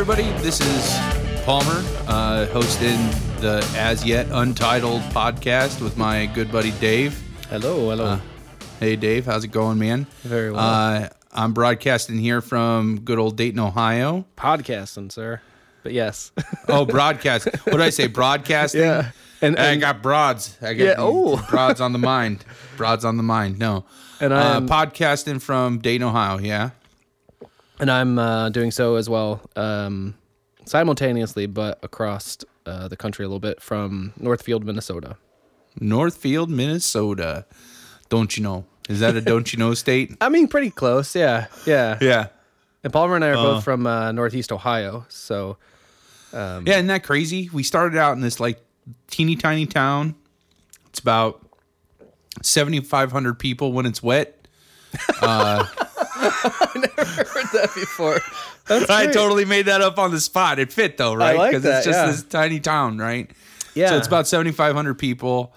Everybody, this is Palmer, uh, hosting the As Yet Untitled podcast with my good buddy Dave. Hello, hello. Uh, hey, Dave, how's it going, man? Very well. Uh, I'm broadcasting here from good old Dayton, Ohio. Podcasting, sir. But yes. Oh, broadcast. what did I say? Broadcasting? Yeah. And- I and- got broads. I got Yeah, oh. broads on the mind. Broads on the mind. No. And uh, I'm- podcasting from Dayton, Ohio. Yeah. And I'm uh, doing so as well, um, simultaneously, but across uh, the country a little bit from Northfield, Minnesota. Northfield, Minnesota. Don't you know? Is that a don't you know state? I mean, pretty close. Yeah. Yeah. Yeah. And Palmer and I are Uh. both from uh, Northeast Ohio. So, Yeah, isn't that crazy? We started out in this like teeny tiny town. It's about seventy five hundred people when it's wet. heard that before. I totally made that up on the spot. It fit though, right? like it's just yeah. this tiny town, right? Yeah. So it's about seventy five hundred people.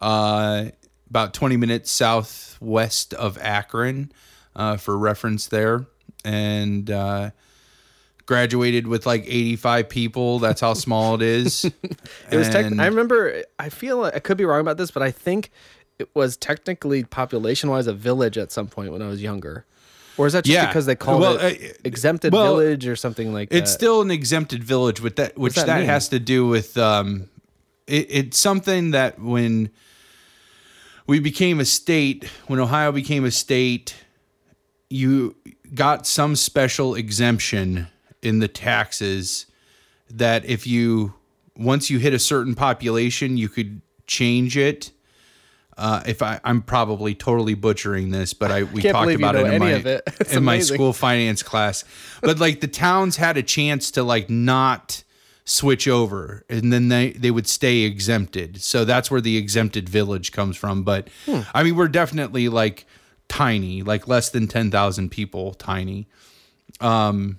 Uh, about twenty minutes southwest of Akron, uh, for reference there, and. Uh, Graduated with like 85 people. That's how small it is. It was tech- I remember. I feel I could be wrong about this, but I think it was technically population-wise a village at some point when I was younger. Or is that just Yeah. because they called Well, it uh, exempted well, village or something like that? It's still an exempted village, with that which that that, has to do with um, it, it's something that when we became a state, when Ohio became a state, you got some special exemption in the taxes that if you once you hit a certain population, you could change it. Uh, if I, I'm probably totally butchering this, but I we talked about it in my it. In my school finance class. But like the towns had a chance to like not switch over, and then they they would stay exempted. So that's where the exempted village comes from. But Hmm. I mean, we're definitely like tiny, like less than ten thousand people, tiny. Um,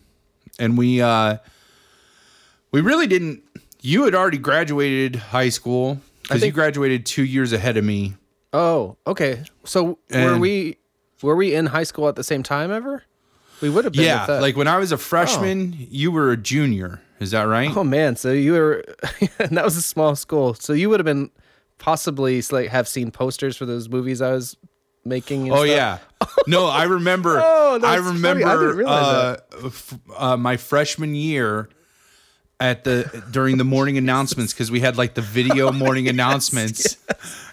and we uh, we really didn't. You had already graduated high school because you graduated two years ahead of me. Oh, okay. So were we were we in high school at the same time ever? We would have been. Yeah, like when I was a freshman, you were a junior. Is that right? oh man. So you were, and that was a small school. So you would have been possibly like have seen posters for those movies I was making. and Oh stuff. yeah. No, I remember. Oh, I that's funny. remember I didn't realize uh, f- uh, my freshman year at the during the morning announcements because we had like the video morning announcements.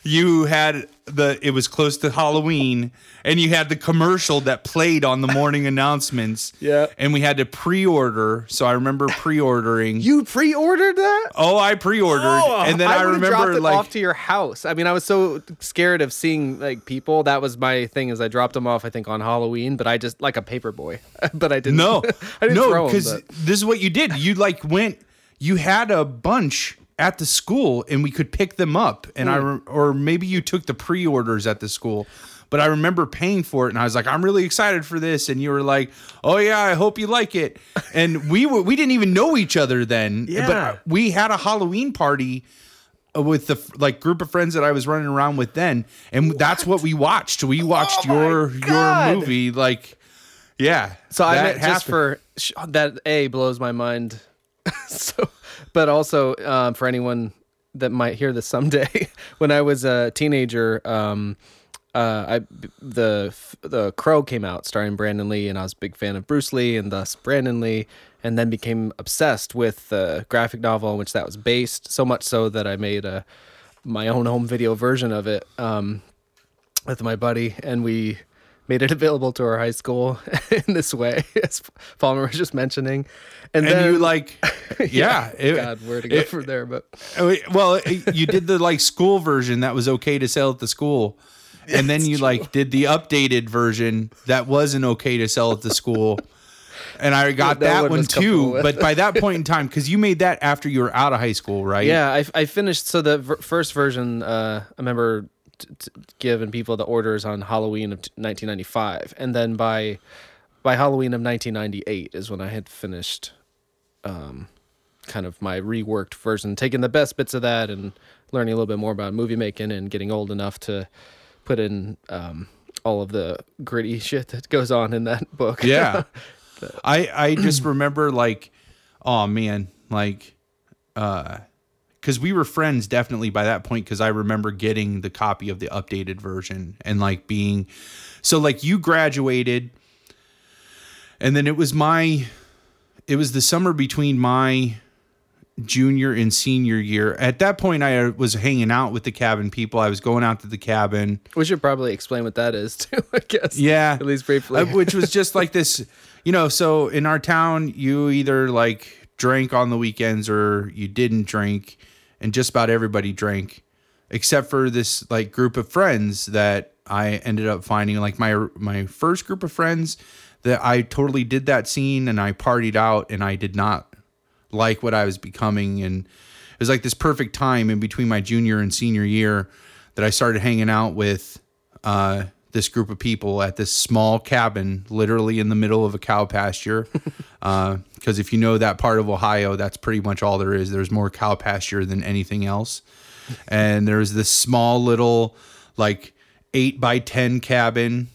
You had the it was close to Halloween and you had the commercial that played on the morning announcements. Yeah. And we had to pre-order. So I remember pre-ordering. You pre-ordered that? oh, I pre-ordered. Oh, and then I, would've remember dropped it like off to your house. I mean, I was so scared of seeing like people. That was my thing. Is I dropped them off. I think on Halloween, but I just like a paper boy. but I didn't. No, I didn't no, because this is what you did. You like went. You had a bunch at the school, and we could pick them up. And I, Hmm. re- or maybe you took the pre-orders at the school. But I remember paying for it, and I was like, "I'm really excited for this." And you were like, "Oh yeah, I hope you like it." And we were we didn't even know each other then. Yeah. But we had a Halloween party uh, with the like group of friends that I was running around with then, and that's what we watched. We watched Oh your your movie, like, yeah. So I that meant just for that a blows my mind. so, but also um, for anyone that might hear this someday, when I was a teenager, um, uh, I the the Crow came out starring Brandon Lee, and I was a big fan of Bruce Lee, and thus Brandon Lee, and then became obsessed with the graphic novel in which that was based. So much so that I made a my own home video version of it. Um, with my buddy, and we made it available to our high school in this way, as Palmer was just mentioning. And, and then, you like yeah, it- God, where to go it- from there? But well you did the like school version that was okay to sell at the school and then you like did the updated version that wasn't okay to sell at the school and i got no that one one too but by that point in time because you made that after you were out of high school right yeah, I, I finished. So the ver- first version, uh, I remember t- t- giving people the orders on Halloween of t- 1995, and then by by Halloween of 1998 is when I had finished, um, kind of my reworked version, taking the best bits of that and learning a little bit more about movie making and getting old enough to put in um, all of the gritty shit that goes on in that book. Yeah. I I just remember like oh man, like, uh, because we were friends definitely by that point. Because I remember getting the copy of the updated version and like being, so like you graduated, and then it was my, it was the summer between my junior and senior year. At that point, I was hanging out with the cabin people. I was going out to the cabin. We should probably explain what that is too. I guess. Yeah, At least briefly. Uh, which was just like this, you know. So in our town, you either like drank on the weekends or you didn't drink, and just about everybody drank, except for this like group of friends that I ended up finding. Like my my first group of friends that I totally did that scene and I partied out and I did not like what I was becoming. And it was like this perfect time in between my junior and senior year that I started hanging out with uh, this group of people at this small cabin, literally in the middle of a cow pasture. Uh, because if you know that part of Ohio, that's pretty much all there is. There's more cow pasture than anything else. And there's this small little, like, eight by 10 cabin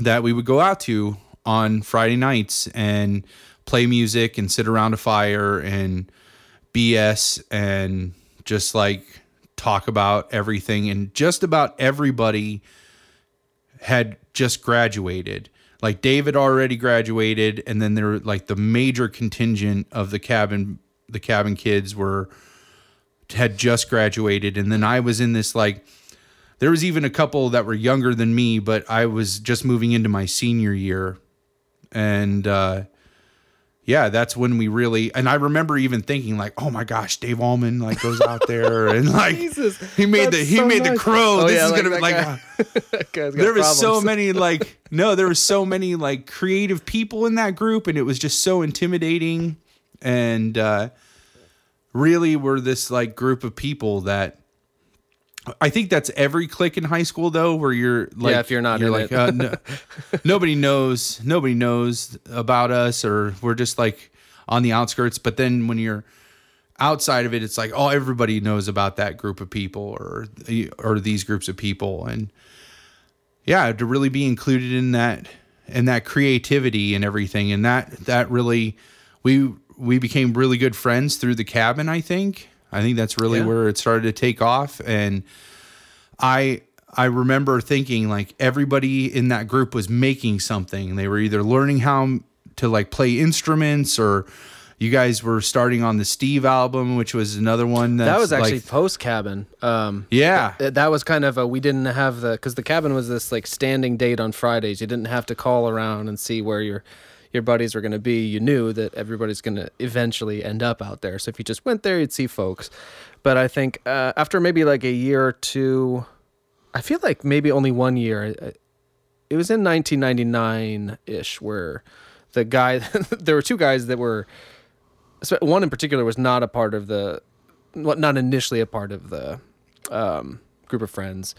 that we would go out to on Friday nights and play music and sit around a fire and BS and just like talk about everything. And just about everybody had just graduated. Like David already graduated, and then there like the major contingent of the cabin, the cabin kids were had just graduated, and then I was in this like there was even a couple that were younger than me, but I was just moving into my senior year. And uh, yeah, that's when we really and I remember even thinking like, oh my gosh, Dave Allman like goes out there and like Jesus, he made the he so made the crow. Oh, this yeah, is like gonna be like guy. That guy's there was so many like no, there was so many like creative people in that group and it was just so intimidating and uh really were this like group of people that I think that's every clique in high school though, where you're like, yeah, if you're not you're like, uh, no, nobody knows, nobody knows about us, or we're just like on the outskirts. But then when you're outside of it, it's like, oh, everybody knows about that group of people, or or these groups of people, and yeah, to really be included in that and that creativity and everything, and that that really we we became really good friends through the cabin. I think. I think that's really Yeah. where it started to take off, and I I remember thinking like everybody in that group was making something. They were either learning how to like play instruments or you guys were starting on the Steve album, which was another one That was actually like, post cabin. Um, yeah. th- that was kind of a we didn't have the because the cabin was this like standing date on Fridays. You didn't have to call around and see where your your buddies were going to be. You knew that everybody's going to eventually end up out there. So if you just went there, you'd see folks. But I think uh, after maybe like a year or two, I feel like maybe only one year. uh, It was in 1999 ish where the guy there were two guys that were one in particular was not a part of the not initially a part of the um, group of friends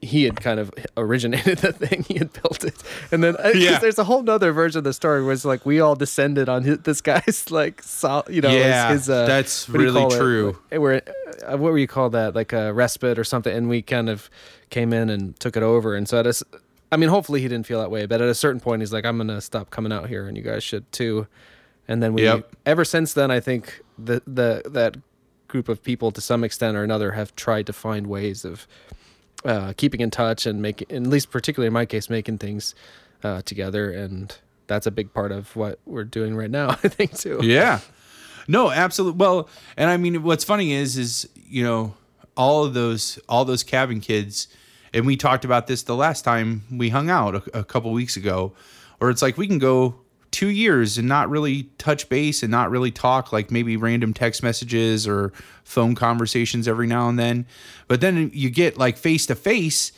he- had kind of originated the thing he had built it and then uh, Yeah. there's a whole nother version of the story where it's like we all descended on his, this guy's like sol- you know Yeah, his, uh, that's really it? true. Like, where uh, what would you call that like a respite or something and we kind of came in and took it over and so at a I mean hopefully he didn't feel that way but at a certain point he's like i'm gonna stop coming out here and you guys should too and then we Yep. ever since then i think the the that group of people to some extent or another have tried to find ways of uh, keeping in touch and making at least particularly in my case making things uh, together and that's a big part of what we're doing right now i think too Yeah. No, absolutely. Well, and I mean, what's funny is, is you know, all of those, all those cabin kids, and we talked about this the last time we hung out a, a couple weeks ago, where it's like we can go two years and not really touch base and not really talk, like maybe random text messages or phone conversations every now and then, but then you get like face to face.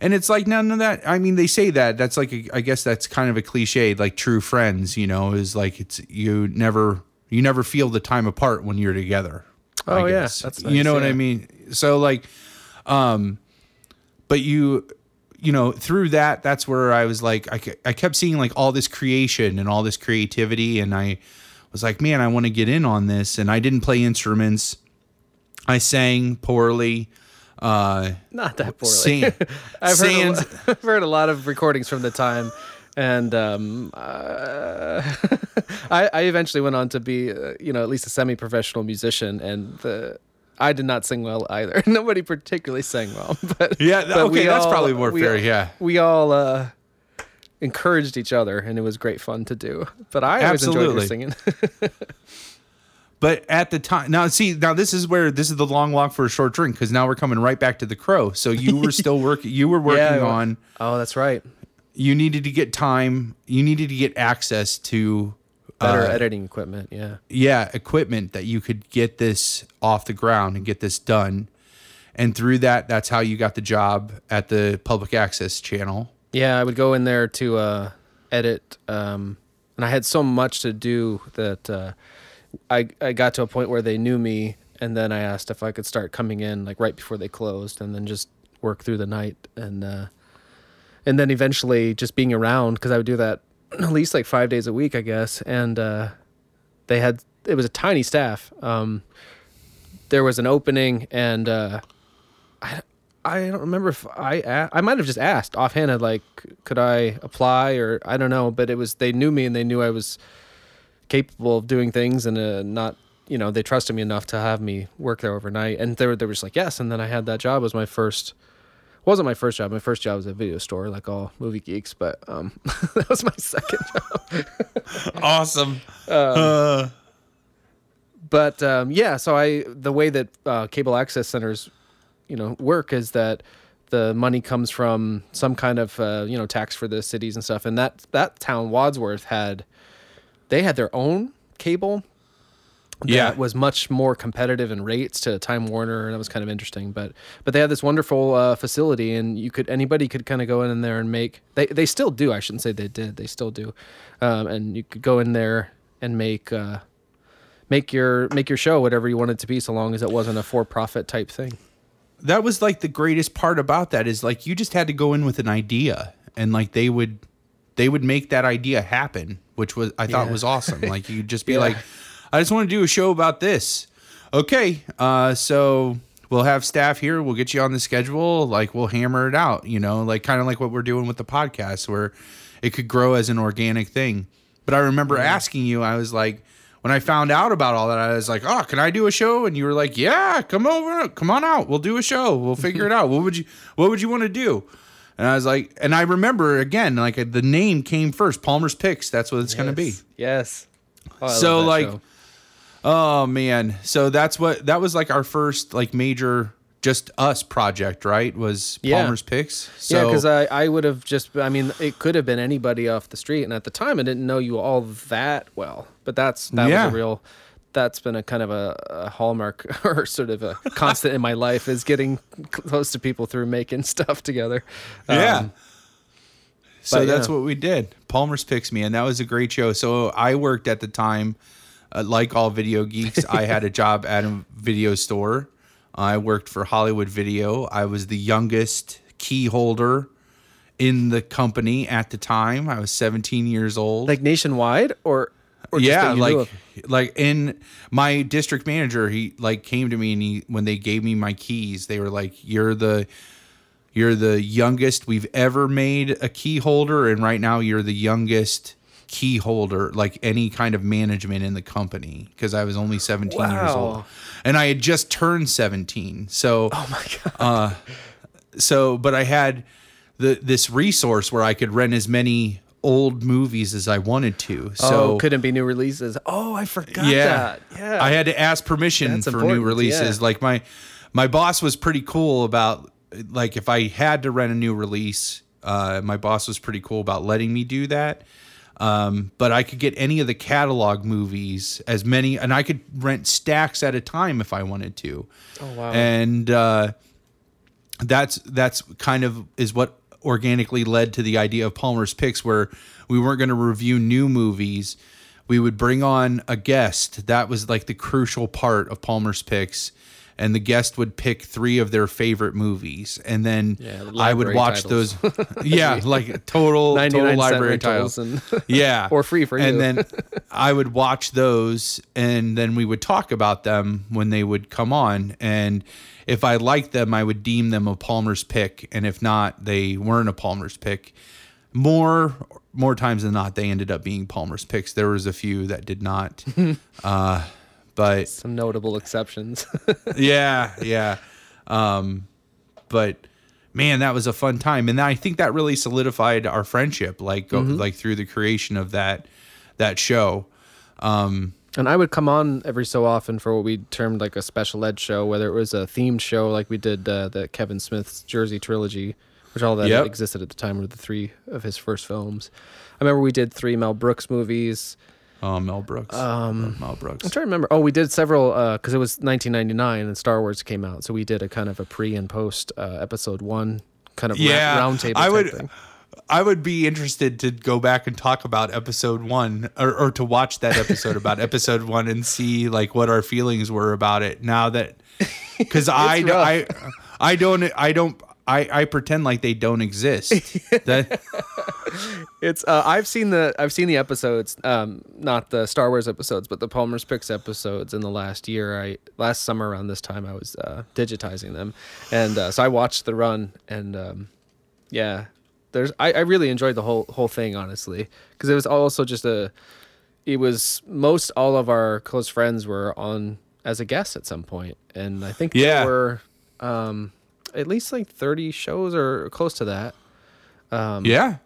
And it's like none of that. I mean, they say that. That's like, a, I guess that's kind of a cliche. Like true friends, you know, is like it's you never you never feel the time apart when you're together. Oh, yeah. That's you nice, know what I mean. So like, um, but you, you know, through that, that's where I was like, I, I kept seeing like all this creation and all this creativity, and I was like, man, I want to get in on this. And I didn't play instruments. I sang poorly. Uh, not that poorly Sing- I've, heard a, Sans- I've heard a lot of recordings from the time and um, uh, I, I eventually went on to be, uh, you know, at least a semi-professional musician, and the I did not sing well either. Nobody particularly sang well, but Yeah, but okay, that's all- probably more fair, all- yeah. we all uh, encouraged each other, and it was great fun to do. But I always enjoyed Absolutely. singing. But at the time, now see, now this is where this is the long walk for a short drink because now we're coming right back to the crow. So you were still working. You were working Yeah, on. oh, that's right. You needed to get time. You needed to get access to Better uh, editing equipment. Yeah. yeah, equipment that you could get this off the ground and get this done. And through that, that's how you got the job at the public access channel. Yeah, I would go in there to uh, edit, um, and I had so much to do that uh, I I got to a point where they knew me, and then I asked if I could start coming in like right before they closed, and then just work through the night, and uh, and then eventually just being around because I would do that at least like five days a week, I guess, and uh, they had it was a tiny staff. Um, there was an opening, and uh, I I don't remember if I I might have just asked offhand, like, could I apply or I don't know, but it was they knew me and they knew I was capable of doing things and uh, not you know they trusted me enough to have me work there overnight. And they were they were just like yes. And then I had that job. As my first wasn't my first job my first job was a video store like all movie geeks but um that was my second job Awesome. but um, yeah, so I the way that uh, cable access centers, you know, work is that the money comes from some kind of uh, you know tax for the cities and stuff, and that that town Wadsworth had they had their own cable. That Yeah. was much more competitive in rates to Time Warner, and that was kind of interesting. But but they had this wonderful uh, facility, and you could anybody could kind of go in there and make. They they still do. I shouldn't say they did. They still do, um, and you could go in there and make. Uh, make your make your show whatever you want it to be so long as it wasn't a for profit type thing that was like the greatest part about that is like you just had to go in with an idea and like they would they would make that idea happen which was i thought Yeah. was awesome like you'd just be Yeah. like i just want to do a show about this okay uh so we'll have staff here we'll get you on the schedule like we'll hammer it out you know like kind of like what we're doing with the podcast where it could grow as an organic thing but i remember asking you i was like when I found out about all that, I was like, "Oh, can I do a show?" And you were like, "Yeah, come over, come on out. We'll do a show. We'll figure it out. What would you What would you want to do?" And I was like, and I remember again, like the name came first, Palmer's Picks. That's what it's going to be. yes Oh, So, like, show. Oh man, so that's what that was like our first like major just us project, right? Was Yeah. Palmer's Picks. So yeah because I, I would have just i mean it could have been anybody off the street and at the time i didn't know you all that well but that's that Yeah. was a real that's been a kind of a, a hallmark or sort of a constant in my life is getting close to people through making stuff together Yeah. Um, so that's yeah. what we did. Palmer's Picks Me, and that was a great show. So I worked at the time, uh, like all video geeks, I had a job at a video store. I worked for Hollywood Video. I was the youngest key holder in the company at the time. I was 17 years old. like nationwide or, or yeah, like like in my district manager, he like came to me and he when they gave me my keys, they were like, "You're the you're the youngest we've ever made a key holder, and right now you're the youngest key holder, like any kind of management in the company." Because I was only 17 years old, and I had just turned 17. So oh my god so but I had the this resource where I could rent as many old movies as I wanted to. So oh couldn't be new releases oh i forgot yeah. that yeah I had to ask permission That's for new releases. yeah. Like my my boss was pretty cool about like if I had to rent a new release, uh, my boss was pretty cool about letting me do that. Um, but I could get any of the catalog movies, as many, and I could rent stacks at a time if I wanted to. Oh, wow. And uh, that's that's kind of is what organically led to the idea of Palmer's Picks, where we weren't going to review new movies. We would bring on a guest. That was like the crucial part of Palmer's Picks. And the guest would pick three of their favorite movies, and then Yeah, the I would watch titles. those. yeah, like total total library titles. and yeah, Or free for And you. And then I would watch those, and then we would talk about them when they would come on. And if I liked them, I would deem them a Palmer's pick, and if not, they weren't a Palmer's pick. more more times than not they ended up being Palmer's picks. There was a few that did not, uh, but Some notable exceptions. yeah, yeah. Um, but man, that was a fun time, and I think that really solidified our friendship, like go, like through the creation of that that show. and I would come on every so often for what we termed like a special ed show, whether it was a themed show like we did uh, the Kevin Smith's Jersey trilogy, which all that Yep. existed at the time were the three of his first films. I remember we did three Mel Brooks movies. Oh, Mel Brooks. Um, Mel Brooks. I'm trying to remember. Oh, we did several because it was 1999 and Star Wars came out, so we did a kind of a pre and post uh, episode one kind of Yeah, ra- round table I type would. thing. I would be interested to go back and talk about episode one, or, or to watch that episode about episode one and see like what our feelings were about it. Now that, because I. I, I don't, I don't, I, I pretend like they don't exist. that It's uh, I've seen the I've seen the episodes, um, not the Star Wars episodes, but the Palmer's Picks episodes in the last year. I last summer around this time I was uh, digitizing them, and uh, so I watched the run, and um, yeah, there's I, I really enjoyed the whole whole thing honestly because it was also just a it was most all of our close friends were on as a guest at some point, and I think Yeah. there were um, at least like thirty shows or close to that. yeah,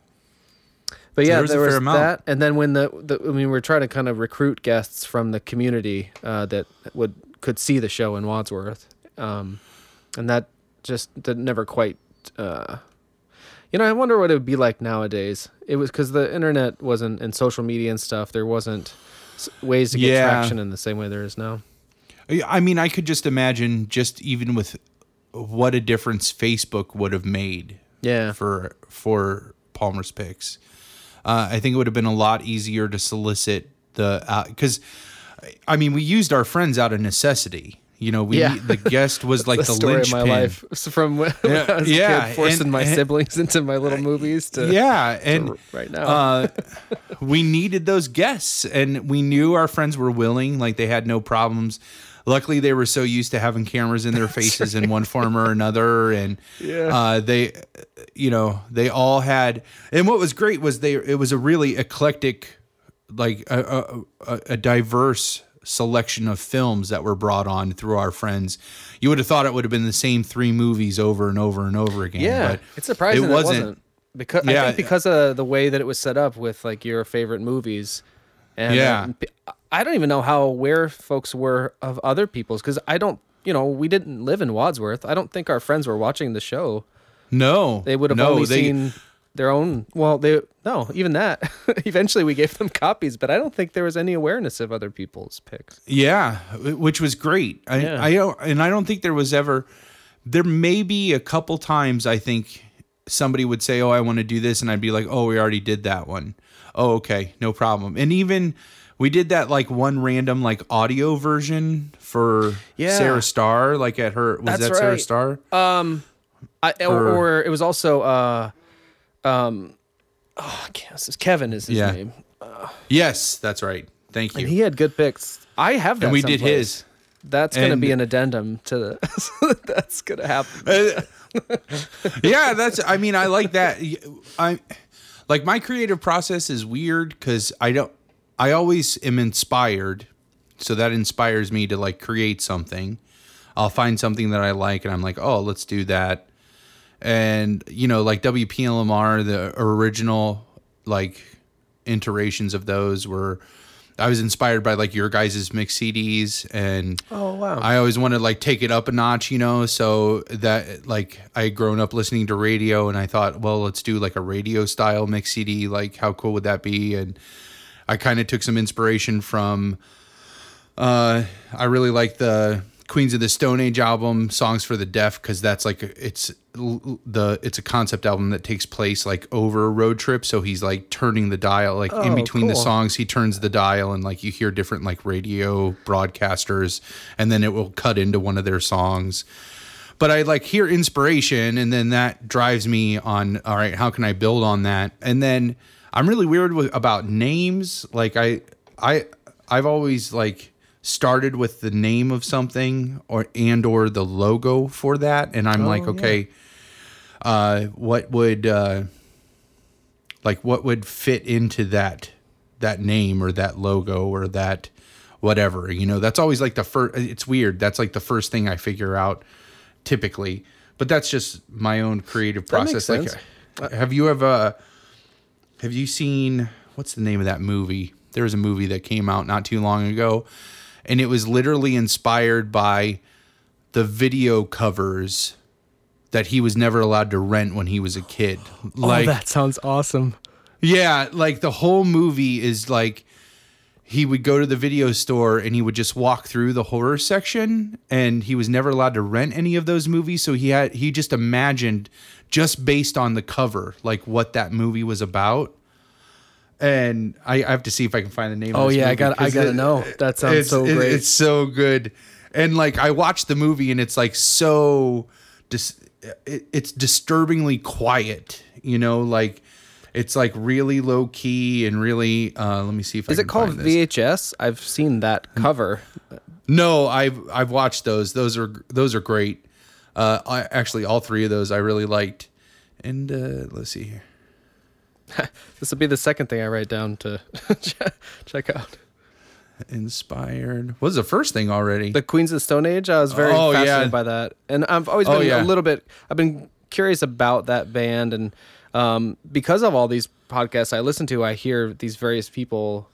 But yeah, there was there was amount. that, and then when the, the I mean, we were trying to kind of recruit guests from the community uh, that would could see the show in Wadsworth, um, and that just did never quite. Uh, you know, I wonder what it would be like nowadays. It was because the internet wasn't and social media and stuff. There wasn't ways to get Yeah. traction in the same way there is now. I mean, I could just imagine just even with what a difference Facebook would have made Yeah, for for Palmer's picks. Uh, I think it would have been a lot easier to solicit the because, I mean, we used our friends out of necessity. You know, we Yeah. the guest was like the, the, story linchpin. of my life So from when I was yeah, kid, forcing and- my and- siblings into my little movies to Yeah, and right now. uh, we needed those guests, and we knew our friends were willing. Like they had no problems. Luckily, they were so used to having cameras in their faces in one form or another, and Yeah. uh, they, you know, they all had. And what was great was they. It was a really eclectic, like a, a, a, diverse selection of films that were brought on through our friends. You would have thought it would have been the same three movies over and over and over again. Yeah, but it's surprising It it wasn't. wasn't, because I Yeah. think because of the way that it was set up with like your favorite movies. And Yeah. uh, I don't even know how aware folks were of other people's because I don't, you know, we didn't live in Wadsworth. I don't think our friends were watching the show. No, They would have no, only they- seen their own. Well, they no, even that. Eventually, we gave them copies, but I don't think there was any awareness of other people's picks. Yeah, which was great. I, Yeah. I don't, and I don't think there was ever. There may be a couple times I think somebody would say, "Oh, I want to do this," and I'd be like, "Oh, we already did that one." Oh, okay, no problem. And even we did that like one random like audio version for Yeah. Sarah Starr, like at her was That's that Sarah right. Starr? I, or, Or- it was also, uh, um, oh, I can't. This is Kevin is his Yeah. name. yes, that's right. Thank you. And he had good picks. I have that. And we did his. That's gonna be an addendum to the. that's gonna happen. yeah, that's. I mean, I like that. I like my creative process is weird because I don't. I always am inspired, so that inspires me to like create something. I'll find something that I like, and I'm like, oh, let's do that. And you know, like WPLMR, the original like iterations of those were. I was inspired by like your guys' mix CDs and Oh wow. I always wanted to like take it up a notch, you know, so that like I had grown up listening to radio and I thought, well, let's do like a radio style mix CD. Like, how cool would that be? And I kind of took some inspiration from, uh, I really like the Queens of the Stone Age album, Songs for the Deaf, because that's like it's the it's a concept album that takes place like over a road trip. So he's like turning the dial, like in Oh, between the songs, he turns the dial, and like you hear different like radio broadcasters, and then it will cut into one of their songs. But I like hear inspiration, and then that drives me on. All right, how can I build on that? And then I'm really weird with about names. Like I, I, I've always like started with the name of something or and or the logo for that, and I'm like, yeah. okay, uh, what would uh, like what would fit into that that name or that logo or that whatever. You know, that's always like the first. It's weird. That's like the first thing I figure out typically. But that's just my own creative process. Like, have you ever have you seen what's the name of that movie? There was a movie that came out not too long ago, and it was literally inspired by the video covers that he was never allowed to rent when he was a kid. Oh, like oh, that sounds awesome. yeah, like the whole movie is like he would go to the video store and he would just walk through the horror section and he was never allowed to rent any of those movies so he had he just imagined just based on the cover like what that movie was about and I, I have to see if I can find the name. Oh, yeah, I gotta- I gotta know. That sounds it's- so it- great. It's so good, and like I watched the movie and it's like so, dis- it, it's disturbingly quiet. You know, like it's like really low key and really. Uh, let me see if I Is can it called. VHS? I've seen that cover. No, I've I've watched those. Those are those are great. Uh, I, actually, all three of those I really liked. And uh, let's see here. This will be the second thing I write down to check out. Inspired. What was the first thing already? The Queens of the Stone Age. I was very Oh, fascinated yeah. by that, and I've always Oh, been yeah. a little bit. I've been curious about that band, and um, because of all these podcasts I listen to, I hear these various people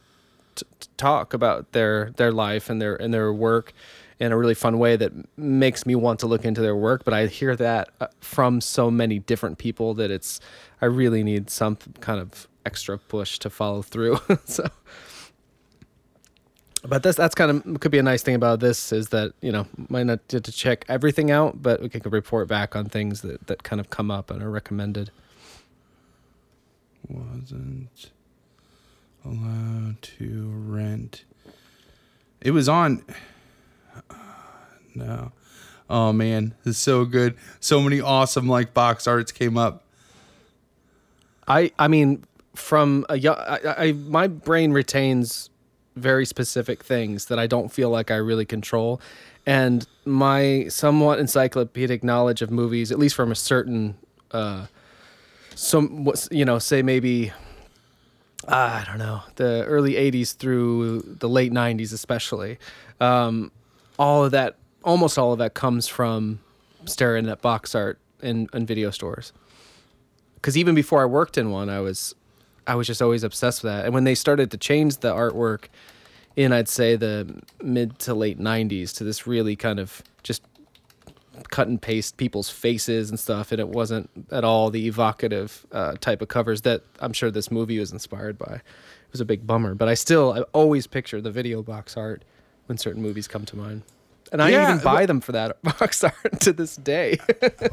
t- t- talk about their their life and their and their work in a really fun way that makes me want to look into their work. But I hear that uh, from so many different people that it's I really need some kind of extra push to follow through. so. But that's that's kind of could be a nice thing about this is that you know might not get to check everything out, but we can report back on things that that kind of come up and are recommended. wasn't allowed to rent. It was on. No. Oh man, it's so good. So many awesome like box arts came up. I I mean from a young, I, I my brain retains very specific things that I don't feel like I really control, and my somewhat encyclopedic knowledge of movies, at least from a certain, uh, some you know say maybe. I don't know the early '80s through the late '90s, especially. Um, all of that, almost all of that, comes from staring at box art in, in video stores because even before I worked in one, I was I was just always obsessed with that. And when they started to change the artwork in, I'd say the mid to late '90s to this really kind of just cut and paste people's faces and stuff, and it wasn't at all the evocative uh, type of covers that I'm sure this movie was inspired by. It was a big bummer, but I still I always picture the video box art when certain movies come to mind. And I Yeah, even buy them for that box art to this day.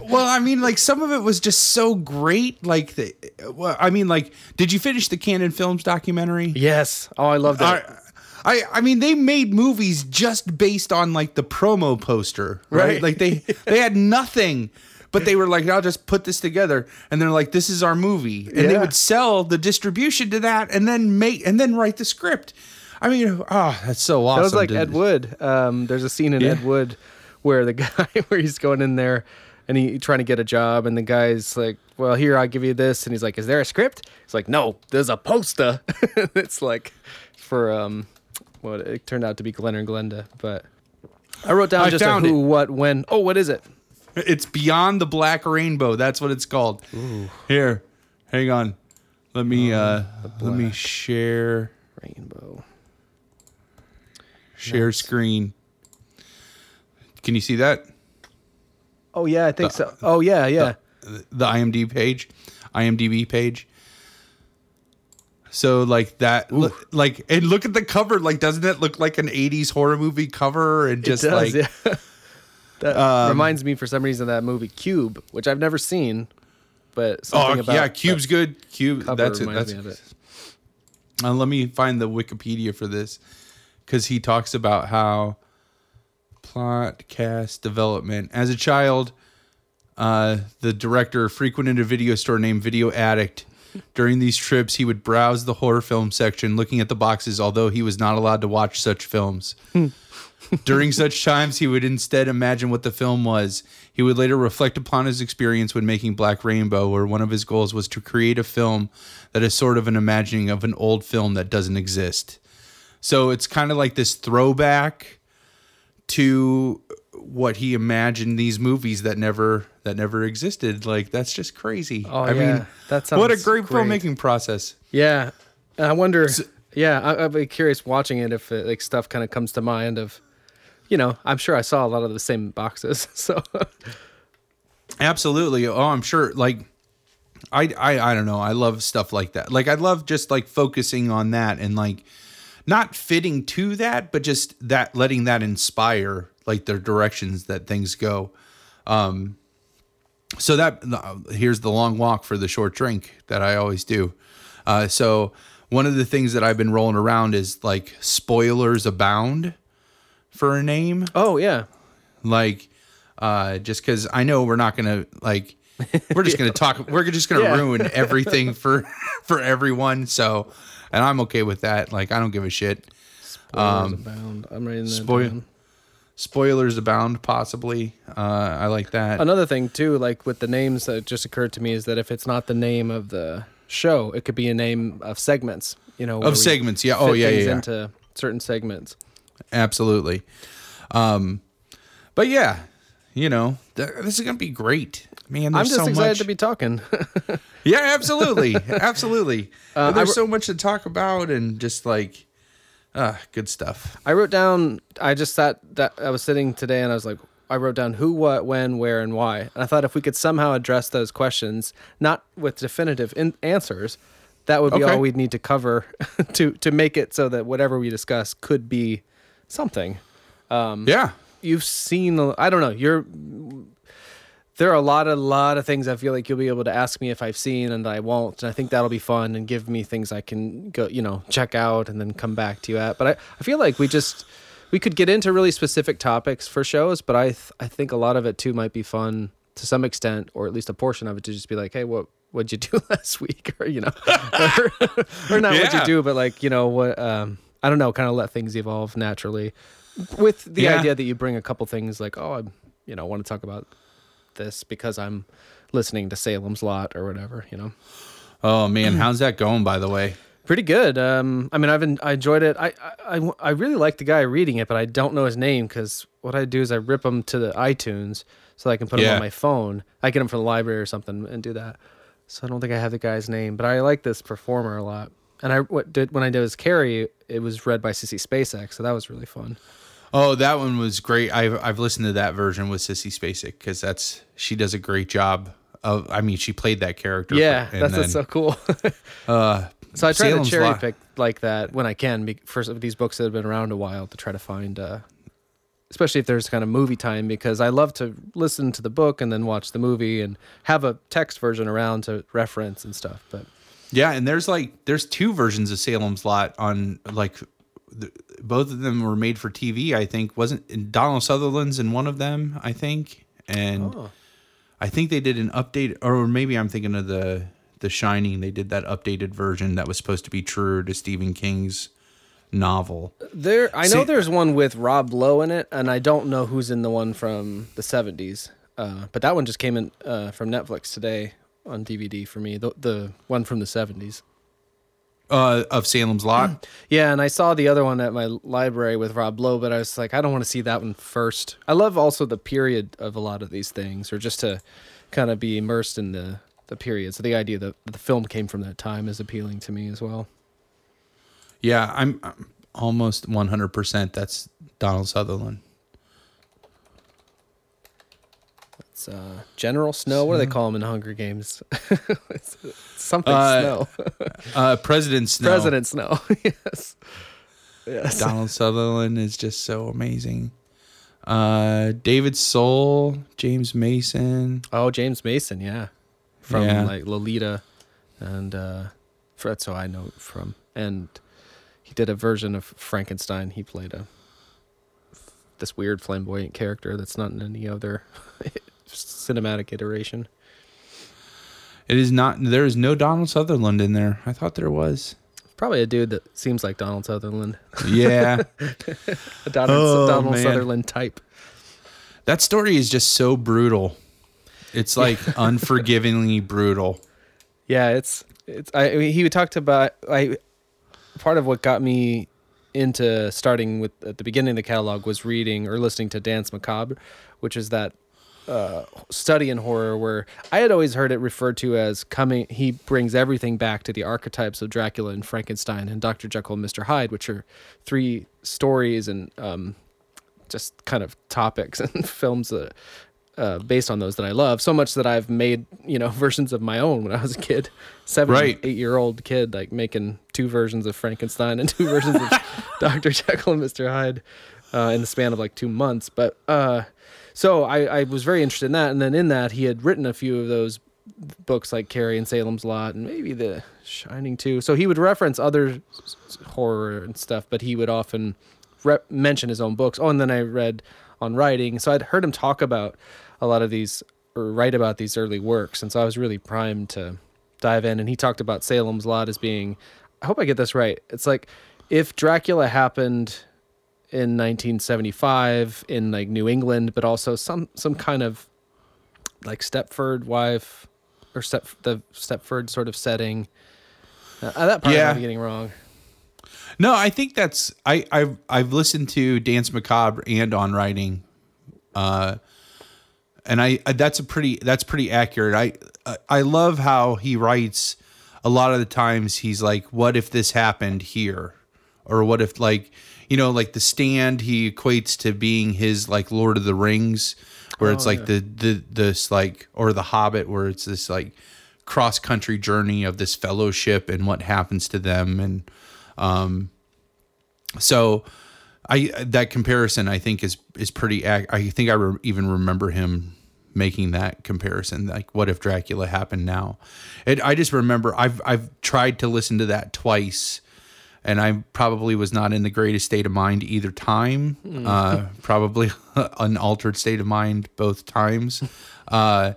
Well, I mean, like some of it was just so great. Like the, well, I mean, like, did you finish the Canon Films documentary? yes. Oh, I love that. I, I, I mean, they made movies just based on like the promo poster, right? Right. Like they they had nothing, but they were like, "I'll just put this together," and they're like, "This is our movie," and they would sell the distribution to that, and then make and then write the script. I mean, oh, that's so awesome. That was like to- Ed Wood. Um, there's a scene in Yeah. Ed Wood where the guy where he's going in there and he trying to get a job, and the guy's like, "Well, here I'll give you this," and he's like, "Is there a script?" He's like, "No, there's a poster." it's like for um, what it turned out to be Glen and Glenda, but I wrote down I just a who, what, when. Oh, what is it? It's Beyond the Black Rainbow. That's what it's called. Here, hang on. Let me uh, let me share Rainbow. Share screen. Can you see that? Oh yeah, I think so. Oh yeah, yeah. the IMDb page, IMDb page. So like that, look, like and look at the cover. Like, doesn't it look like an '80s horror movie cover? And just it does, like, yeah. that Um, reminds me for some reason of that movie Cube, which I've never seen, but oh about yeah, Cube's good. Cube, that's it. That's it. Uh, let me find the Wikipedia for this because he talks about how plot cast development as a child. Uh, the director frequented a video store named Video Addict During these trips, he would browse the horror film section, looking at the boxes, although he was not allowed to watch such films. During such times, he would instead imagine what the film was. He would later reflect upon his experience when making Black Rainbow, where one of his goals was to create a film that is sort of an imagining of an old film that doesn't exist. So it's kind of like this throwback to what he imagined these movies that never that never existed. Like that's just crazy. Oh, I yeah. mean, That what a great, great. filmmaking process. Yeah, I wonder. yeah, I, I'd be curious watching it if it, like stuff kind of comes to mind of, you know, I'm sure I saw a lot of the same boxes. So Absolutely. Oh, I'm sure. Like, I, I, I don't know. I love stuff like that. Like, I love just like focusing on that and like not fitting to that, but just that letting that inspire like the directions that things go. Um, so that here's the long walk for the short drink that I always do. Uh, so one of the things that I've been rolling around is like spoilers abound for a name oh yeah, like uh just because i know we're not gonna like we're just gonna talk we're just gonna Yeah. ruin everything for for everyone so and i'm okay with that like i don't give a shit spoilers abound. I'm writing that spoil- down. spoilers abound possibly uh i like that Another thing too, like with the names that just occurred to me is that if it's not the name of the show, it could be a name of segments. You know, of segments yeah oh yeah yeah, yeah. into certain segments. absolutely um but yeah you know th- this is gonna be great man I'm just so excited much to be talking. Yeah, absolutely, absolutely. Uh, there's I so much to talk about, and just like, uh, good stuff. I wrote down. I just sat. That I was sitting today, and I was like, I wrote down who, what, when, where, and why. And I thought if we could somehow address those questions, not with definitive in- answers, that would be Okay. all we'd need to cover to to make it so that whatever we discuss could be something. Yeah, You've seen. I don't know. You're. There are a lot, a lot of things I feel like you'll be able to ask me if I've seen and I won't, and I think that'll be fun and give me things I can go, you know, check out and then come back to you at. But I, I feel like we just we could get into really specific topics for shows, but I th- I think a lot of it too might be fun to some extent, or at least a portion of it to just be like, hey, what what'd you do last week, or you know, or, or not what you do, but like you know what um I don't know, kind of let things evolve naturally, with the Yeah. idea that you bring a couple things like oh I'm, you know want to talk about this because I'm listening to Salem's Lot or whatever, you know. Oh man, how's that going? By the way, Pretty good. Um, I mean, I've been, I enjoyed it. I, I, I- really like the guy reading it, but I don't know his name because what I do is I rip them to the iTunes so I can put them Yeah. on my phone. I get them from the library or something and do that. So I don't think I have the guy's name, but I like this performer a lot. And I what did when I did his Carrie, it was read by Sissy Spacek, so that was really fun. Oh that one was great. I've I've listened to that version with Sissy Spacek because that's she does a great job. Of I mean, she played that character. Yeah, and that's then, what's so cool. uh, So I try Salem's to cherry Lot. pick like that when I can be, for of these books that have been around a while to try to find, uh, especially if there's kind of movie time, because I love to listen to the book and then watch the movie and have a text version around to reference and stuff. But Yeah, and there's like there's two versions of Salem's Lot on like the, both of them were made for TV. I think wasn't Donald Sutherland's in one of them. I think, and Oh. I think they did an update, or maybe I'm thinking of the The Shining. They did that updated version that was supposed to be true to Stephen King's novel. there, I know See- there's one with Rob Lowe in it, and I don't know who's in the one from the '70s. Uh, but that one just came in uh, from Netflix today on DVD for me. The the one from the '70s. Uh, of Salem's Lot. Yeah, and I saw the other one at my library with Rob Lowe, but I was like, I don't want to see that one first. I love also the period of a lot of these things, or just to kind of be immersed in the the period. So the idea that the film came from that time is appealing to me as well. yeah, I'm, I'm almost 100. percent That's Donald Sutherland. It's uh, General Snow. What do they call him in Hunger Games? Something Uh, Snow. Uh, President Snow. President Snow. yes. Yes. Donald Sutherland is just so amazing. Uh, David Soul, James Mason. Oh, James Mason, yeah, from Yeah. like Lolita, and uh, that's who I know from. And he did a version of Frankenstein. He played a this weird flamboyant character that's not in any other cinematic iteration. It is not. There is no Donald Sutherland in there. I thought there was. Probably a dude that seems like Donald Sutherland. Yeah, A Donald, Oh, Donald man. Sutherland type. that story is just so brutal. It's like unforgivingly brutal. Yeah, it's it's. I, I mean, he talked about I. Part of what got me into starting with at the beginning of the catalog was reading or listening to Danse Macabre, which is that uh, study in horror where I had always heard it referred to as coming. He brings everything back to the archetypes of Dracula and Frankenstein and Doctor Jekyll and Mister Hyde, which are three stories and um, just kind of topics and films that uh, based on those that I love so much that I've made you know versions of my own when I was a kid, seven Right. eight year old kid like making two versions of Frankenstein and two versions of Doctor Jekyll and Mister Hyde uh, in the span of like two months. But uh, so I, I was very interested in that, and then in that he had written a few of those books like Carrie and Salem's Lot and maybe The Shining too. So he would reference other horror and stuff, but he would often mention his own books. Oh, and then I read on writing, so I'd heard him talk about a lot of these or write about these early works, and so I was really primed to dive in. And he talked about Salem's Lot as being, I hope I get this right. It's like if Dracula happened in 1975 in like New England, but also some some kind of like Stepford wife or Step the Stepford sort of setting. Uh, that part Yeah. I'm getting wrong. No, I think that's I I've I've listened to Danse Macabre and on writing, uh, and I, I that's a pretty that's pretty accurate. I I- I love how he writes. A lot of the times he's like, "What if this happened here?" Or what if like you know like the stand he equates to being his like Lord of the Rings, where it's Oh, like yeah. the the this like or the Hobbit where it's this like cross country journey of this fellowship and what happens to them and um so I that comparison I think is is pretty ac- I think I re- even remember him making that comparison like what if Dracula happened now it I just remember I've I've tried to listen to that twice and I probably was not in the greatest state of mind either time uh probably an altered state of mind both times uh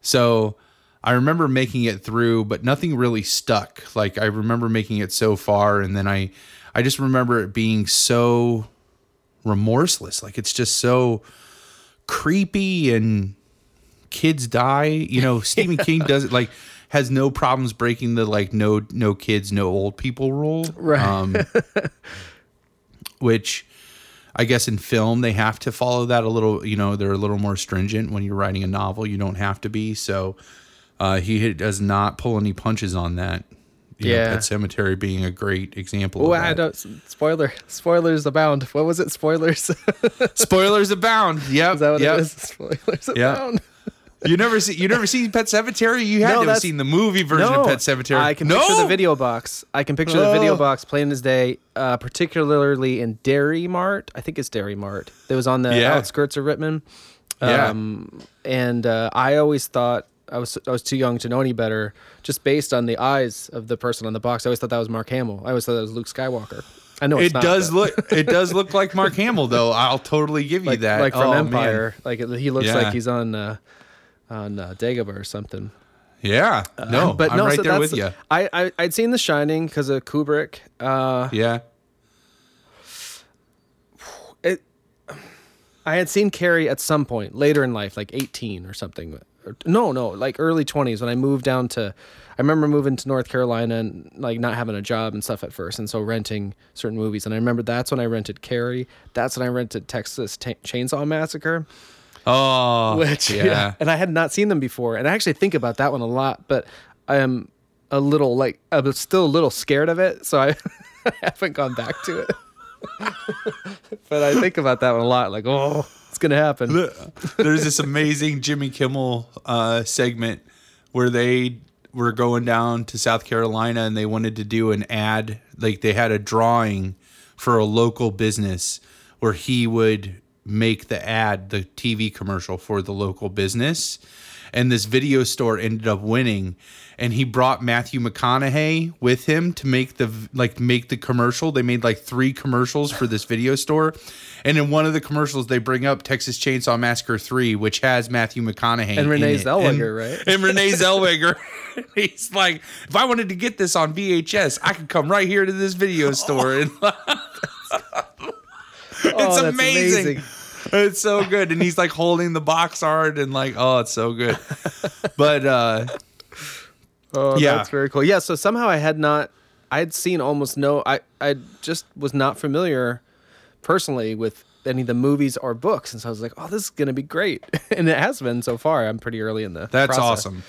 so I remember making it through, but nothing really stuck. Like I remember making it so far, and then I, I just remember it being so remorseless. Like it's just so creepy, and kids die. You know, Stephen King does it like has no problems breaking the like no no kids no old people rule. Right. Um, which I guess in film they have to follow that a little. You know, they're a little more stringent when you're writing a novel. You don't have to be. So uh, he does not pull any punches on that. You know, Yeah. Pet Sematary being a great example. Oh, I don't. Spoiler. Spoilers abound. What was it? Spoilers. Spoilers abound. Yep. Is that what yep. it is? Spoilers Yeah. abound. You never see. You never seen Pet Sematary. You had No, to have seen the movie version of Pet Sematary. I can no? picture the video box. I can picture the video Oh. box plain as day, uh, particularly in Dairy Mart. I think it's Dairy Mart. That was on the Yeah. outskirts of Rittman. Yeah. Um, and uh, I always thought I was I was too young to know any better, just based on the eyes of the person on the box. I always thought that was Mark Hamill. I always thought that was Luke Skywalker. I know it's It not, does but- look. It does look like Mark Hamill, though. I'll totally give you like that. like from Oh, man. Empire. Like it- he looks Yeah. like he's on uh, on uh, Dagobah or something. Yeah. No. but I'm no, right so there with you. I, I I'd seen The Shining because of Kubrick. Uh, Yeah. it, I had seen Carrie at some point later in life, like 18 or something. No, no, like early 20s when I moved down to. I remember moving to North Carolina and like not having a job and stuff at first, and so renting certain movies. And I remember that's when I rented Carrie. That's when I rented Texas Ta Chainsaw Massacre. Oh. which yeah. and I had not seen them before, and I actually think about that one a lot, but I am a little like I'm still a little scared of it, so I, I haven't gone back to it. but I think about that one a lot, like oh, it's gonna happen. There's this amazing Jimmy Kimmel uh, segment where they were going down to South Carolina and they wanted to do an ad. Like they had a drawing for a local business where he would make the ad, the TV commercial for the local business. And this video store ended up winning. And he brought Matthew McConaughey with him to make the like make the commercial. They made like three commercials for this video store. And in one of the commercials, they bring up Texas Chainsaw Massacre 3, which has Matthew McConaughey. And Renee. Zellweger, And- right? And Renee Zellweger. He's like, if I wanted to get this on VHS, I could come right here to this video store. And Oh, it's that's amazing. It's so good. And he's like holding the box art and like, oh, it's so good. But uh Oh, Yeah. that's very cool. Yeah, so somehow I had not I had seen almost no I I just was not familiar personally with any of the movies or books and so I was like, "Oh, this is going to be great." and it has been so far. I'm pretty early in the That's process. awesome.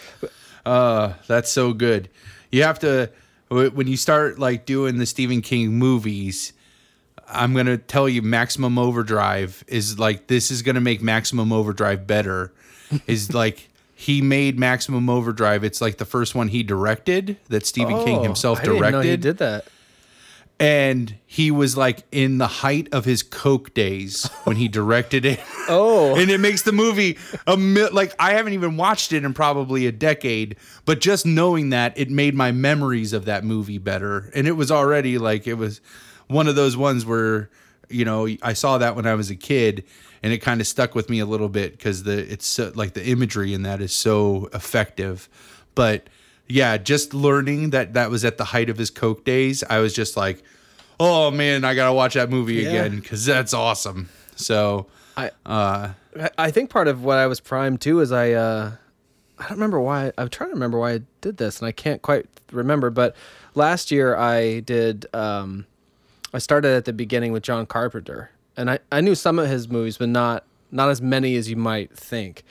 Uh, that's so good. You have to when you start like doing the Stephen King movies. I'm gonna tell you, Maximum Overdrive is like this is gonna make Maximum Overdrive better. is like he made Maximum Overdrive. It's like the first one he directed that Stephen King Oh, himself I didn't directed he did that. and he was like in the height of his coke days when he directed it. Oh. and it makes the movie a mi- like I haven't even watched it in probably a decade, but just knowing that it made my memories of that movie better. And it was already like it was one of those ones where you know I saw that when I was a kid. And it kind of stuck with me a little bit because the it's so, like the imagery in that is so effective, but yeah, just learning that that was at the height of his coke days, I was just like, oh man, I gotta watch that movie Yeah. again because that's awesome. So I uh, I- I think part of what I was primed too is I uh I don't remember why I'm trying to remember why I did this and I can't quite remember but last year I did um I started at the beginning with John Carpenter and I I knew some of his movies but not not as many as you might think.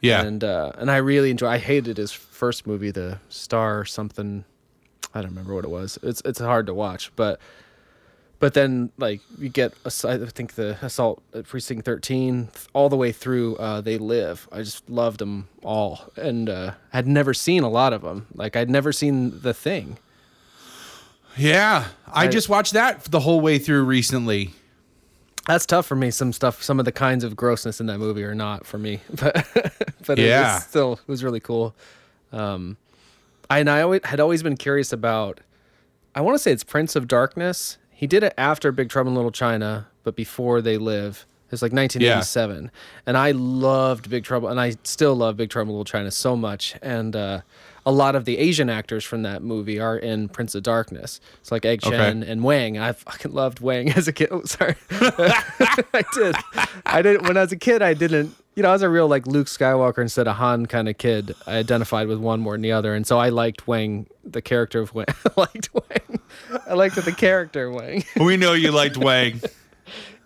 yeah, And uh and I really enjoy I hated his first movie the Star or something. I don't remember what it was. It's it's hard to watch but but then like you get I think the assault at precinct 13 all the way through uh, they live. I just loved them all and uh, had never seen a lot of them like I'd never seen the thing yeah. I, I- just watched that the whole way through recently. that's tough for me some stuff some of the kinds of grossness in that movie are not for me but but it Yeah. was still it was really cool um I and I always had always been curious about I want to say it's Prince of Darkness he did it after Big Trouble in Little China but before they live it's like 1987 and I loved Big Trouble and I still love Big Trouble in Little China so much and uh a lot of the Asian actors from that movie are in Prince of Darkness. It's like Egg Okay. and Wang. I fucking loved Wang as a kid. Oh, sorry. I did. I did when I was a kid. I didn't. You know, I was a real like Luke Skywalker instead of Han kind of kid. I identified with one more than the other, and so I liked Wang, the character of Wang. I liked Wang. I liked the character Wang We know you liked Wang.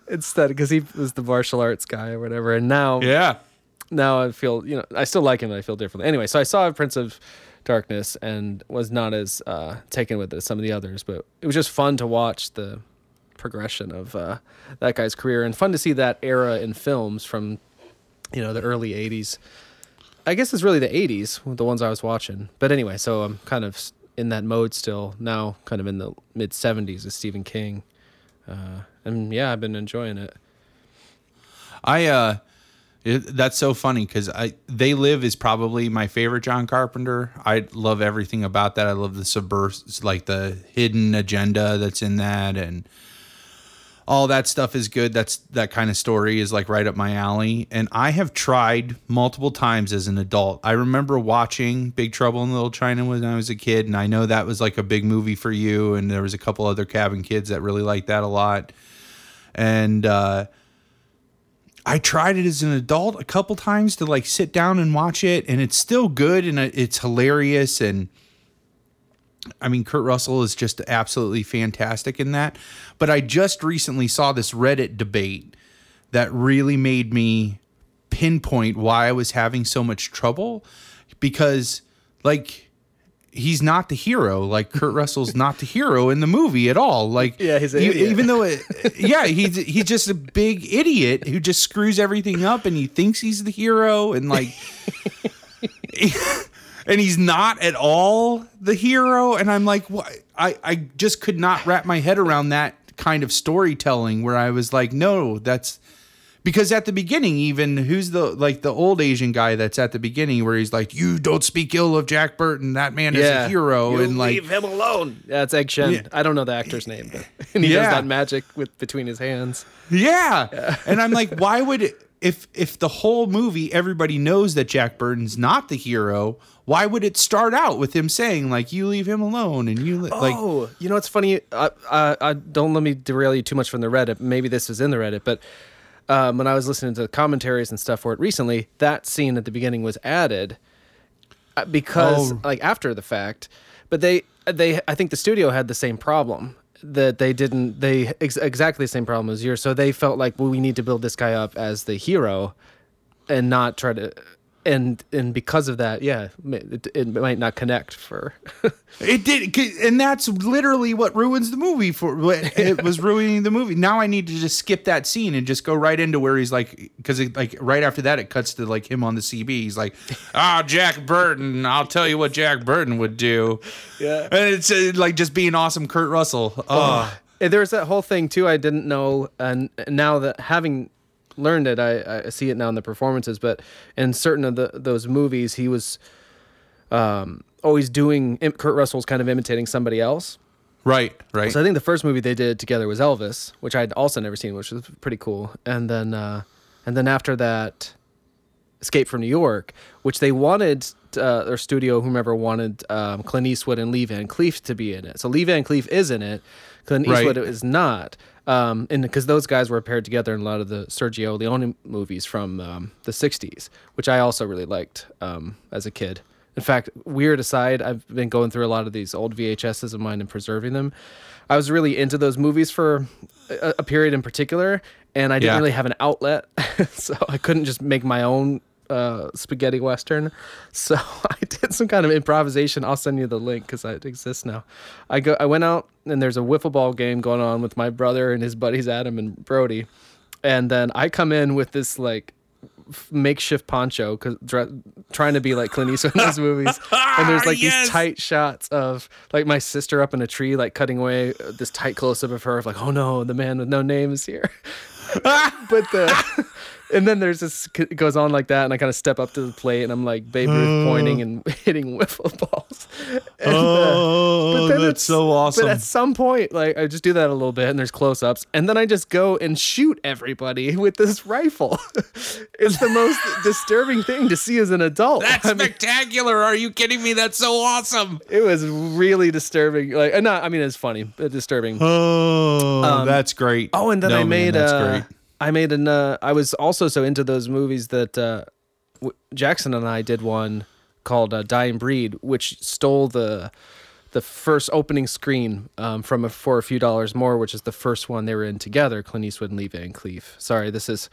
instead because he was the martial arts guy or whatever. And now, yeah. now I feel you know I still like him. I feel differently. Anyway, so I saw Prince of Darkness and was not as uh, taken with it as some of the others, but it was just fun to watch the progression of uh, that guy's career and fun to see that era in films from you know the early '80s. I guess it's really the '80s, the ones I was watching. But anyway, so I'm kind of in that mode still now, kind of in the mid '70s with Stephen King, uh, and yeah, I've been enjoying it. I uh it, that's so funny because I They Live is probably my favorite John Carpenter. I love everything about that. I love the subvers like the hidden agenda that's in that and all that stuff is good. That's that kind of story is like right up my alley. And I have tried multiple times as an adult. I remember watching Big Trouble in Little China when I was a kid, and I know that was like a big movie for you. And there was a couple other cabin kids that really liked that a lot. And uh I tried it as an adult a couple times to like sit down and watch it, and it's still good and it's hilarious. And I mean, Kurt Russell is just absolutely fantastic in that. But I just recently saw this Reddit debate that really made me pinpoint why I was having so much trouble because, like, he's not the hero. Like Kurt Russell's not the hero in the movie at all. Like, Yeah, he's idiot. even though, it, yeah, he's he's just a big idiot who just screws everything up, and he thinks he's the hero, and like, and he's not at all the hero. And I'm like, what? I I just could not wrap my head around that kind of storytelling where I was like, no, that's because at the beginning, even who's the like the old Asian guy that's at the beginning where he's like, "You don't speak ill of Jack Burton. That man is a hero," You and like, leave him alone. Yeah, it's Egg Shen. Yeah. I don't know the actor's name, but and he does that magic with between his hands. yeah. and I'm like, why would if if the whole movie everybody knows that Jack Burton's not the hero? Why would it start out with him saying like, "You leave him alone," and you li- like, oh, you know what's funny? Uh, uh, uh, don't let me derail you too much from the Reddit. Maybe this was in the Reddit, but um, when I was listening to the commentaries and stuff for it recently, that scene at the beginning was added uh, because Oh. like after the fact. But they they I think the studio had the same problem that they didn't they ex- exactly the same problem as yours. So they felt like well we need to build this guy up as the hero and not try to and and because of that, yeah, it, it might not connect for It did, and that's literally what ruins the movie. For it was ruining the movie. Now I need to just skip that scene and just go right into where he's like, because like right after that it cuts to like him on the CB. He's like, "Ah, Jack Burton. I'll tell you what Jack Burton would do." Yeah. and it's uh, like just being awesome, Kurt Russell. Oh, And there was that whole thing too. I didn't know, and now that having learned it, I, I see it now in the performances. But in certain of the those movies, he was um, always doing. Kurt Russell's kind of imitating somebody else. right, right. So I think the first movie they did together was Elvis, which I'd also never seen, which was pretty cool. And then, uh, and then after that, Escape from New York, which they wanted uh, their studio, whomever wanted um, Clint Eastwood and Lee Van Cleef to be in it. So Lee Van Cleef is in it. Clint Right. Eastwood is not. Um, and because those guys were paired together in a lot of the Sergio Leone movies from um, the '60s, which I also really liked um, as a kid. In fact, weird aside, I've been going through a lot of these old VHSs of mine and preserving them. I was really into those movies for a, a period in particular, and I didn't Yeah. really have an outlet, so I couldn't just make my own uh, spaghetti western. So I did some kind of improvisation. I'll send you the link because it exists now. I go. I went out and there's a wiffle ball game going on with my brother and his buddies Adam and Brody, and then I come in with this like makeshift poncho because trying to be like Clint Eastwood in those movies. And there's like Yes. these tight shots of like my sister up in a tree, like cutting away uh, this tight close up of her, of like, oh no, the man with no name is here. but the and then there's this it goes on like that, and I kind of step up to the plate, and I'm like Babe Ruth pointing and hitting wiffle balls. And, uh, oh, then that's it's- so awesome. But at some point, like I just do that a little bit, and there's close-ups, and then I just go and shoot everybody with this rifle. it's the most disturbing thing to see as an adult. That's I mean, spectacular. Are you kidding me? That's so awesome. it was really disturbing. Like, uh, not, I mean, it's funny, but disturbing. Oh, that's great. Oh, and then No, I man, made that's uh, great. I made an. Uh, I was also so into those movies that uh, w- Jackson and I did one called uh, Dying Breed, which stole the the first opening screen um, from a, for a few dollars more, which is the first one they were in together, Clint Eastwood and Lee Van Cleef. Sorry, this is.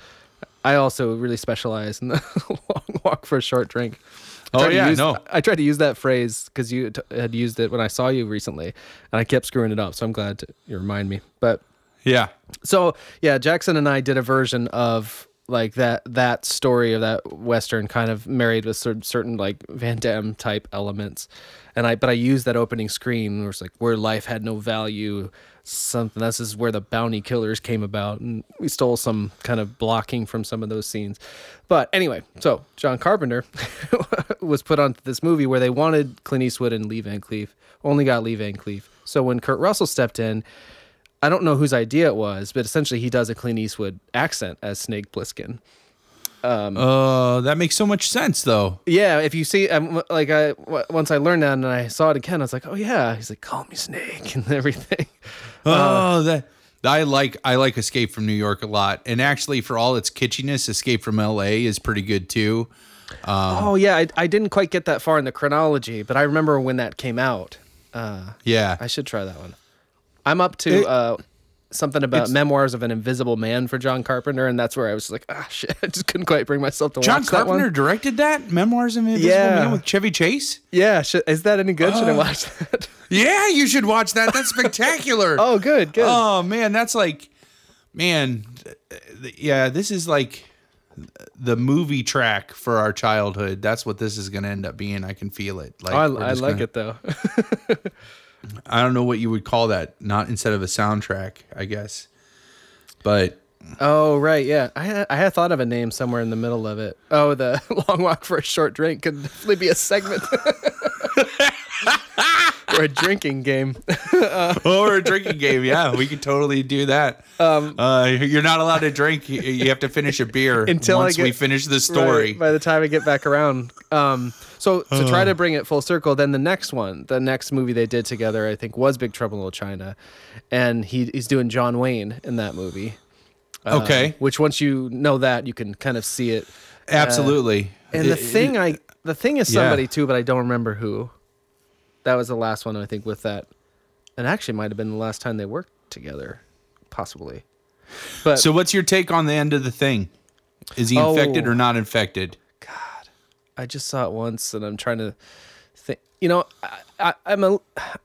I also really specialize in the long walk for a short drink. I Oh, yeah, use- no. I tried to use that phrase because you t- had used it when I saw you recently, and I kept screwing it up. So I'm glad to, you remind me. But Yeah. so yeah, Jackson and I did a version of like that that story of that western kind of married with cer- certain like Van Damme type elements, and I but I used that opening screen where it's like where life had no value, something. This is where the bounty killers came about, and we stole some kind of blocking from some of those scenes. But anyway, so John Carpenter was put onto this movie where they wanted Clint Eastwood and Lee Van Cleef, only got Lee Van Cleef. So when Kurt Russell stepped in. I don't know whose idea it was, but essentially he does a Clint Eastwood accent as Snake Plissken. Uh, that makes so much sense, though. Yeah, if you see, um, like I w- once I learned that and I saw it again, I was like, oh yeah. He's like, call me Snake and everything. Oh, that I like. I like Escape from New York a lot, and actually, for all its kitschiness, Escape from L.A. is pretty good too. oh yeah, I, I didn't quite get that far in the chronology, but I remember when that came out. Uh, Yeah, I should try that one. I'm up to It- uh, something about Memoirs of an Invisible Man for John Carpenter, and that's where I was like, ah shit, I just couldn't quite bring myself to John watch that one. John Carpenter directed that Memoirs of an Invisible Yeah. Man with Chevy Chase. Yeah, should, is that any good? Should I watch that? Yeah, you should watch that. That's spectacular. oh, good, good. Oh man, that's like, man, yeah, this is like the movie track for our childhood. That's what this is going to end up being. I can feel it. Like Oh, I, I like gonna- it though. I don't know what you would call that. Not instead of a soundtrack, I guess. But Oh right, yeah. I had, I had thought of a name somewhere in the middle of it. Oh, the long walk for a short drink could definitely be a segment. or a drinking game. or a drinking game. Yeah, we could totally do that. Um, uh, you're not allowed to drink. You- You have to finish a beer Until once we finish the story. Right, by the time I get back around. Um, so to try to bring it full circle, then the next one, the next movie they did together, I think was Big Trouble in Little China, and he he's doing John Wayne in that movie. Uh, Okay. Which once you know that, you can kind of see it. Absolutely. And the It- thing I the thing is Yeah. somebody too, but I don't remember who. That was the last one I think with that, and actually might have been the last time they worked together, possibly. But So, what's your take on the end of the thing? Is he infected Oh. or not infected? God, I just saw it once, and I'm trying to. You know, I, I, I'm a.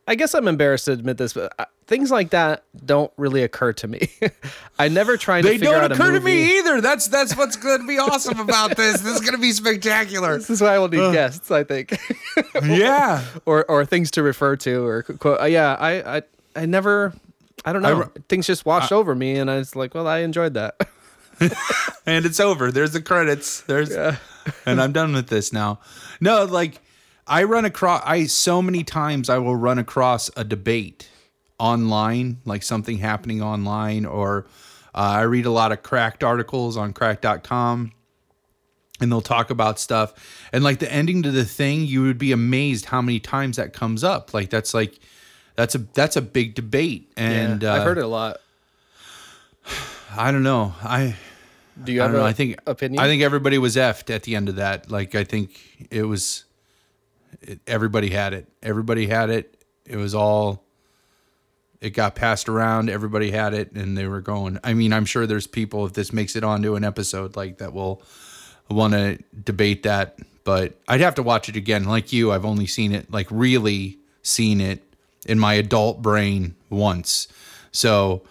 I guess I'm embarrassed to admit this, but uh, things like that don't really occur to me. I never try to. They figure don't occur to me either. That's that's what's going to be awesome about this. This is going to be spectacular. This is why I will need guests. I think, Yeah. or or things to refer to, or quote. Uh, yeah, I, I I never. I don't know. re- things just washed over me, and I was like, well, I enjoyed that. and it's over. There's the credits. There's and I'm done with this now. No, like I run across I so many times I will run across a debate online, like something happening online or uh, I read a lot of cracked articles on cracked.com and they'll talk about stuff and like the ending to the thing you would be amazed how many times that comes up like that's like that's a that's a big debate and yeah, uh, I've heard it a lot. I don't know I Do you I have don't know. I think opinion? I think everybody was effed at the end of that. Like I think it was. It, everybody had it. Everybody had it. It was all. It got passed around. Everybody had it, and they were going. I mean, I'm sure there's people if this makes it onto an episode like that will want to debate that. But I'd have to watch it again. Like you, I've only seen it like really seen it in my adult brain once. So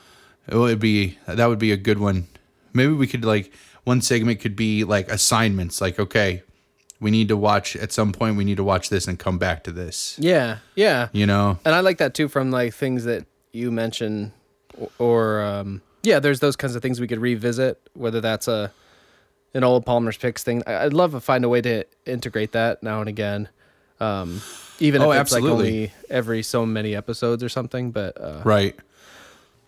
it would be that would be a good one. Maybe we could like one segment could be like assignments. Like okay, we need to watch at some point. We need to watch this and come back to this. yeah, yeah. You know, and I like that too from like things that you mention, or, or um, yeah, there's those kinds of things we could revisit. Whether that's a an old Palmer's picks thing, I, I'd love to find a way to integrate that now and again. Um, even Oh, if it's absolutely. like only every so many episodes or something. But uh, right?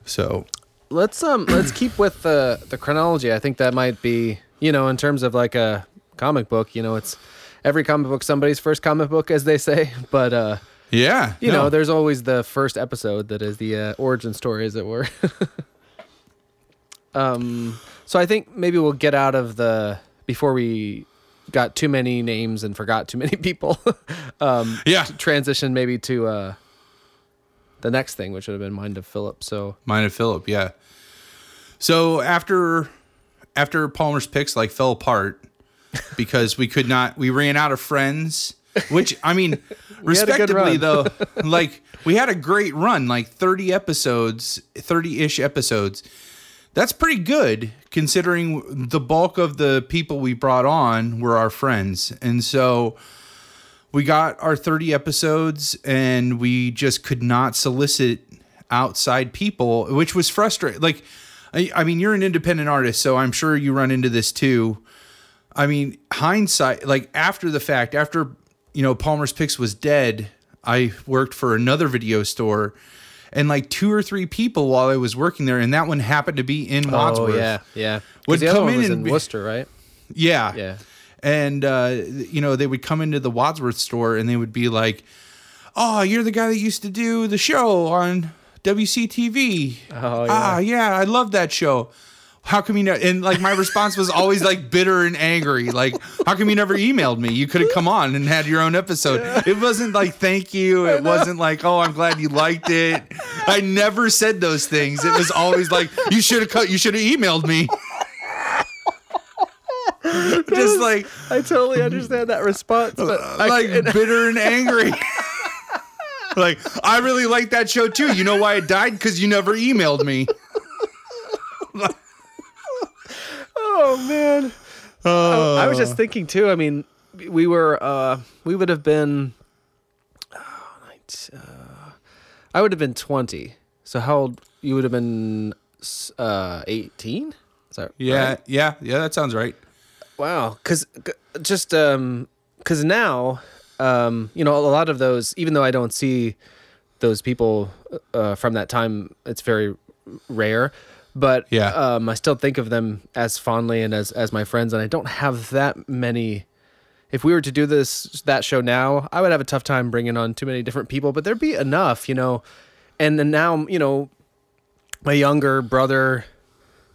So let's um let's keep with the the chronology. I think that might be you know in terms of like a comic book. You know, it's every comic book somebody's first comic book, as they say. But uh, yeah, you no. know, there's always the first episode that is the uh, origin story, as it were. um, so I think maybe we'll get out of the before we got too many names and forgot too many people. um, Yeah. transition maybe to uh, the next thing, which would have been Mind of Philip. So Mine and Philip, yeah. So after after Palmer's picks like fell apart because we could not we ran out of friends, which I mean had a good respectively though, like we had a great run, like 30 episodes, 30-ish episodes. That's pretty good considering the bulk of the people we brought on were our friends. And so we got our 30 episodes and we just could not solicit outside people which was frustrating like I, I mean you're an independent artist so i'm sure you run into this too i mean hindsight like after the fact after you know palmer's picks was dead i worked for another video store and like two or three people while i was working there and that one happened to be in wadsworth Oh yeah, yeah. Would the other one in was in be- Wooster, right? yeah. Yeah. And uh, you know, they would come into the Wadsworth store and they would be like, "Oh, you're the guy that used to do the show on WCTV." Oh, Ah, yeah, I love that show. How come you know? And like my response was always like bitter and angry. Like, how come you never emailed me? You could have come on and had your own episode. It wasn't like thank you. It wasn't like oh I'm glad you liked it. I never said those things. It was always like you should have cut. You should have emailed me. Just like I totally understand that response, but I, like bitter and angry. like I really like that show too. You know why it died? Because you never emailed me. Oh man. Uh, I was just thinking too. I mean, we were uh we would have been oh, uh, I would have been 20. So how old you would have been uh 18? that Yeah, right? yeah, yeah. That sounds right. Wow, because just um, because now um, you know a lot of those, even though I don't see those people uh, from that time, it's very rare. But Yeah. um, I still think of them as fondly and as as my friends, and I don't have that many. If we were to do this that show now, I would have a tough time bringing on too many different people, but there'd be enough, you know. And then now, you know, my younger brother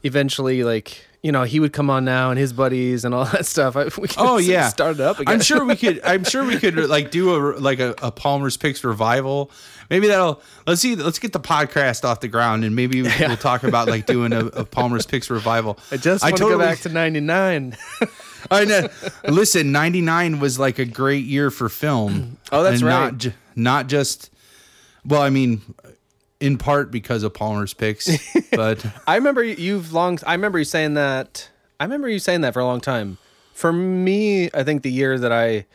eventually like you know he would come on now and his buddies and all that stuff I, we could Oh yeah, start it up again I'm sure we could. I'm sure we could like do a like a, a Palmer's Picks revival. Maybe that'll let's see. Let's get the podcast off the ground and maybe we'll talk about like doing a, a Palmer's Picks revival. i just want to go back to 99 I know. Listen, '99 was like a great year for film. Oh, that's and right. Not not just. Well, I mean, in part because of Palmer's Picks, but i remember you've long i remember you saying that i remember you saying that for a long time. For me i think the year that i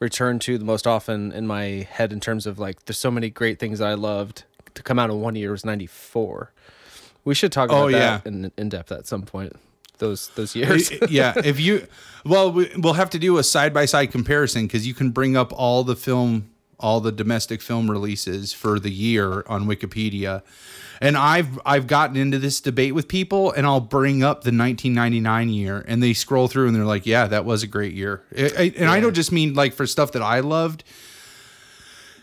return to the most often in my head in terms of like there's so many great things that i loved to come out in one year was 94 we should talk about Oh, that yeah. in, in depth at some point those those years. yeah, if you, well, we, we'll have to do a side by side comparison because you can bring up all the film, all the domestic film releases for the year on Wikipedia, and I've I've gotten into this debate with people, and I'll bring up the 1999 year, and they scroll through and they're like, yeah, that was a great year, I- I- and I don't just mean like for stuff that I loved.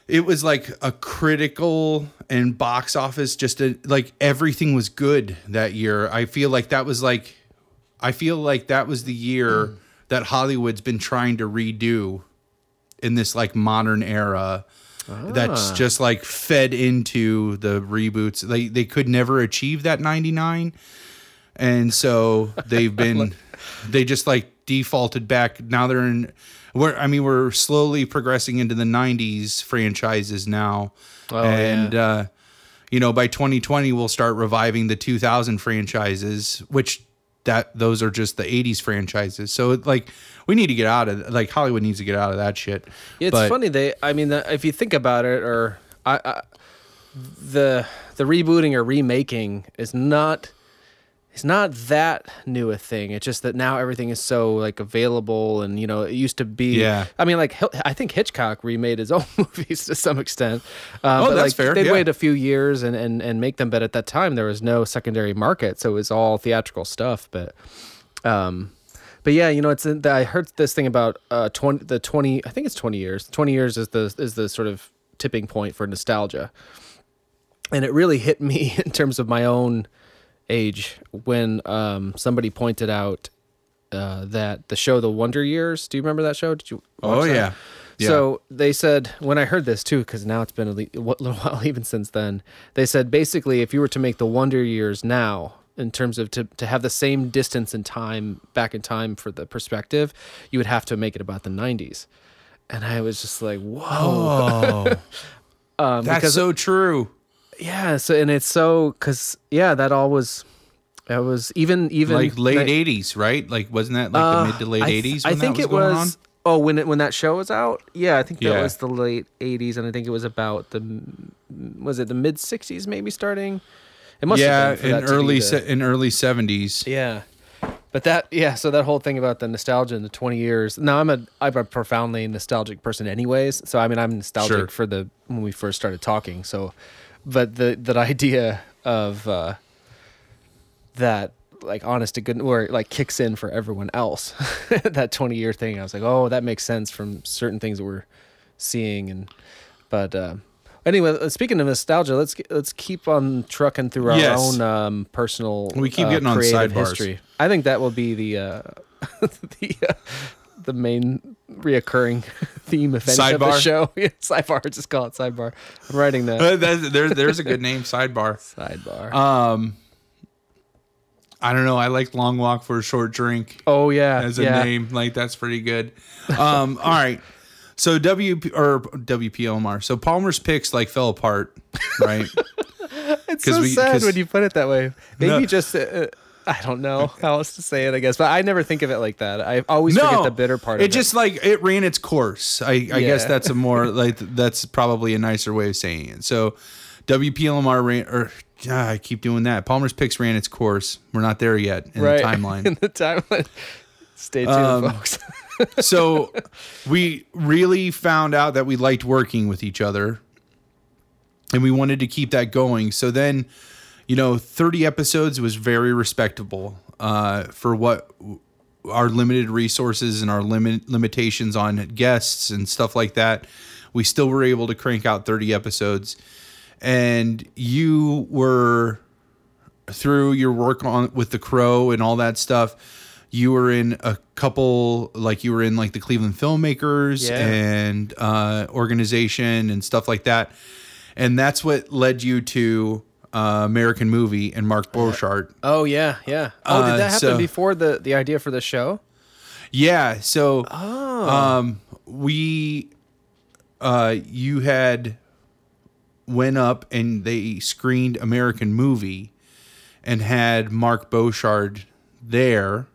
It was like a critical and box office, just a, like everything was good that year. I feel like that was like I feel like that was the year hmm. that Hollywood's been trying to redo in this like modern era. That's just like fed into the reboots. They they could never achieve that 99. And so they've been they just like defaulted back. Now they're in we're I mean we're slowly progressing into the 90s franchises now. and uh you know by 2020 we'll start reviving the 2000 franchises which that those are just the 80s franchises so it, like we need to get out of like hollywood needs to get out of that shit It's But- funny they. I mean, the, if you think about it, or I, I, the the rebooting or remaking is not. It's not that new a thing. It's just that now everything is so like available, and you know, it used to be. Yeah. I mean, like I think Hitchcock remade his own movies to some extent. Um, Oh, but, that's like, fair, They'd yeah. wait a few years and, and and make them, but at that time there was no secondary market, so it was all theatrical stuff. But um, but yeah, you know, it's in the, I heard this thing about uh twenty the twenty I think it's twenty years. Twenty years is the is the sort of tipping point for nostalgia, and it really hit me in terms of my own age when um somebody pointed out uh that the show The Wonder Years. Do you remember that show? Did you? watch oh that? yeah yeah So they said when I heard this too, because now it's been a a little while even since then. They said basically, if you were to make the Wonder Years now, in terms of to to have the same distance and time back in time for the perspective, you would have to make it about the '90s. And I was just like, whoa, oh um, that's because so true yeah. So and it's so because yeah, that all was. That was even even like late ni- 80s right like wasn't that like uh, the mid to late I th- 80s I think that was it was. on Oh, when it when that show was out, yeah, I think that Yeah. was the late '80s, and I think it was about the was it the mid '60s, maybe starting. It must yeah have been in that to be early se- in early 70s yeah, but that yeah, so that whole thing about the nostalgia in the 20 years. Now I'm a I'm a profoundly nostalgic person, anyways. So I mean, I'm nostalgic Sure. for the when we first started talking. So, but the that idea of uh, that like honest to goodness where it like kicks in for everyone else that 20 year thing i was like oh that makes sense from certain things that we're seeing and but uh anyway uh, speaking of nostalgia let's let's keep on trucking through our Yes. own um personal We keep uh, getting on sidebars. history i think that will be the uh the uh, the main reoccurring theme any of the show yeah, sidebar just call it sidebar i'm writing that Uh, that's- there, there's a good name sidebar sidebar um i don't know i like long walk for a short drink oh yeah as a yeah. name. Like that's pretty good. Um, all right. So WP or WP Omar. So Palmer's picks like fell apart, right? it's so we- sad when you put it that way. Maybe No. just uh, uh, I don't know how else to say it. I guess, but I never think of it like that. I always forget the bitter part. It of just like it ran its course. I, I guess that's a more like that's probably a nicer way of saying it. So WPLMR ran, or ah, I keep doing that. Palmer's Picks ran its course. We're not there yet in the timeline. in the timeline. Stay tuned, Um, folks. So we really found out that we liked working with each other and we wanted to keep that going. So then you know 30 episodes was very respectable uh, for what our limited resources and our limit limitations on guests and stuff like that. We still were able to crank out 30 episodes. And you were through your work on with the crow and all that stuff you were in a couple like you were in like the cleveland filmmakers Yeah. and uh, organization and stuff like that and that's what led you to uh, american movie and mark borchardt oh yeah, yeah. Oh, Uh, did that happen so- before the the idea for the show? yeah so Oh. um we uh you had went up and they screened american movie and had mark borchardt there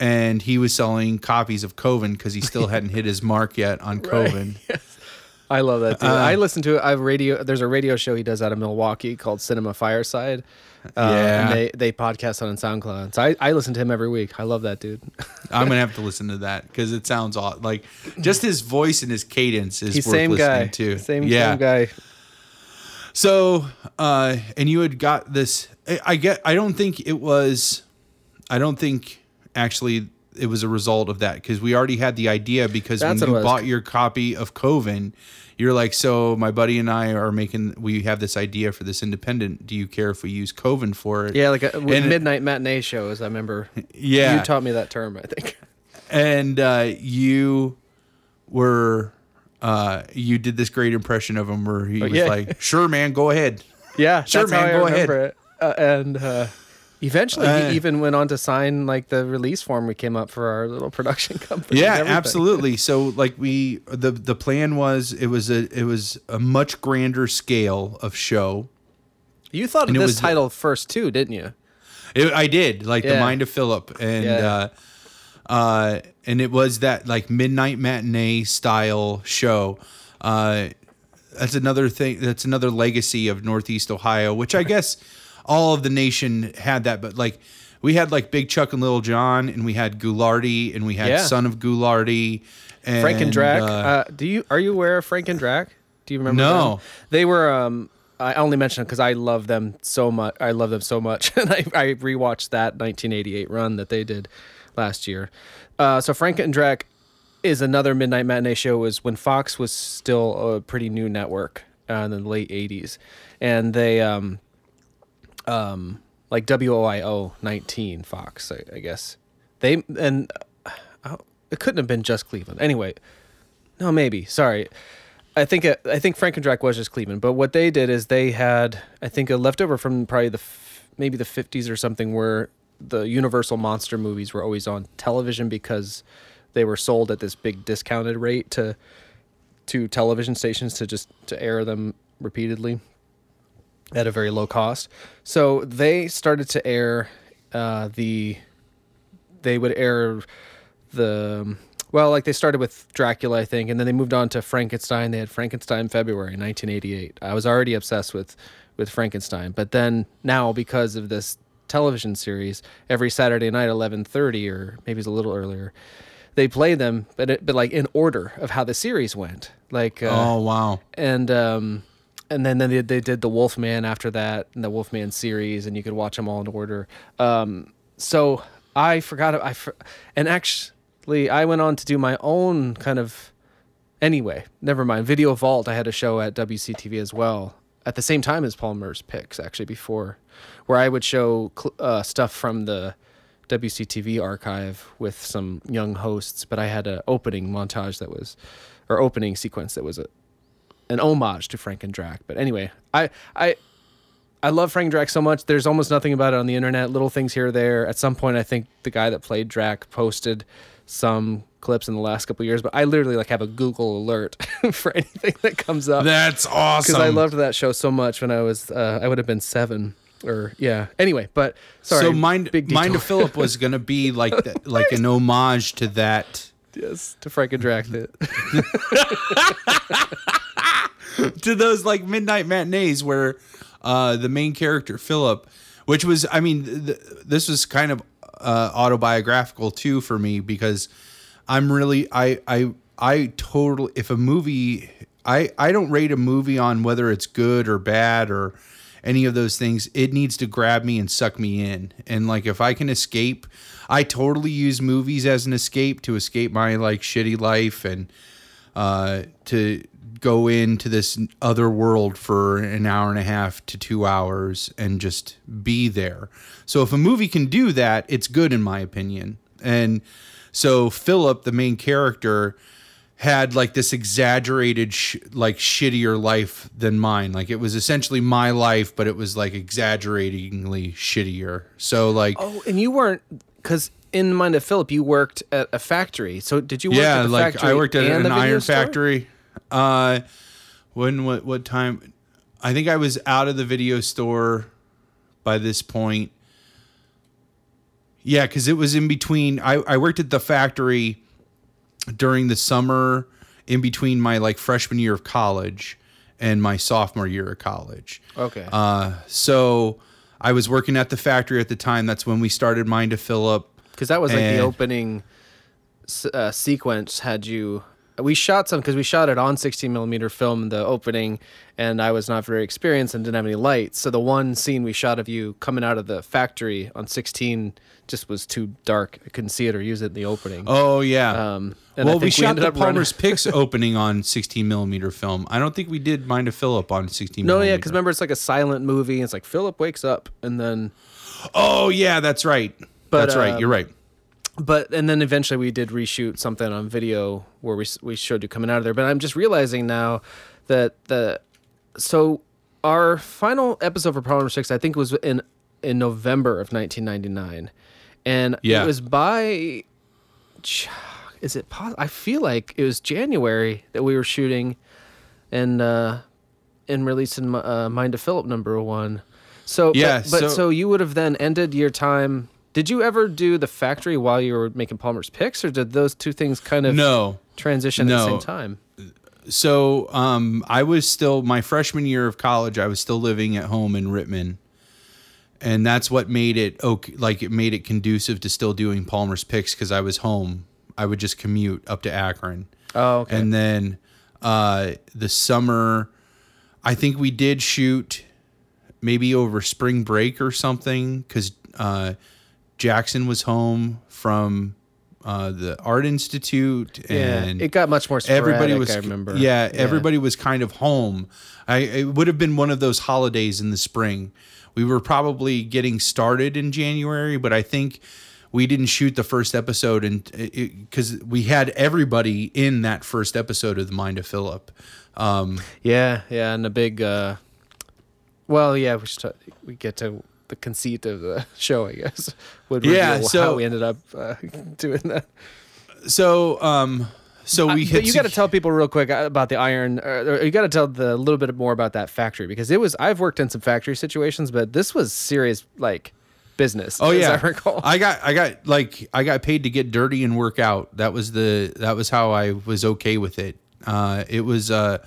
and he was selling copies of coven because he still hadn't hit his mark yet on coven I love that. Dude. Uh, I listen to it. I have radio. There's a radio show he does out of Milwaukee called Cinema Fireside. Uh, Yeah. and they they podcast on SoundCloud. So I, I listen to him every week. I love that dude. i'm gonna have to listen to that because it sounds odd like just his voice and his cadence is He's worth same listening guy. to Same yeah same guy. So, uh, and you had got this. I, I get. I don't think it was. I don't think actually it was a result of that because we already had the idea because That's when you was. bought your copy of Coven, you're like, so my buddy and I are making. We have this idea for this independent. Do you care if we use Coven for it? Yeah, like a midnight matinee shows. I remember. Yeah. you taught me that term. I think. and uh, you were. Uh, you did this great impression of him where he was Oh, yeah. like, "Sure, man, go ahead." Yeah, Sure, man, go ahead. Uh, and uh, eventually, Uh, he even went on to sign like the release form we came up for our little production company. Yeah, absolutely. So like we the the plan was it was a it was a much grander scale of show. You thought of And it this was- title first too, didn't you? It, I did like the mind of Philip and Yeah. uh uh and it was that like midnight matinee style show. Uh that's another thing that's another legacy of Northeast Ohio, which I guess all of the nation had that, but like we had like Big Chuck and Little John and we had Ghoulardi and we had Yeah. Son of Ghoulardi and Frank and Drac. uh, Uh, do you are you aware of Frank and Drac? Do you remember? No. them? they were. Um, I only mention because I love them so much. I love them so much, and I, I rewatched that 1988 run that they did last year. Uh, so Frank and Drac is another midnight matinee show. Was when Fox was still a pretty new network uh, in the late 80s, and they um, um, like WOIO 19 Fox, I, I guess. They and uh, it couldn't have been just Cleveland. Anyway, no, maybe. Sorry. I think it, I think Frank and Drac was just Cleveland, but what they did is they had I think a leftover from probably the f- maybe the 50s or something where the Universal monster movies were always on television because they were sold at this big discounted rate to to television stations to just to air them repeatedly at a very low cost. So they started to air uh, the they would air the well, like they started with Dracula, I think, and then they moved on to Frankenstein. They had Frankenstein February 1988. I was already obsessed with with Frankenstein, but then now because of this television series, every Saturday night 11:30 or maybe it's a little earlier, they play them, but it, but like in order of how the series went. Like uh, Oh wow. and um and then, then they, they did the Wolfman after that and the Wolfman series and you could watch them all in order. Um so I forgot I for, and actually I went on to do my own kind of anyway, never mind. Video Vault I had a show at WCTV as well at the same time as Palmer's Picks actually before where I would show uh, stuff from the WCTV archive with some young hosts, but I had an opening montage that was, or opening sequence that was a, an homage to Frank and Drac. But anyway, I I I love Frank and Drac so much. There's almost nothing about it on the internet. Little things here or there. At some point, I think the guy that played Drac posted some clips in the last couple of years, but I literally like have a Google alert for anything that comes up That's awesome. because I loved that show so much when I was uh, I would have been seven or yeah. Anyway, but sorry. so mind big mind of Philip was gonna be like that, like an homage to that yes to Frank and Drac. To those like midnight matinees where uh, the main character Philip, which was I mean th- this was kind of uh, autobiographical too for me because I'm really I I I totally if a movie I I don't rate a movie on whether it's good or bad or any of those things. It needs to grab me and suck me in. And like if I can escape I totally use movies as an escape to escape my like shitty life and uh to go into this other world for an hour and a half to 2 hours and just be there. So if a movie can do that, it's good in my opinion. And so Philip, the main character, had like this exaggerated sh- like shittier life than mine like it was essentially my life but it was like exaggeratingly shittier so like Oh, and you weren't because in Mind of Philip, you worked at a factory. So did you work yeah at the like factory i worked at an iron store? factory uh when what what time i think i was out of the video store by this point yeah because it was in between I, I worked at the factory during the summer in between my like freshman year of college and my sophomore year of college Okay. uh so i was working at the factory at the time that's when we started mind to Philip. because that was like the opening uh, sequence had you we shot some because we shot it on 16 millimeter film the opening and i was not very experienced and didn't have any lights so the one scene we shot of you coming out of the factory on 16 just was too dark i couldn't see it or use it in the opening Oh yeah. Um, and well, we think we shot ended the up Palmer's Picks opening on 16 millimeter film. I don't think we did Mind of Philip on 16. no yeah because remember it's like a silent movie it's like philip wakes up and then Oh yeah, that's right. But, that's right. um, You're right. But and then eventually we did reshoot something on video where we we showed you coming out of there. But I'm just realizing now that the so our final episode for Palmer's Picks I think was in in November of 1999, and Yeah. it was by is it pos- I feel like it was January that we were shooting and uh and releasing uh, Mind of Philip number one. So Yeah, but, but so, so- you would have then ended your time. Did you ever do the factory while you were making Palmer's picks, or did those two things kind of No. transition at the same time? So um, I was still my freshman year of college. I was still living at home in Rittman, and that's what made it okay. Like it made it conducive to still doing Palmer's Picks because I was home. I would just commute up to Akron. Oh, okay. And then uh, the summer, I think we did shoot maybe over spring break or something because uh, Jackson was home from uh, the art institute yeah, and it got much more sporadic. everybody was I remember. Yeah, everybody was kind of home. I it would have been one of those holidays in the spring. We were probably getting started in January, but I think we didn't shoot the first episode and because we had everybody in that first episode of the Mind of Philip. Um, Yeah, yeah, and a big. uh Well, yeah, we should, we get to the conceit of the show, I guess. Would Yeah, so- how we ended up uh, doing that. so um, so we Uh, you got to tell people real quick uh, about the iron. Uh, or you got to tell the little bit more about that factory because it was. I've worked in some factory situations, but this was serious, like business. Oh as yeah, I recall. I got I got like I got paid to get dirty and work out. That was the that was how I was okay with it. Uh, it was a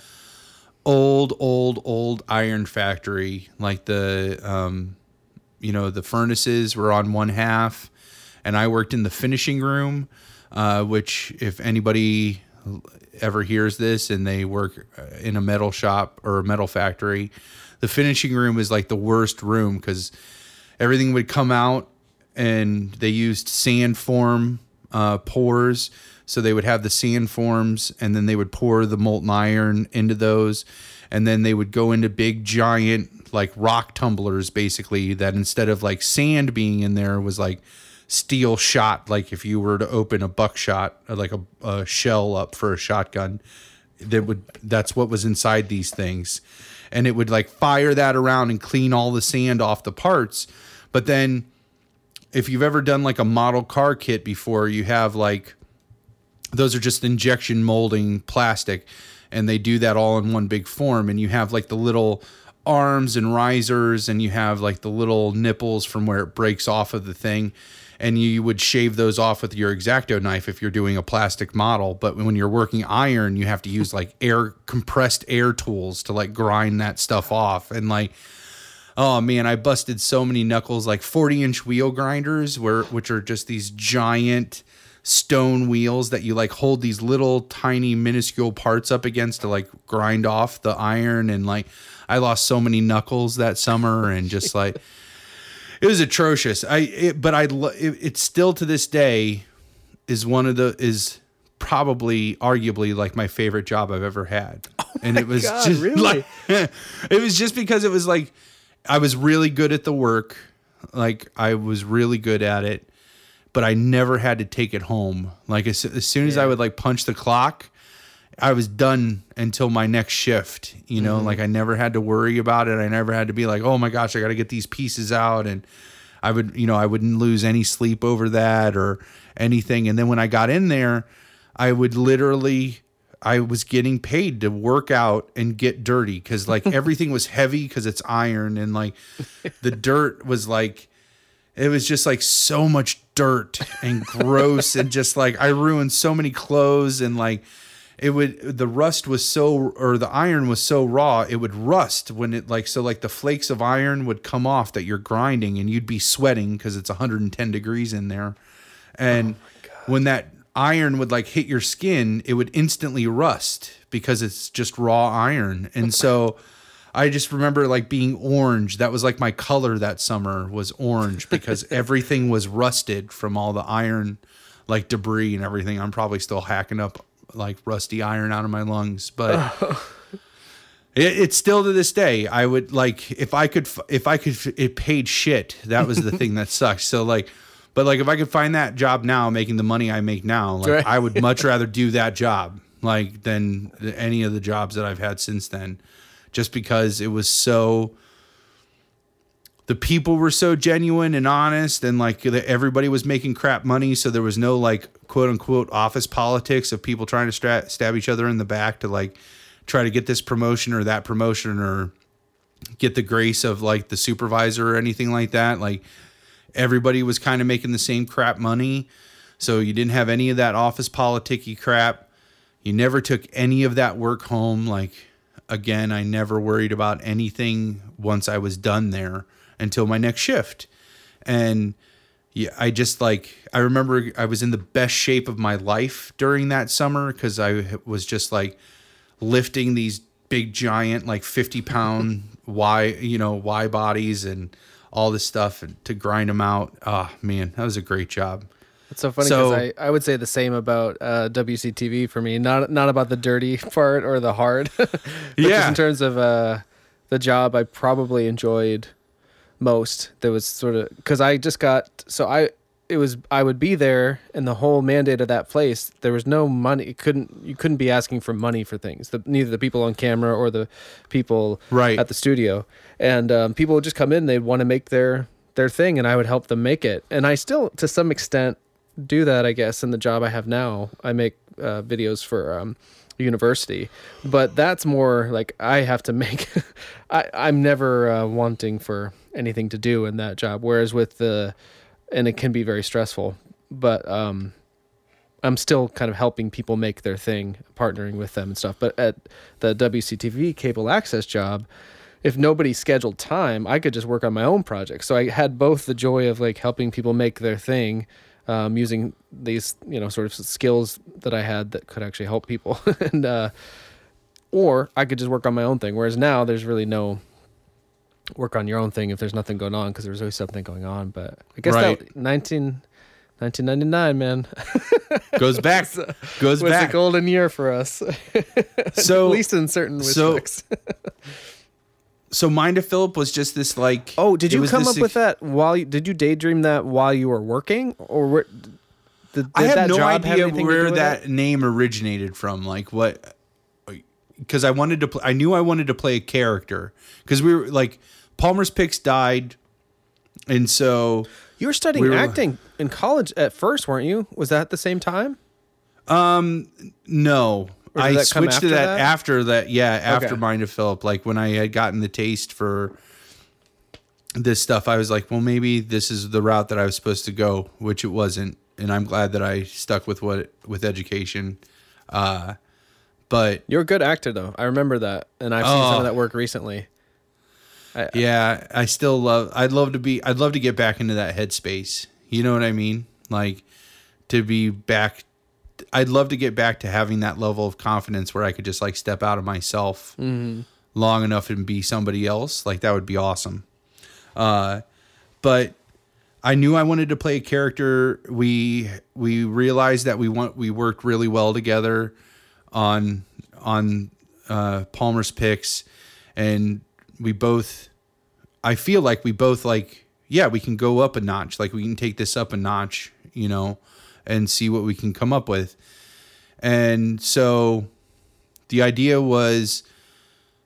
old old old iron factory. Like the um, you know the furnaces were on one half, and I worked in the finishing room. Uh, which if anybody ever hears this and they work uh, in a metal shop or a metal factory, the finishing room is like the worst room because everything would come out and they used sand form uh, pours so they would have the sand forms and then they would pour the molten iron into those and then they would go into big giant like rock tumblers basically that instead of like sand being in there was like steel shot. Like if you were to open a buckshot or like a, a shell up for a shotgun that would that's what was inside these things. And it would like fire that around and clean all the sand off the parts. But then if you've ever done like a model car kit before you have like those are just injection molding plastic and they do that all in one big form. And you have like the little arms and risers and you have like the little nipples from where it breaks off of the thing and you would shave those off with your exacto knife if you're doing a plastic model but when you're working iron you have to use like air compressed air tools to like grind that stuff off and like oh man i busted so many knuckles like 40 inch wheel grinders where which are just these giant stone wheels that you like hold these little tiny minuscule parts up against to like grind off the iron and like i lost so many knuckles that summer and just like it was atrocious. I it, but I it, it's still to this day is one of the is probably arguably like my favorite job I've ever had. Oh and it was God, just really? like it was just because it was like I was really good at the work. Like I was really good at it, but I never had to take it home. Like as, as soon as I would like punch the clock, I was done until my next shift. You know, mm-hmm. like I never had to worry about it. I never had to be like, oh my gosh, I got to get these pieces out. And I would, you know, I wouldn't lose any sleep over that or anything. And then when I got in there, I would literally, I was getting paid to work out and get dirty because like everything was heavy because it's iron and like the dirt was like, it was just like so much dirt and gross and just like I ruined so many clothes and like it would the rust was so or the iron was so raw it would rust when it like so like the flakes of iron would come off that you're grinding and you'd be sweating because it's 110 degrees in there and oh when that iron would like hit your skin it would instantly rust because it's just raw iron and so I just remember like being orange. That was like my color that summer was orange because everything was rusted from all the iron like debris and everything. I'm probably still hacking up like rusty iron out of my lungs, but it, it's still to this day. I would like if I could if I could it paid shit. That was the thing that sucked. So like but like if I could find that job now making the money I make now, like Right. I would much rather do that job like than any of the jobs that I've had since then just because it was so the people were so genuine and honest and like everybody was making crap money so there was no like quote unquote office politics of people trying to stra- stab each other in the back to like try to get this promotion or that promotion or get the grace of like the supervisor or anything like that. Like everybody was kind of making the same crap money. So you didn't have any of that office politicky crap. You never took any of that work home. Like again i never worried about anything once i was done there until my next shift and yeah i just like i remember i was in the best shape of my life during that summer because i was just like lifting these big giant like 50 pound y you know y bodies and all this stuff and to grind them out oh man that was a great job It's so funny So- I, I would say the same about uh, WCTV for me. Not not about the dirty part or the hard. but just Yeah. in terms of uh, the job, I probably enjoyed most. There was sort of because I just got so I it was I would be there and the whole mandate of that place there was no money. It couldn't you couldn't be asking for money for things. The, neither the people on camera or the people Right. at the studio. And um, people would just come in. They'd want to make their their thing, and I would help them make it. And I still, to some extent, do that. I guess in the job I have now, I make uh, videos for um, university, but that's more like I have to make. I I'm never uh, wanting for anything to do in that job. Whereas with the, and it can be very stressful, but um, I'm still kind of helping people make their thing, partnering with them and stuff. But at the WCTV cable access job, if nobody scheduled time, I could just work on my own project. So I had both the joy of like helping people make their thing, um, using these you know sort of skills that I had that could actually help people, and uh, or I could just work on my own thing. Whereas now there's really no work on your own thing if there's nothing going on because there's always something going on. But I guess Right. that 19, 1999, man, goes back goes was back a golden year for us. so At least in certain respects. so mind of philip was just this like Oh, did you come up with that while you, did you daydream that while you were working or were, did, I have that no job have idea anything where that it? name originated from. Like what? Because I wanted to. Pl- I knew I wanted to play a character. Because we were like Palmer's Picks died, and so You were studying we were- acting in college at first, weren't you? Was that at the same time? Um, no. I switched to that, that? after that. Yeah, after Okay. Mind of Philip. Like when I had gotten the taste for this stuff, I was like, well, maybe this is the route that I was supposed to go, which it wasn't, and I'm glad that I stuck with what with education. Uh, but You're a good actor though. I remember that, and I've seen some of that work recently. yeah, I still love. I'd love to be. I'd love to get back into that headspace. You know what I mean? Like to be back. I'd love to get back to having that level of confidence where I could just like step out of myself long enough and be somebody else. Like that would be awesome. Uh, but I knew I wanted to play a character. We we realized that we want we worked really well together on on uh, Palmer's picks, and we both. I feel like we both like yeah we can go up a notch. Like we can take this up a notch, you know, and see what we can come up with. And so, the idea was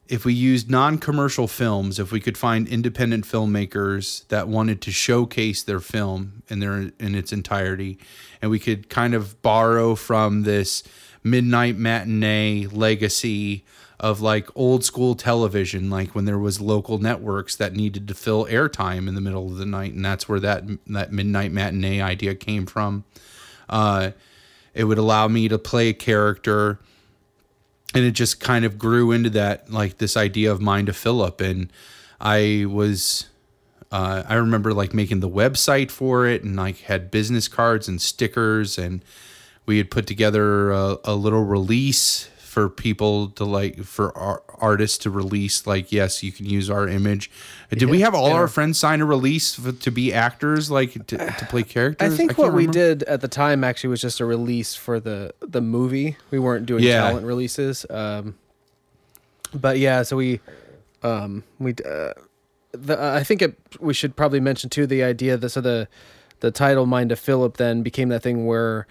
if we used non-commercial films, if we could find independent filmmakers that wanted to showcase their film in their in its entirety, and we could kind of borrow from this midnight matinee legacy of like old school television, like when there was local networks that needed to fill airtime in the middle of the night, and that's where that that midnight matinee idea came from. Uh, it would allow me to play a character and it just kind of grew into that like this idea of mind of philip and i was uh, i remember like making the website for it and like had business cards and stickers and we had put together a, a little release for people to like for our artists to release like yes you can use our image did we have all Yeah. our friends sign a release to be actors like to, to play characters I think can't what we did at the time actually was just a release for the the movie. We weren't doing Yeah. talent releases. Um, but yeah, so we um, we uh, the, I think it, we should probably mention too the idea that so the the title "Mind of Philip" then became that thing where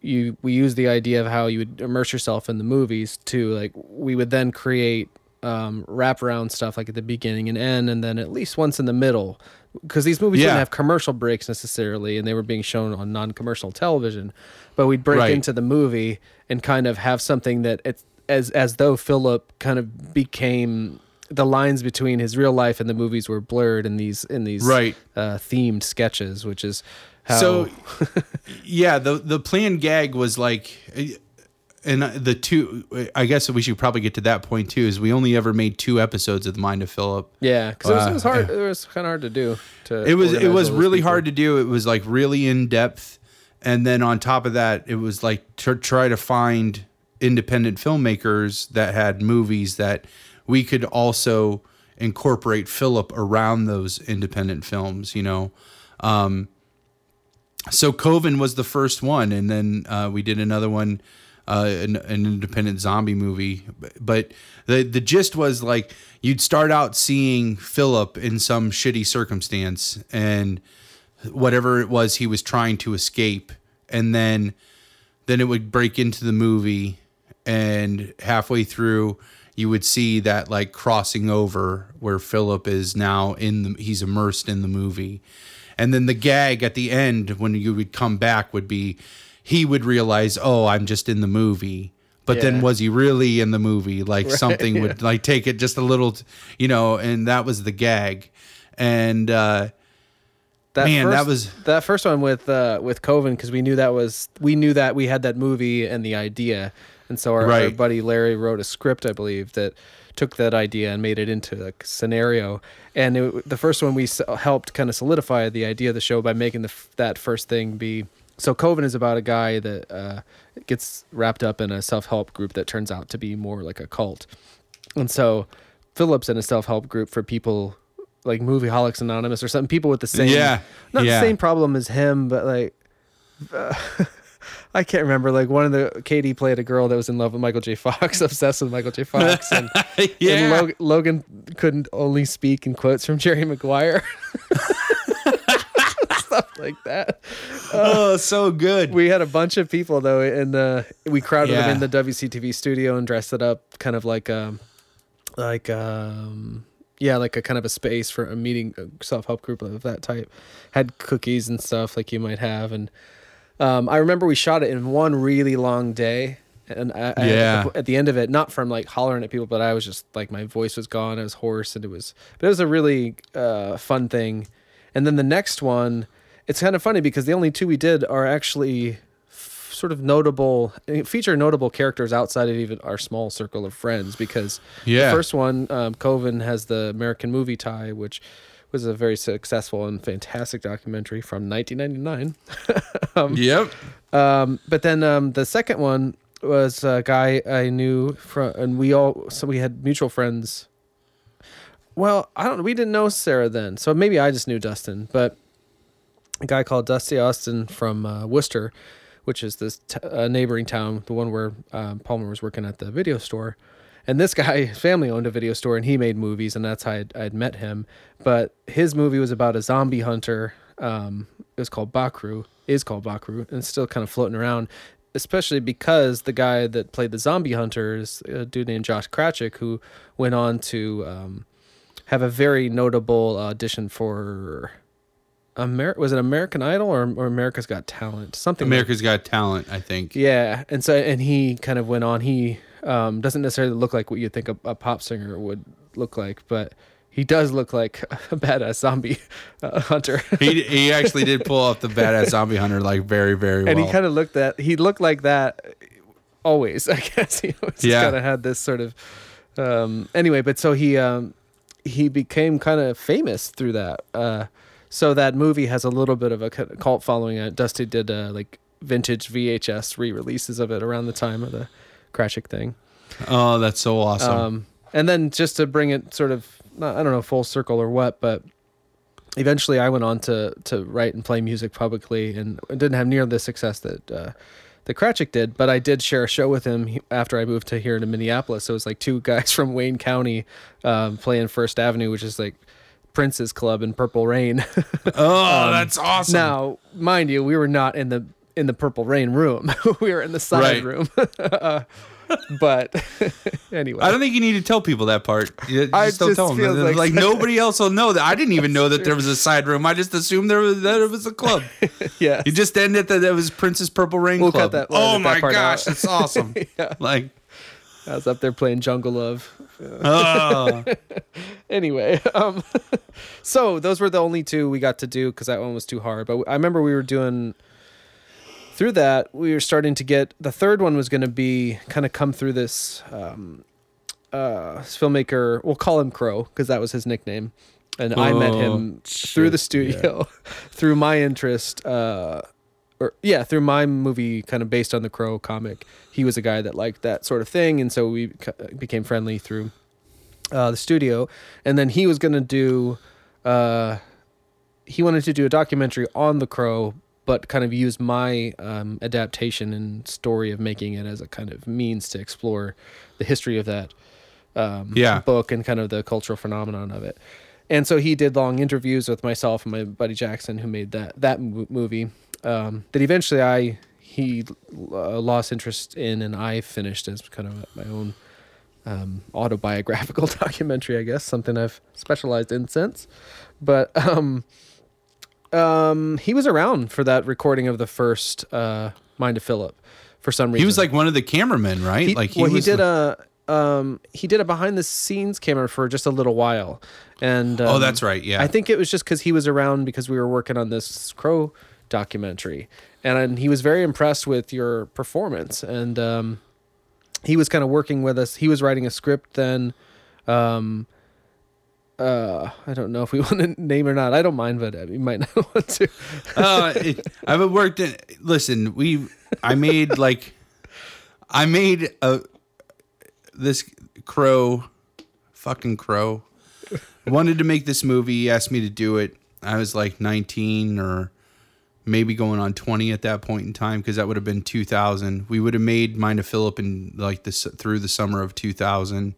you we use the idea of how you would immerse yourself in the movies to like we would then create um, wraparound stuff like at the beginning and end, and then at least once in the middle, because these movies Yeah. didn't have commercial breaks necessarily, and they were being shown on non-commercial television. But we'd break Right. into the movie and kind of have something that it's as as though Philip kind of became the lines between his real life and the movies were blurred in these in these Right. uh, themed sketches, which is how So, yeah, the the planned gag was like, and the two. I guess we should probably get to that point too. Is we only ever made two episodes of the Mind of Philip. yeah, because it was, it Uh, was hard. It was kind of hard to do. To It was it was really people. hard to do. It was like really in depth, and then on top of that, it was like to try to find independent filmmakers that had movies that we could also incorporate Philip around those independent films. You know. Um, so Coven was the first one, and then uh, we did another one, uh, an, an independent zombie movie. But the the gist was like you'd start out seeing Philip in some shitty circumstance, and whatever it was he was trying to escape, and then then it would break into the movie, and halfway through you would see that like crossing over where Philip is now in the he's immersed in the movie. And then the gag at the end when you would come back would be he would realize, "Oh, I'm just in the movie." But then was he really in the movie? Like something would like take it just a little, you know, and that was the gag. And uh That Man, first, that was- that first one with uh, with Coven because we knew that was we knew that we had that movie and the idea, and so our, our buddy Larry wrote a script, I believe, that took that idea and made it into a scenario. And it, the first one we s- helped kind of solidify the idea of the show by making the f- that first thing be. So Coven is about a guy that uh, gets wrapped up in a self help group that turns out to be more like a cult, and so Philip's in a self help group for people like Movie Holics Anonymous or something. People with the same Yeah, not yeah. the same problem as him, but like uh, I can't remember. Like one of the Katie played a girl that was in love with Michael J. Fox, obsessed with Michael J. Fox, and, yeah. and Log- Logan couldn't only speak in quotes from Jerry Maguire. Stuff like that. oh, so good. We had a bunch of people though, and uh, we crowded Yeah. them in the WCTV studio and dressed it up, kind of like um, like um, yeah, like a kind of a space for a meeting, a self help group of that type. Had cookies and stuff like you might have, and um, I remember we shot it in one really long day, and I, I- Yeah. at, the, at the end of it, not from like hollering at people, but I was just like my voice was gone. I was hoarse, and it was, but it was a really uh, fun thing. And then the next one, it's kind of funny because the only two we did are actually f- sort of notable, eh, feature notable characters outside of even our small circle of friends. Because Yeah. the first one, um, Coven has the American movie tie, which was a very successful and fantastic documentary from 1999. yep. Um, but then um, the second one was a guy I knew from, and we all so we had mutual friends. Well, I don't. We didn't know Sarah then, so maybe I just knew Dustin. But a guy called Dusty Austin from uh, Wooster, which is this t- uh, neighboring town, the one where um, Palmer was working at the video store. And this guy, his family owned a video store, and he made movies, and that's how I'd, I'd met him. But his movie was about a zombie hunter. Um, it was called Bakru, is called Bakru, and it's still kind of floating around. Especially because the guy that played the zombie hunter is a dude named Josh Krajcik, who went on to um, have a very notable audition for Amer- was it American Idol or, or America's Got Talent? Something like- America's Got Talent, I think. yeah, and so and he kind of went on. He um, doesn't necessarily look like what you think a, a pop singer would look like, but he does look like a badass zombie uh, hunter. He he actually did pull off the badass zombie hunter like very very well. and he kind of looked that he looked like that always. I guess he always Yeah. kind of had this sort of um, anyway. But so he um, he became kind of famous through that. Uh, so that movie has a little bit of a cult following. Uh, Dusty did uh, like vintage VHS re-releases of it around the time of the Krajcik thing. oh, that's so awesome. Um, and then just to bring it sort of, I don't know, full circle or what, but eventually I went on to to write and play music publicly, and didn't have near the success that uh, that Krajcik did. But I did share a show with him after I moved to here to Minneapolis. So it was like two guys from Wayne County um, playing First Avenue, which is like Prince's Club in Purple Rain. oh, that's awesome. um, now, mind you, we were not in the in the Purple Rain room. we were in the side Right. room. Uh, but anyway, I don't think you need to tell people that part. You just I don't just tell them. Like, like- nobody else will know that. I didn't even know that there was a side room. I just assumed there was that it was a club. yeah. You just ended that it was Prince's Purple Rain We'll Club. cut that- oh edit that my gosh, out. that's awesome. Yeah. Like, I was up there playing Jungle Love. oh, Anyway, um, so those were the only two we got to do because that one was too hard. But I remember we were doing through that. We were starting to get the third one was going to be kind of come through this um, uh, filmmaker. We'll call him Crow because that was his nickname, and I met Oh, him through the studio, through my interest. Uh, or yeah, through my movie, kind of based on the Crow comic, he was a guy that liked that sort of thing, and so we became friendly through uh, the studio. And then he was gonna do, uh, he wanted to do a documentary on the Crow, but kind of use my um, adaptation and story of making it as a kind of means to explore the history of that um, Yeah. book and kind of the cultural phenomenon of it. And so he did long interviews with myself and my buddy Jackson, who made that that mo- movie. Um, that eventually I he uh, lost interest in, and I finished as kind of my own um, autobiographical documentary, I guess, something I've specialized in since. But um, he was around for that recording of the first uh, Mind of Philip for some reason. he was like one of the cameramen, right? He, like well, he did the- a um, he did a behind the scenes camera for just a little while, and um, Oh, that's right, yeah. I think it was just because he was around because we were working on this Crow documentary, and, and he was very impressed with your performance, and um, he was kind of working with us. He was writing a script then. Um, uh, I don't know if we want to name or not. I don't mind, but we might not want to. uh, it, I've worked in. Listen, we. I made like, I made a this crow, fucking crow, wanted to make this movie. He asked me to do it. I was like 19 or maybe going on 20 at that point in time because that would have been 2000. We would have made Mind of Philip in like this through the summer of 2000.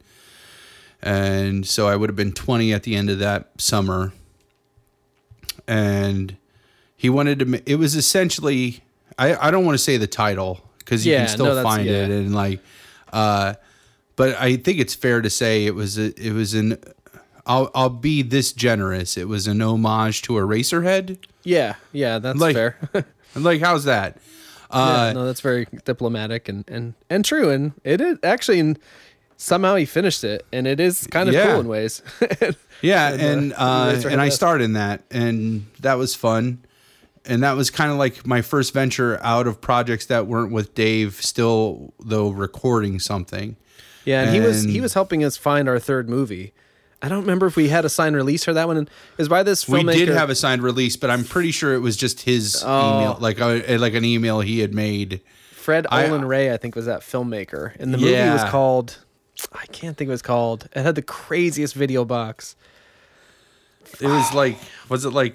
And so I would have been 20 at the end of that summer. And he wanted to, it was essentially, I, I don't want to say the title because you Yeah, can still no, find it. And like, uh, but I think it's fair to say it was, a, it was an, I'll, I'll be this generous. It was an homage to Eraserhead. yeah, yeah, that's Like- fair. Like, how's that? Uh, yeah, no, that's very diplomatic and and and true. And it is actually and somehow he finished it, and it is kind of Yeah. cool in ways. Yeah, And, uh, and uh, and I best. starred in that, and that was fun. And that was kind of like my first venture out of projects that weren't with Dave, still though recording something. yeah, and, he was he was helping us find our third movie. I don't remember if we had a signed release for that one. Is by this We did have a signed release, but I'm pretty sure it was just his Oh. email, like a, like an email he had made. Fred I- Olen Ray, I think, was that filmmaker, and the movie was called. I can't think it was called. It had the craziest video box. It was like, was it like?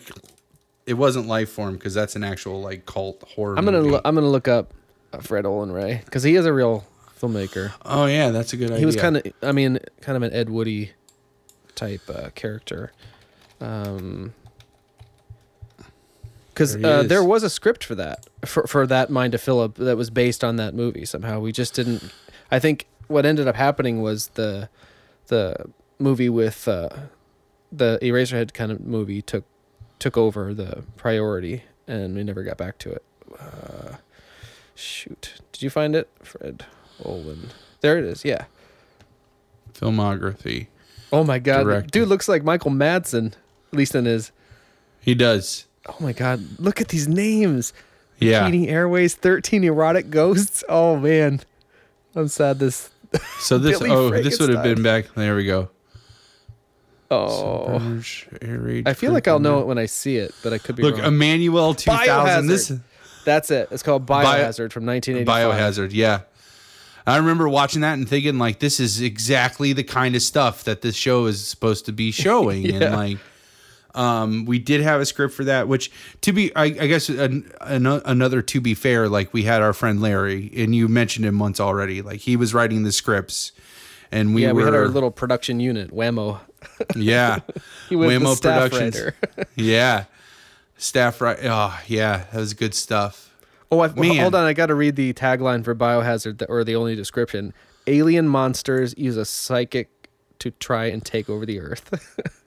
It wasn't life form because that's an actual like cult horror. I'm gonna movie. lo- I'm gonna look up uh, Fred Olen Ray because he is a real filmmaker. oh yeah, that's a good idea. He was kind of, I mean, kind of an Ed Woody type uh, character. Um, because There uh, there was a script for that, for for that Mind of Philip that was based on that movie. Somehow we just didn't. I think what ended up happening was the the movie with uh, the Eraserhead kind of movie took took over the priority, and we never got back to it. Uh, shoot, did you find it, Fred Olen? There it is. Yeah. filmography. Oh my god, dude looks like Michael Madsen, at least in his. He does. Oh my god, look at these names. Yeah. Cheating Airways, thirteen erotic ghosts. Oh man, I'm sad. This. So this Billy oh this would have been back. There we go. Oh, Submerge, I feel like I'll know it when I see it, but I could be Look, wrong. Emmanuelle 2000. This That's it. It's called Biohazard from 1985. Biohazard, yeah. I remember watching that and thinking like this is exactly the kind of stuff that this show is supposed to be showing and like um we did have a script for that which to be I, I guess an, an, another to be fair like we had our friend Larry and you mentioned him once already like he was writing the scripts and we yeah, were we had our little production unit, Whammo. yeah He was Whammo staff Productions. yeah staff right oh yeah that was good stuff Oh, I, hold on. I got to read the tagline for Biohazard, or the only description. Alien monsters use a psychic to try and take over the Earth.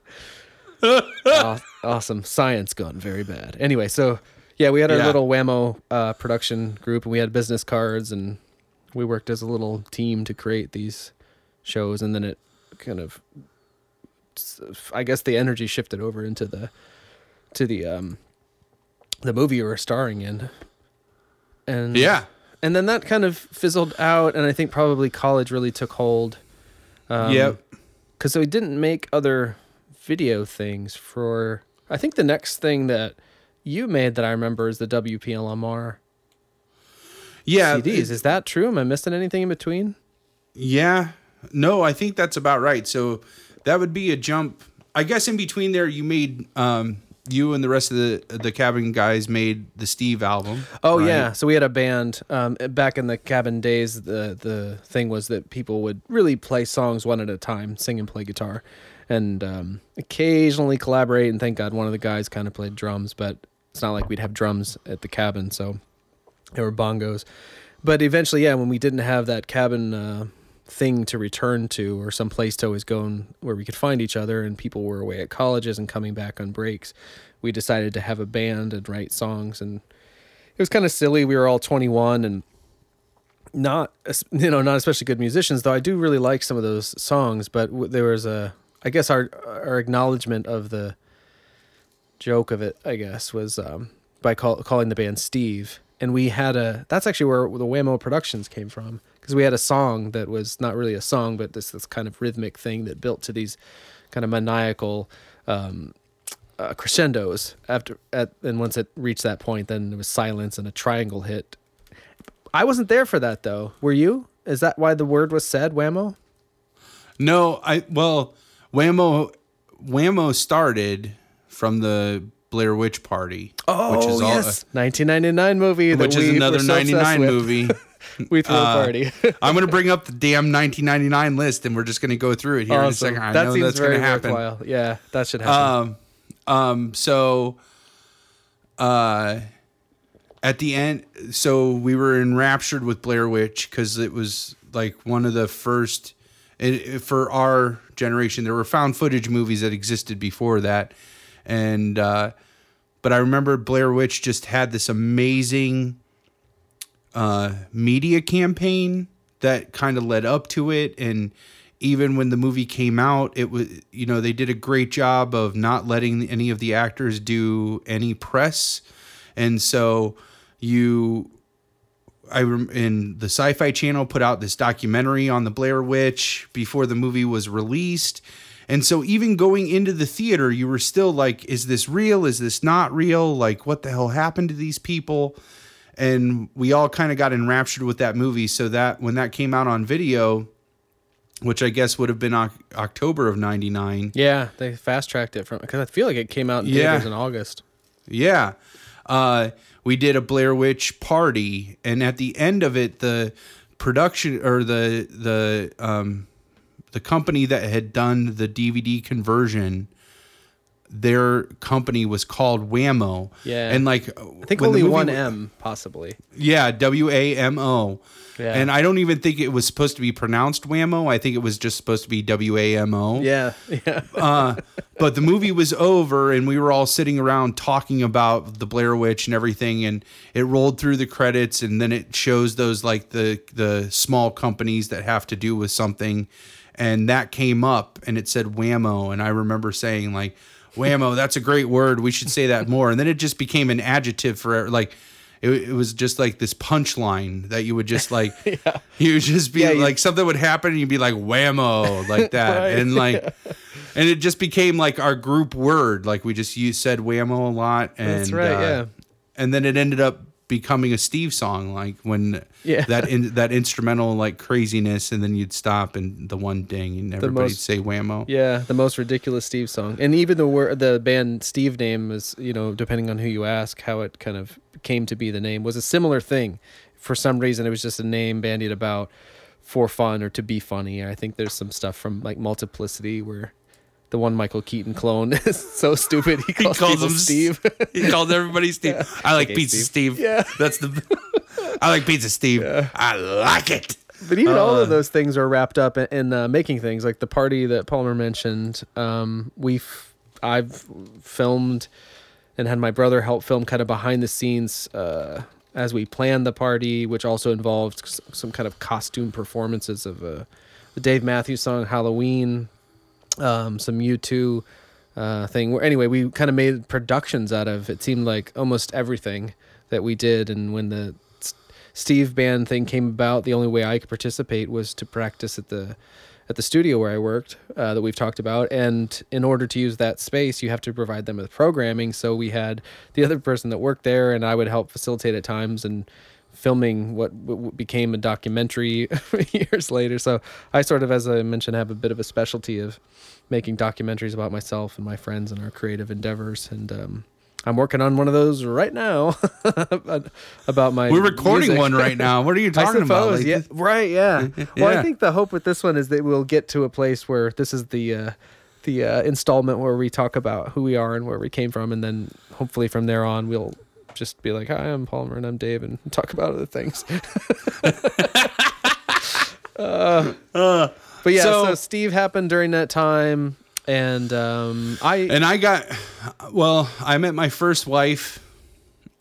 Aw- awesome. Science gone very bad. Anyway, so yeah, we had our Yeah. little Whammo uh, production group, and we had business cards, and we worked as a little team to create these shows, and then it kind of, I guess, the energy shifted over into the, to the um, the movie you were starring in. And yeah and then that kind of fizzled out, and I think probably college really took hold. Um, Yep. Because so we didn't make other video things for. I think the next thing that you made that I remember is the WPLMR yeah CDs. Is that true? Am I missing anything in between? Yeah. No, I think that's about right. So that would be a jump. I guess in between there, you made um, you and the rest of the the cabin guys made the Steve album. Oh right? yeah, so we had a band um, back in the cabin days. The the thing was that people would really play songs one at a time, sing and play guitar, and um, occasionally collaborate. And thank God one of the guys kind of played drums, but it's not like we'd have drums at the cabin, so there were bongos. But eventually, yeah, when we didn't have that cabin uh, thing to return to or some place to always go and where we could find each other, and people were away at colleges and coming back on breaks, we decided to have a band and write songs and it was kind of silly. We were all 21 and not, you know, not especially good musicians, though I do really like some of those songs, but there was a, I guess our, our acknowledgement of the joke of it, I guess, was um, by call, calling the band Steve. And we had a, that's actually where the Whammo Productions came from. Because we had a song that was not really a song, but this, this kind of rhythmic thing that built to these kind of maniacal um, uh, crescendos after at and once it reached that point then there was silence and a triangle hit i wasn't there for that though were you is that why the word was said whammo No, I well, Whammo Whammo started from the Blair Witch Party, which is all, 1999 movie which is another were so 99 movie. we threw Uh, a party I'm gonna bring up the damn 1999 list, and we're just gonna go through it here in a second. I that know seems that's gonna happen. worthwhile yeah that should happen Um, um, so, uh, at the end, so we were enraptured with Blair Witch because it was like one of the first, it, for our generation, there were found footage movies that existed before that. And, uh, but I remember Blair Witch just had this amazing, uh, media campaign that kind of led up to it. And even when the movie came out it was you know they did a great job of not letting any of the actors do any press. And so you I in the Sci-Fi Channel put out this documentary on the Blair Witch before the movie was released. And so even going into the theater, you were still like, is this real? Is this not real? Like, what the hell happened to these people? And we all kind of got enraptured with that movie. So that when that came out on video, which I guess would have been Oc- October of 99. Yeah, they fast tracked it from because I feel like it came out in Yeah. in August. Yeah. Uh, we did a Blair Witch party, and at the end of it, the production or the the um, the company that had done the DVD conversion, their company was called Whammo. Yeah. and like I think only one M, possibly. Yeah, W A M O. Yeah. And I don't even think it was supposed to be pronounced Whammo. I think it was just supposed to be W A M O. Yeah, yeah. Uh, but the movie was over and we were all sitting around talking about the Blair Witch and everything and it rolled through the credits and then it shows those like the the small companies that have to do with something and that came up and it said whammo and I remember saying like whammo that's a great word. We should say that more. And then it just became an adjective for like it, it was just like this punchline that you would just like you would just be Yeah, you- like something would happen and you'd be like whammo like that. Right. and like and it just became like our group word. Like we just used said whammo a lot and That's right, uh, yeah. and then it ended up becoming a steve song like when Yeah. that in, that instrumental like craziness and then you'd stop and the one ding and everybody'd most- say whammo Yeah, the most ridiculous Steve song, and even the word the band Steve name is you know depending on who you ask how it kind of came to be the name was a similar thing. For some reason, it was just a name bandied about for fun or to be funny. I think there's some stuff from like Multiplicity where the one Michael Keaton clone is so stupid he calls, calls him Steve. he calls everybody steve i like Okay, pizza Steve. steve, Yeah. that's the i like pizza steve i like it But even all Uh, of those things are wrapped up in, in uh, making things like the party that Palmer mentioned. Um, we've I've filmed and had my brother help film kind of behind the scenes uh, as we planned the party, which also involved some kind of costume performances of uh, the Dave Matthews song "Halloween," um, some U two uh, thing. Where anyway, we kind of made productions out of. It seemed like almost everything that we did, and when the Steve band thing came about, the only way I could participate was to practice at the at the studio where I worked uh, that we've talked about. And in order to use that space, you have to provide them with programming. So we had the other person that worked there, and I would help facilitate at times and filming what, what became a documentary years later. So I sort of, as I mentioned, have a bit of a specialty of making documentaries about myself and my friends and our creative endeavors. And um, I'm working on one of those right now about my. we're recording music. one right now what are you talking about Like, yeah, right, yeah. Well, I think the hope with this one is that we'll get to a place where this is the uh, the uh, installment where we talk about who we are and where we came from, and then hopefully from there on we'll just be like, "Hi, I'm Palmer and I'm Dave," and talk about other things. uh, but yeah, so, so- Steve happened during that time, and um, I. and i got well i met my first wife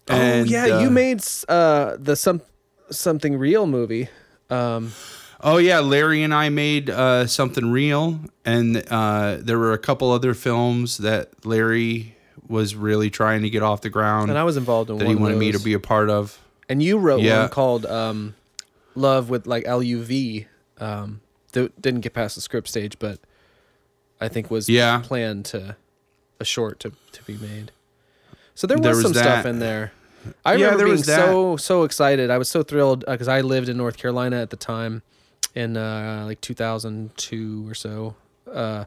and, oh yeah, uh, you made uh, the some something real movie. Um, Oh yeah, Larry and I made uh, something real, and uh, there were a couple other films that Larry was really trying to get off the ground and I was involved in that one he wanted me to be a part of. And you wrote Yeah. one called um, "Love" with like L U V. Um, that didn't get past the script stage, but I think was Yeah. planned to a short to to be made. So there was, There was some stuff in there. I Yeah, remember being so so excited. I was so thrilled because I lived in North Carolina at the time, in uh, like 2002 or so. Uh,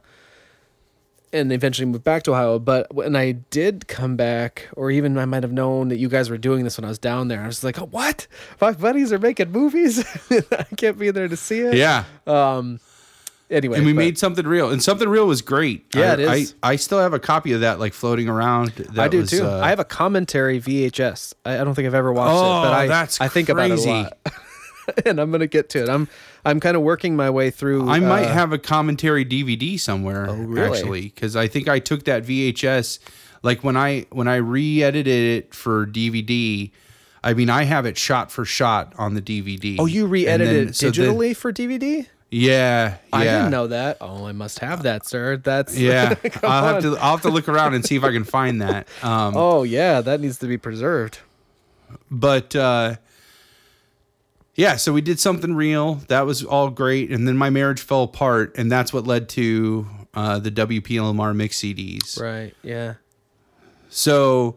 and eventually moved back to Ohio. But when I did come back, or even I might have known that you guys were doing this when I was down there, I was like, oh, "What? My buddies are making movies. I can't be there to see it." Yeah, Um. Anyway, and we but- made something real, and something real was great. Yeah, I, it is. I, I still have a copy of that like floating around. That I do was, too. uh, I have a commentary VHS. I, I don't think I've ever watched Oh, it, but I that's I think about it a crazy. lot. and I'm gonna get to it. I'm I'm kind of working my way through. I might uh, have a commentary DVD somewhere Oh, really? actually because I think I took that VHS like when I when I re-edited it for DVD I mean, I have it shot for shot on the DVD. Oh, you re-edited then- it so the- digitally for DVD? yeah, yeah. I didn't know that. Oh, I must have that, sir. That's Yeah, I'll have on. to. I'll have to look around and see if I can find that. Um, Oh yeah, that needs to be preserved. but uh, yeah, so we did something real. That was all great, and then my marriage fell apart, and that's what led to uh, the WPLMR mix CDs. Right. Yeah. So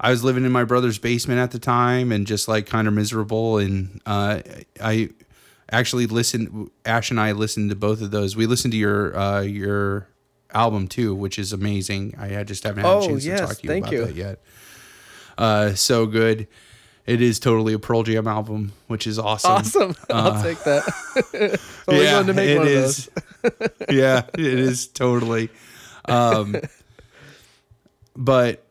I was living in my brother's basement at the time, and just like kind of miserable. And uh, I actually listened. Ash and I listened to both of those. We listened to your uh, your album too, which is amazing. I just haven't had Oh, a chance yes, to talk to you thank about you. that yet. Uh, so good. It is totally a Pearl Jam album, which is awesome. Awesome. I'll take that. so we're going to make Uh, it one is. of those. yeah, it is totally. Um, but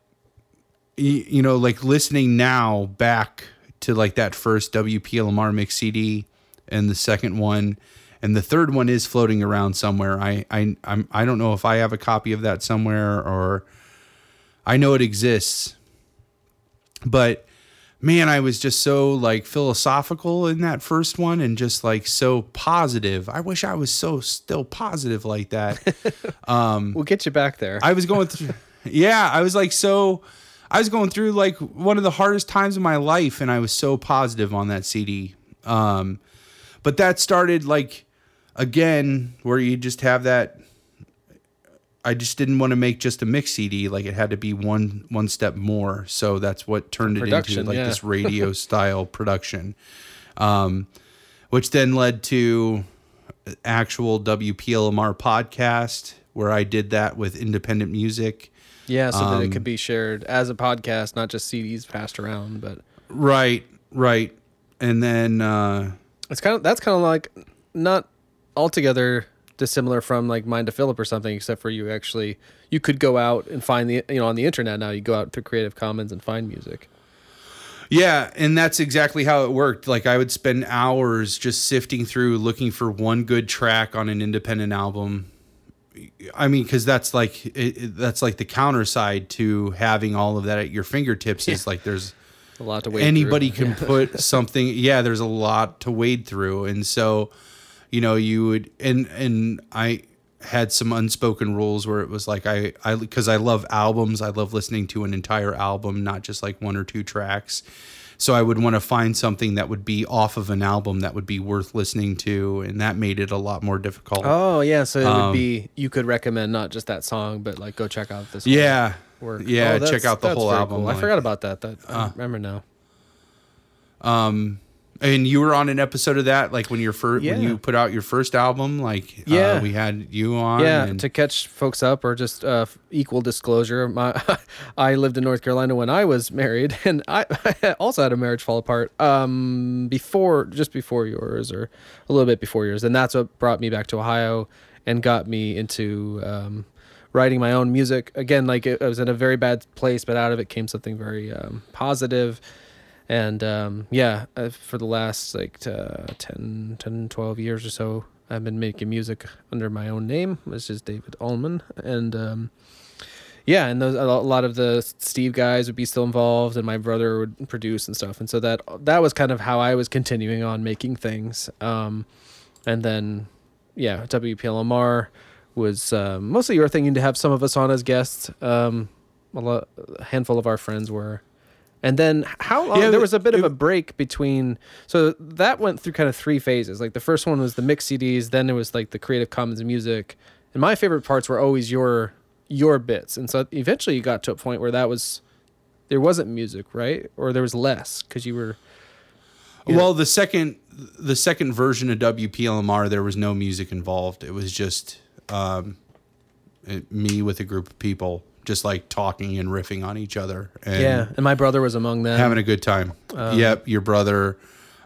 you, you know, like listening now back to like that first WPLMR mix CD and the second one, and the third one is floating around somewhere. I I I'm I don't know if I have a copy of that somewhere or I know it exists, but man, I was just so like philosophical in that first one and just like so positive. I wish I was so still positive like that. Um, We'll get you back there. I was going through, yeah, I was like so, I was going through like one of the hardest times of my life, and I was so positive on that CD. Um, but that started like again where you just have that. I just didn't want to make just a mix CD; like it had to be one one step more. So that's what turned it into like yeah. this radio style production, um, which then led to actual WPLMR podcast where I did that with independent music. yeah, so that it um, could be shared as a podcast, not just CDs passed around. But Right, right. And then uh it's kind of that's kind of like not altogether dissimilar from like Mind to Philip or something, except for you actually you could go out and find the you know on the internet now you go out through Creative Commons and find music. yeah, and that's exactly how it worked. Like I would spend hours just sifting through looking for one good track on an independent album. I mean, because that's like it, that's like the counter side to having all of that at your fingertips. Is like there's A lot to wait. anybody through. can put something yeah there's a lot to wade through and so you know you would and and i had some unspoken rules where it was like i i because i love albums i love listening to an entire album not just like one or two tracks so i would want to find something that would be off of an album that would be worth listening to and that made it a lot more difficult Oh yeah, so it Um, would be you could recommend not just that song, but like go check out this. yeah work. yeah Oh, check out the whole album cool. I forgot about that. That Uh. I remember now. Um, and you were on an episode of that, like when your first when you put out your first album, like Yeah. uh, we had you on. Yeah, and- to catch folks up, or just uh, equal disclosure, my I lived in North Carolina when I was married, and I, I also had a marriage fall apart um, before, just before yours, or a little bit before yours, and that's what brought me back to Ohio and got me into um, writing my own music. Again, like it, I was in a very bad place, but out of it came something very um, positive. And um, yeah, uh, for the last like uh, 10, 10, 12 years or so, I've been making music under my own name, which is David Allman. And um, yeah, and those a lot of the Steve guys would be still involved, and my brother would produce and stuff. And so that that was kind of how I was continuing on making things. Um, and then yeah, WPLMR was um, mostly your thing to have some of us on as guests. Um, a, a handful of our friends were. And then how long? Yeah, there was a bit of a break between. So that went through kind of three phases. Like the first one was the mix CDs. Then it was like the Creative Commons music. And my favorite parts were always your your bits. And so eventually you got to a point where that was there wasn't music, right? Or there was less because you were. Yeah. well, the second the second version of WPLMR, there was no music involved. It was just um, it, me with a group of people, just like talking and riffing on each other. And yeah, and my brother was among them. having a good time. Um, yep, your brother,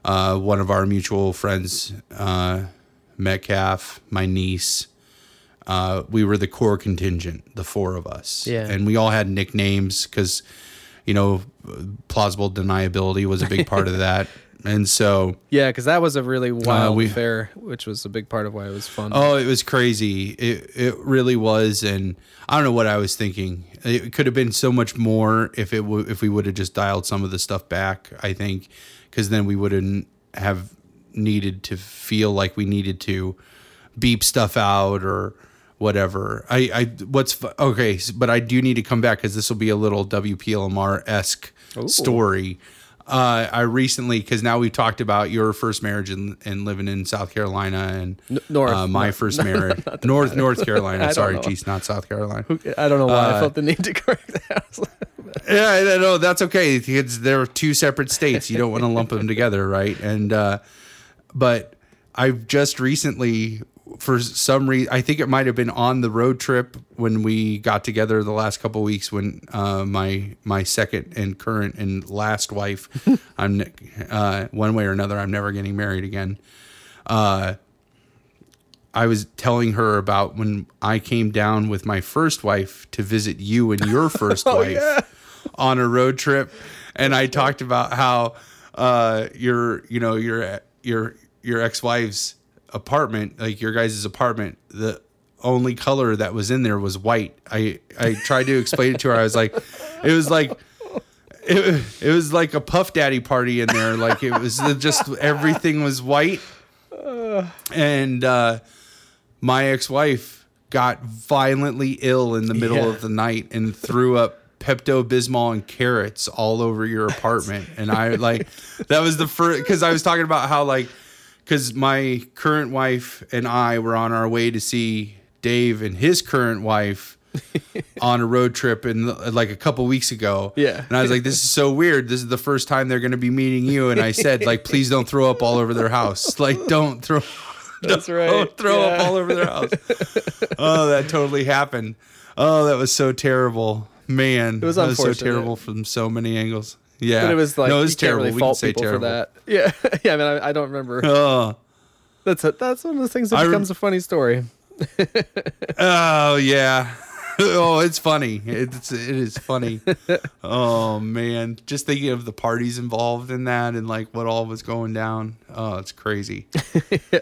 uh, one of our mutual friends, uh, Metcalf, my niece. Uh, we were the core contingent, the four of us. Yeah. and we all had nicknames because, you know, plausible deniability was a big part of that. And so Yeah, because that was a really wild Uh, we- fair, which was a big part of why it was fun. Oh, it was crazy. It it really was, and I don't know what I was thinking. It could have been so much more if it w- if we would have just dialed some of the stuff back. I think because then we wouldn't have needed to feel like we needed to beep stuff out or whatever. I I what's okay, but I do need to come back because this will be a little WPLMR esque story. Uh, I recently, because now we've talked about your first marriage and, and living in South Carolina, and N- North. uh, my No, first marriage, North North Carolina. Sorry, know. geez, not South Carolina. I don't know why I uh, felt the need to correct that. Yeah, I know that's okay. It's, they're two separate states. You don't want to lump them together, right? And uh, but I've just recently, for some reason, I think it might have been on the road trip when we got together the last couple weeks when uh, my my second and current and last wife, I'm uh, one way or another, I'm never getting married again. Uh, I was telling her about when I came down with my first wife to visit you and your first wife on a road trip, and I talked about how uh, your you know your your your ex wife's apartment, like your guys' apartment, the only color that was in there was white. I I tried to explain it to her. I was like, it was like. It, it was like a puff daddy party in there like it was just everything was white and uh my ex-wife got violently ill in the middle Yeah. of the night and threw up Pepto Bismol and carrots all over your apartment. And I like that was the first because I was talking about how like because my current wife and I were on our way to see Dave and his current wife on a road trip in like a couple weeks ago. Yeah. And I was like, this is so weird. This is the first time they're going to be meeting you. And I said, like, please don't throw up all over their house. Like, don't throw. That's right. Don't throw up all over their house. oh, that totally happened. Oh, that was so terrible. Man, it was that was so terrible from so many angles. Yeah. But it was like no, it was can't terrible. really we can fault say people terrible. for that. Yeah, yeah. I mean, I, I don't remember. Oh, That's a, that's one of those things that I becomes a funny story. oh yeah. oh, it's funny. It's it is funny. oh man, just thinking of the parties involved in that and like what all was going down. Oh, it's crazy. yeah.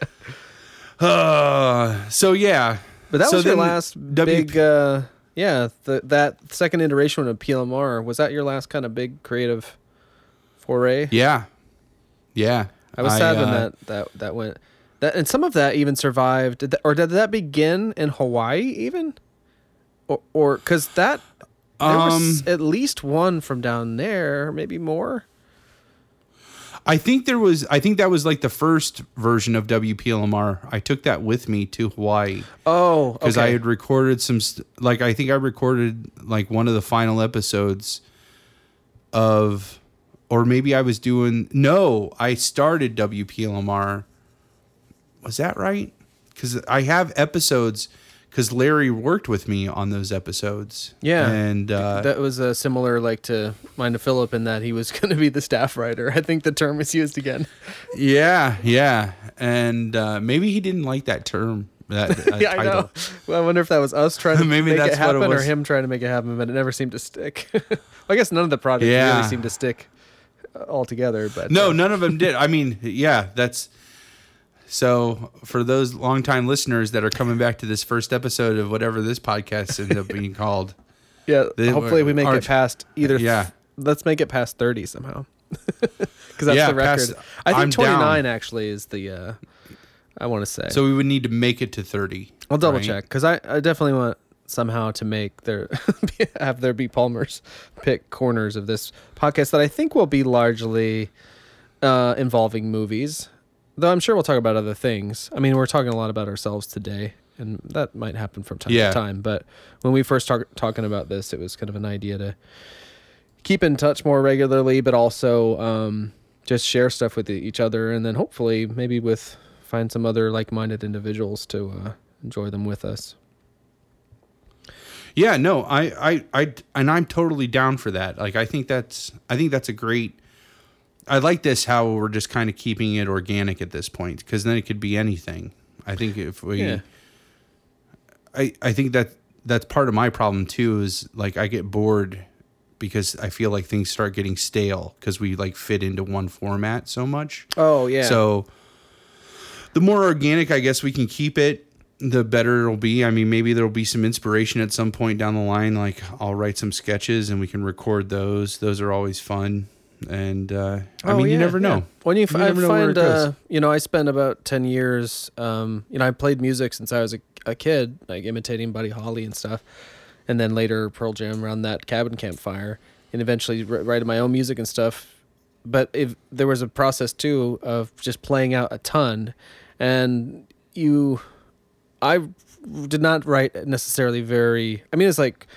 Uh, so yeah. But that So was your last W- big. Uh, yeah, the, that second iteration of PLMR was that your last kind of big creative foray? Yeah. Yeah. I was sad when uh, that that that went. That and some of that even survived. Did that, or did that begin in Hawaii even? Or or because that there was Um, at least one from down there, maybe more. I think there was. I think that was like the first version of WPLMR. I took that with me to Hawaii Oh, because okay. I had recorded some. Like I think I recorded like one of the final episodes of, or maybe I was doing. No, I started WPLMR. Was that right? Because I have episodes. Because Larry worked with me on those episodes. Yeah. and uh, that was uh, similar, like to mine to Philip, in that he was going to be the staff writer. I think the term is used again. Yeah, yeah, and uh, maybe he didn't like that term. That, that yeah, I know. Well, I wonder if that was us trying to Maybe make that's it what it happen, or him trying to make it happen, but it never seemed to stick. well, I guess none of the projects Yeah. really seemed to stick uh, altogether. But No, uh, none of them did. I mean, yeah, that's so for those longtime listeners that are coming back to this first episode of whatever this podcast ends up being called. yeah. they hopefully, we make are- it past either. Yeah. let's make it past thirty somehow. Because that's Yeah, the record. past- I think I'm twenty down. actually is the. uh I want to say. So we would need to make it to 30. I'll double right? check because I, I definitely want somehow to make there have there be Palmer's pick corners of this podcast that I think will be largely uh, involving movies. Though I'm sure we'll talk about other things. I mean, we're talking a lot about ourselves today, and that might happen from time Yeah. to time. But when we first talk, talking about this, it was kind of an idea to keep in touch more regularly, but also um, just share stuff with each other, and then hopefully maybe with find some other like-minded individuals to uh, enjoy them with us. Yeah, no, I, I, I, and I'm totally down for that. Like, I think that's, I think that's a great. I like this how we're just kind of keeping it organic at this point because then it could be anything. I think if we, Yeah. I, I think that that's part of my problem too is like I get bored because I feel like things start getting stale because we like fit into one format so much. Oh yeah. So the more organic I guess we can keep it, the better it'll be. I mean, maybe there'll be some inspiration at some point down the line. Like I'll write some sketches and we can record those. Those are always fun. And uh, I Oh, mean, you yeah, never yeah. know. When you, f- You I never know find, uh, you know, I spent about ten years. Um, you know, I played music since I was a, a kid, like imitating Buddy Holly and stuff, and then later Pearl Jam around that cabin campfire, and eventually wr- writing my own music and stuff. But if there was a process too of just playing out a ton, and you, I did not write necessarily very. I mean, it's like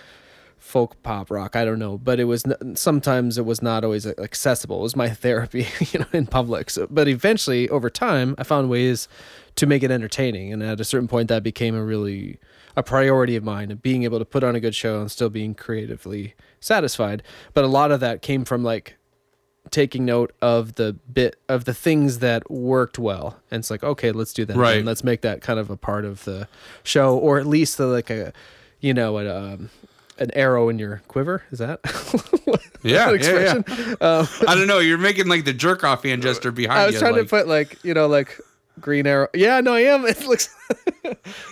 folk pop rock i don't know but it was sometimes it was not always accessible. It was my therapy you know in public. So, but eventually over time i found ways to make it entertaining. And at a certain point that became a really a priority of mine of being able to put on a good show and still being creatively satisfied. But a lot of that came from like taking note of the bit of the things that worked well. And it's like okay let's do that. Right. again. let's make that kind of a part of the show or at least the, like a you know a, um, an arrow in your quiver is that Yeah, an yeah, expression um, I don't know. You're making like the jerk off hand gesture behind i was you. trying like- to put like you know like green arrow yeah no i am it looks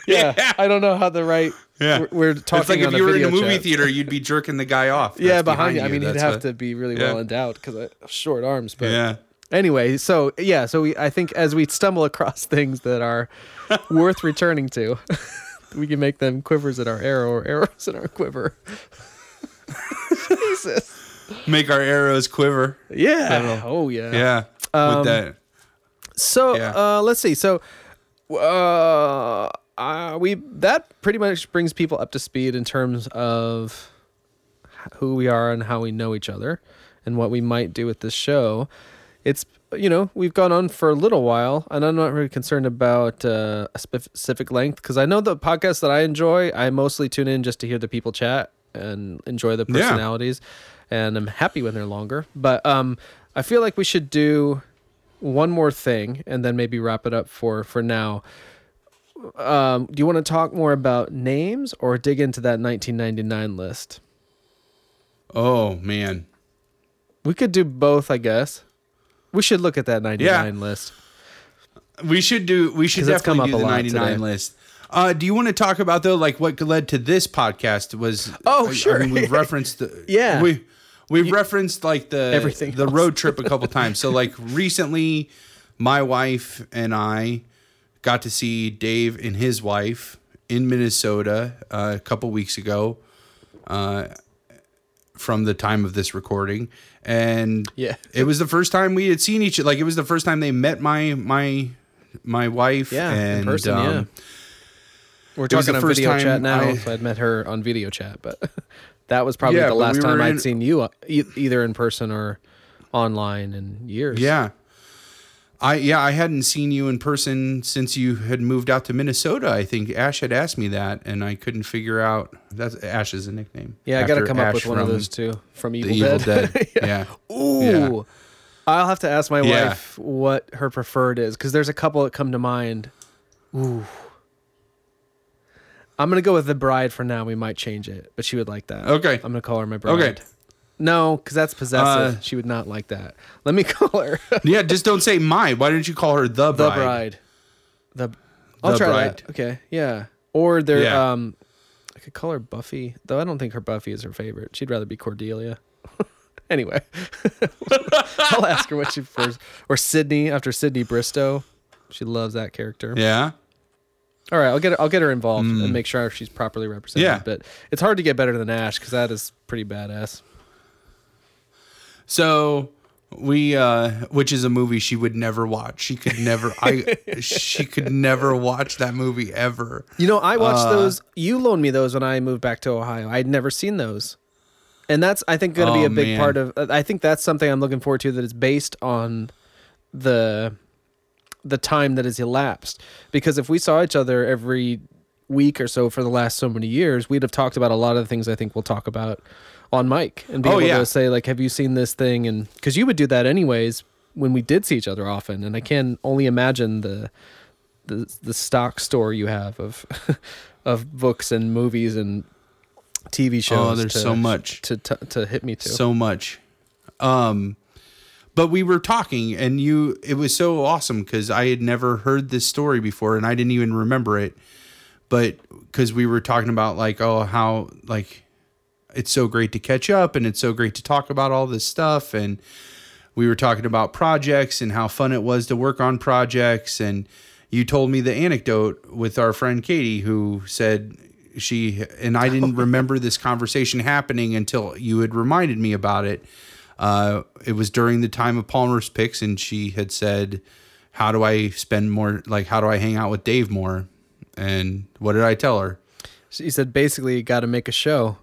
yeah, Yeah. i don't know how the right Yeah. we're, we're talking it's like if you were in a movie chat. theater, you'd be jerking the guy off. yeah that's behind you i mean he'd have what- to be really yeah. well endowed because i have short arms but Yeah. anyway so yeah so we i think as we stumble across things that are worth returning to we can make them quivers in our arrow or arrows in our quiver jesus Make our arrows quiver. yeah oh yeah Yeah. Um, With that. so Yeah. uh let's see so uh, uh we that pretty much brings people up to speed in terms of who we are and how we know each other and what we might do with this show it's you know we've gone on for a little while and i'm not really concerned about uh, a specific length because i know the podcasts that i enjoy i mostly tune in just to hear the people chat and enjoy the Yeah. personalities and i'm happy when they're longer but um i feel like we should do one more thing and then maybe wrap it up for for now um do you want to talk more about names or dig into that 1999 list Oh man. we could do both i guess we should look at that 99 list We should do. We should definitely do up a the ninety nine today. list. Uh, do you want to talk about though, like what led to this podcast? Was Oh, I- sure. I mean, we've referenced. The, Yeah. we we've referenced like the Everything the else. road trip a couple times. So like recently, my wife and I got to see Dave and his wife in Minnesota uh, a couple weeks ago. Uh, from the time of this recording, and Yeah. it was the first time we had seen each. Like it was the first time they met my my my wife. yeah and, in person um, yeah we're talking on first video chat now I- so i'd met her on video chat but that was probably Yeah, the last we time were i'd seen you uh, e- either in person or online in years Yeah. I yeah, I hadn't seen you in person since you had moved out to Minnesota. I think Ash had asked me that and I couldn't figure out that's Ash is a nickname. yeah i gotta After come up with one of those too from evil, Evil dead, Dead. yeah. Ooh. Yeah. I'll have to ask my Yeah. wife what her preferred is because there's a couple that come to mind. Ooh. I'm gonna go with the bride for now. We might change it, but she would like that. Okay. I'm gonna call her my bride. Okay. No, because that's possessive. Uh, she would not like that. Let me call her Yeah, just don't say my. Why didn't you call her the bride? the bride. The. I'll The try bride. that. Okay. Yeah. Or there. Yeah. Um, I could call her Buffy, though. I don't think her Buffy is her favorite. She'd rather be Cordelia. anyway, I'll ask her what she prefers. Or Sydney after Sydney Bristow. She loves that character. Yeah. All right, I'll get her, I'll get her involved and make sure she's properly represented. Yeah. But it's hard to get better than Ash because that is pretty badass. So we uh which is a movie she would never watch. She could never I she could never watch that movie ever. You know, I watched Uh, those. You loaned me those when I moved back to Ohio. I'd never seen those, and that's I think going to be Oh, a big man. part of. I think that's something I'm looking forward to. That is based on the the time that has elapsed. Because if we saw each other every week or so for the last so many years, we'd have talked about a lot of the things I think we'll talk about on mic and be Oh, able yeah. to say like, "Have you seen this thing?" And because you would do that anyways when we did see each other often, and I can only imagine the the the stock store you have of of books and movies and TV shows. Oh, there's to- so much. to to, to hit me to. so much. Um, but we were talking, and you, it was so awesome because I had never heard this story before, and I didn't even remember it. But because we were talking about like, oh, how like it's so great to catch up, and it's so great to talk about all this stuff, and we were talking about projects and how fun it was to work on projects, and you told me the anecdote with our friend Katie who said she and I didn't remember this conversation happening until you had reminded me about it. Uh, it was during the time of Palmer's picks, and she had said, "How do I spend more? Like, how do I hang out with Dave more?" And what did I tell her? She said basically you got to make a show.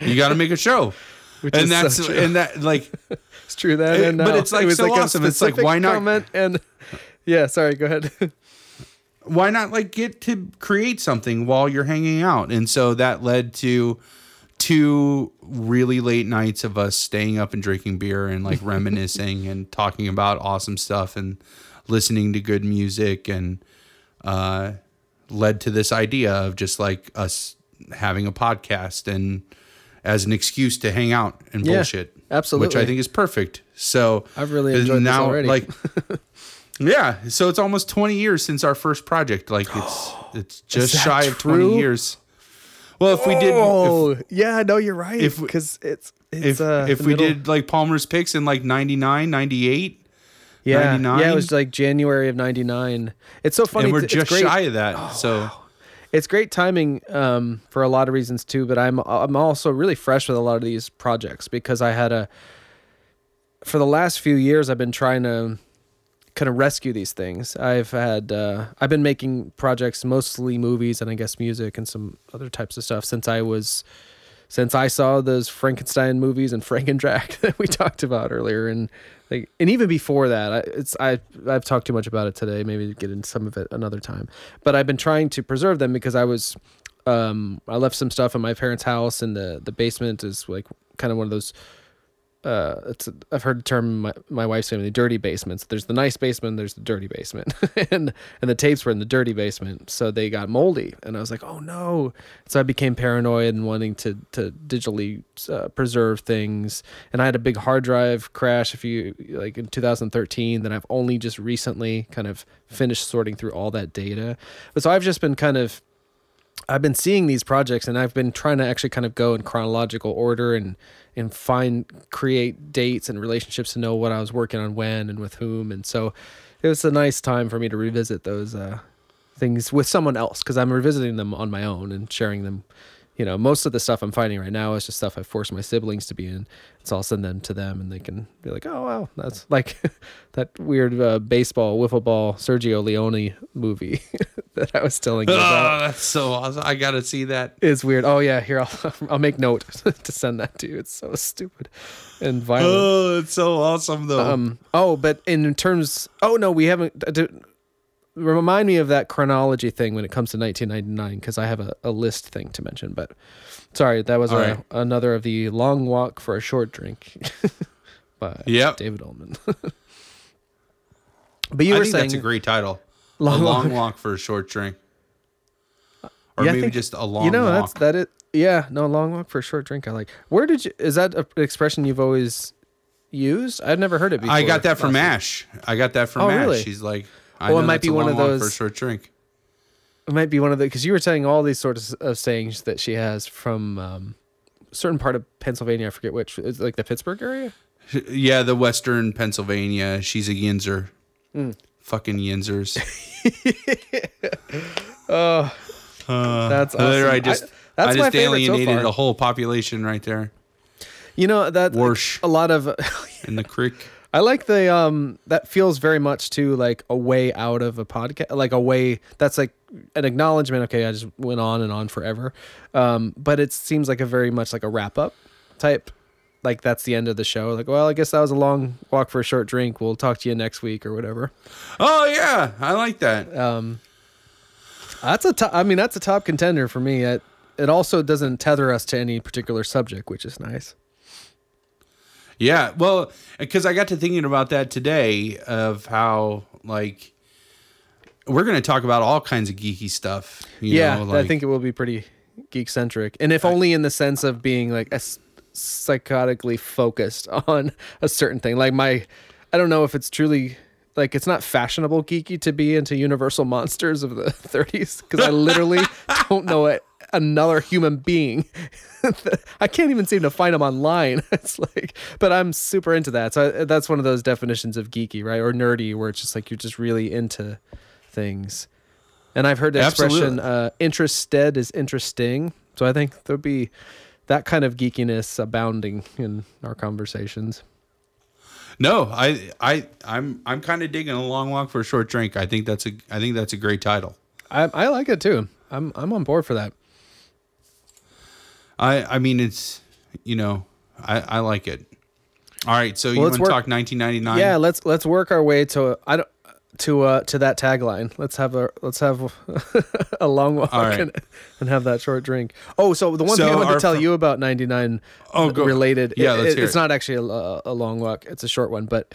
You got to make a show, Which and is so that's true. and that like It's true that, It- and but it's, like, it so like awesome. It's like, why not- Comment and yeah, sorry. Go ahead. why not like get to create something while you're hanging out? And so that led to two really late nights of us staying up and drinking beer and like reminiscing and talking about awesome stuff and listening to good music and uh led to this idea of just like us having a podcast and as an excuse to hang out and Yeah, bullshit. Which. I think is perfect. So I've really enjoyed this already. like Yeah, so it's almost 20 years since our first project. Like it's it's just shy of 20 years. Well, if we did if, Oh, yeah, no, you're right. if because it's it's if, uh, if we middle- did like Palmer's picks in like 99, 98, yeah, 99? yeah, it was like January of '99. It's so funny. and we're just shy of that. so It's great timing um, for a lot of reasons too. But I'm I'm also really fresh with a lot of these projects because I had a for the last few years I've been trying to kind of rescue these things. I've had uh, I've been making projects mostly movies and I guess music and some other types of stuff since I was since I saw those Frankenstein movies and Frank and Drac that we talked about earlier and like and even before that I, it's I I've talked too much about it today maybe get into some of it another time. But I've been trying to preserve them because I was um I left some stuff in my parents' house and the the basement is like kind of one of those uh, it's I've heard the term my, my wife's family dirty basements. There's the nice basement, there's the dirty basement, and and the tapes were in the dirty basement, so they got moldy, and I was like, oh no! So I became paranoid and wanting to to digitally uh, preserve things, and I had a big hard drive crash a few like in 2013. That I've only just recently kind of finished sorting through all that data, but so I've just been kind of I've been seeing these projects and I've been trying to actually kind of go in chronological order and and find create dates and relationships to know what I was working on when and with whom and so it was a nice time for me to revisit those uh, things with someone else because I'm revisiting them on my own and sharing them. You know, most of the stuff I'm finding right now is just stuff I force my siblings to be in. So I'll send them to them, and they can be like, "Oh wow, that's like that weird uh, baseball wiffle ball Sergio Leone movie that I was telling you about." oh, that's so awesome. I got to see that. It's weird. Oh yeah, here I'll I'll make note to send that to you. It's so stupid and violent. Oh, it's so awesome though. Um. Oh, but in terms. Oh no, we haven't. Uh, remind me of that chronology thing when it comes to 1999 because I have a, a list thing to mention. But sorry, that was a, right. another of the long walk for a short drink. by Yep. David Ullman. but you I were think saying that's a great title. Long a long Walk. walk for a short drink. Or Yeah, maybe think- just a long you know walk. that's that it. Yeah, no long walk for a short drink. I like. Where did you? Is that an expression you've always used? I've never heard it before. I got that from. Ash. I got that from Oh, Ash. really? She's like, I Well, it might be one of those for a short drink. It might be one of the because you were saying all these sorts of sayings that she has from um, a certain part of Pennsylvania. I forget which. Is like the Pittsburgh area. Yeah, the Western Pennsylvania. She's a Yinzer. Hmm. Fucking Yinzers. Oh, that's awesome. I just, that's I just so alienated far. a whole population right there You know that Warsh. a lot of. in the creek. I like the um that feels very much too like a way out of a podcast like a way that's like an acknowledgement okay I just went on and on forever. Um but it seems like a very much like a wrap up type like that's the end of the show. Like well I guess that was a long walk for a short drink. We'll talk to you next week or whatever. Oh yeah, I like that. um that's a top I mean that's a top contender for me. It it also doesn't tether us to any particular subject which is nice Yeah, well, because I got to thinking about that today of how like we're going to talk about all kinds of geeky stuff. You yeah know, I think it will be pretty geek centric, and if only in the sense of being like a psychotically focused on a certain thing. Like my, I don't know if it's truly like it's not fashionable geeky to be into Universal monsters of the 30s because I literally don't know a, another human being. I can't even seem to find them online. It's like, but I'm super into that. So I, that's one of those definitions of geeky, right, or nerdy, where it's just like you're just really into things. And I've heard the expression uh, "interested" is interesting. So I think there'll be that kind of geekiness abounding in our conversations. No, I I I'm I'm kind of digging a long walk for a short drink. I think that's a I think that's a great title. I, I like it too. I'm I'm on board for that. I I mean it's you know I I like it. All right, so you want to work- talk 1999? Yeah, let's let's work our way to I don't to uh to that tagline. Let's have a let's have a long walk right. and, and have that short drink. Oh, so the one So thing I wanted to tell fir- you about 99 Oh, go- related. Yeah, it- it- it's it. not actually a, a long walk. It's a short one, but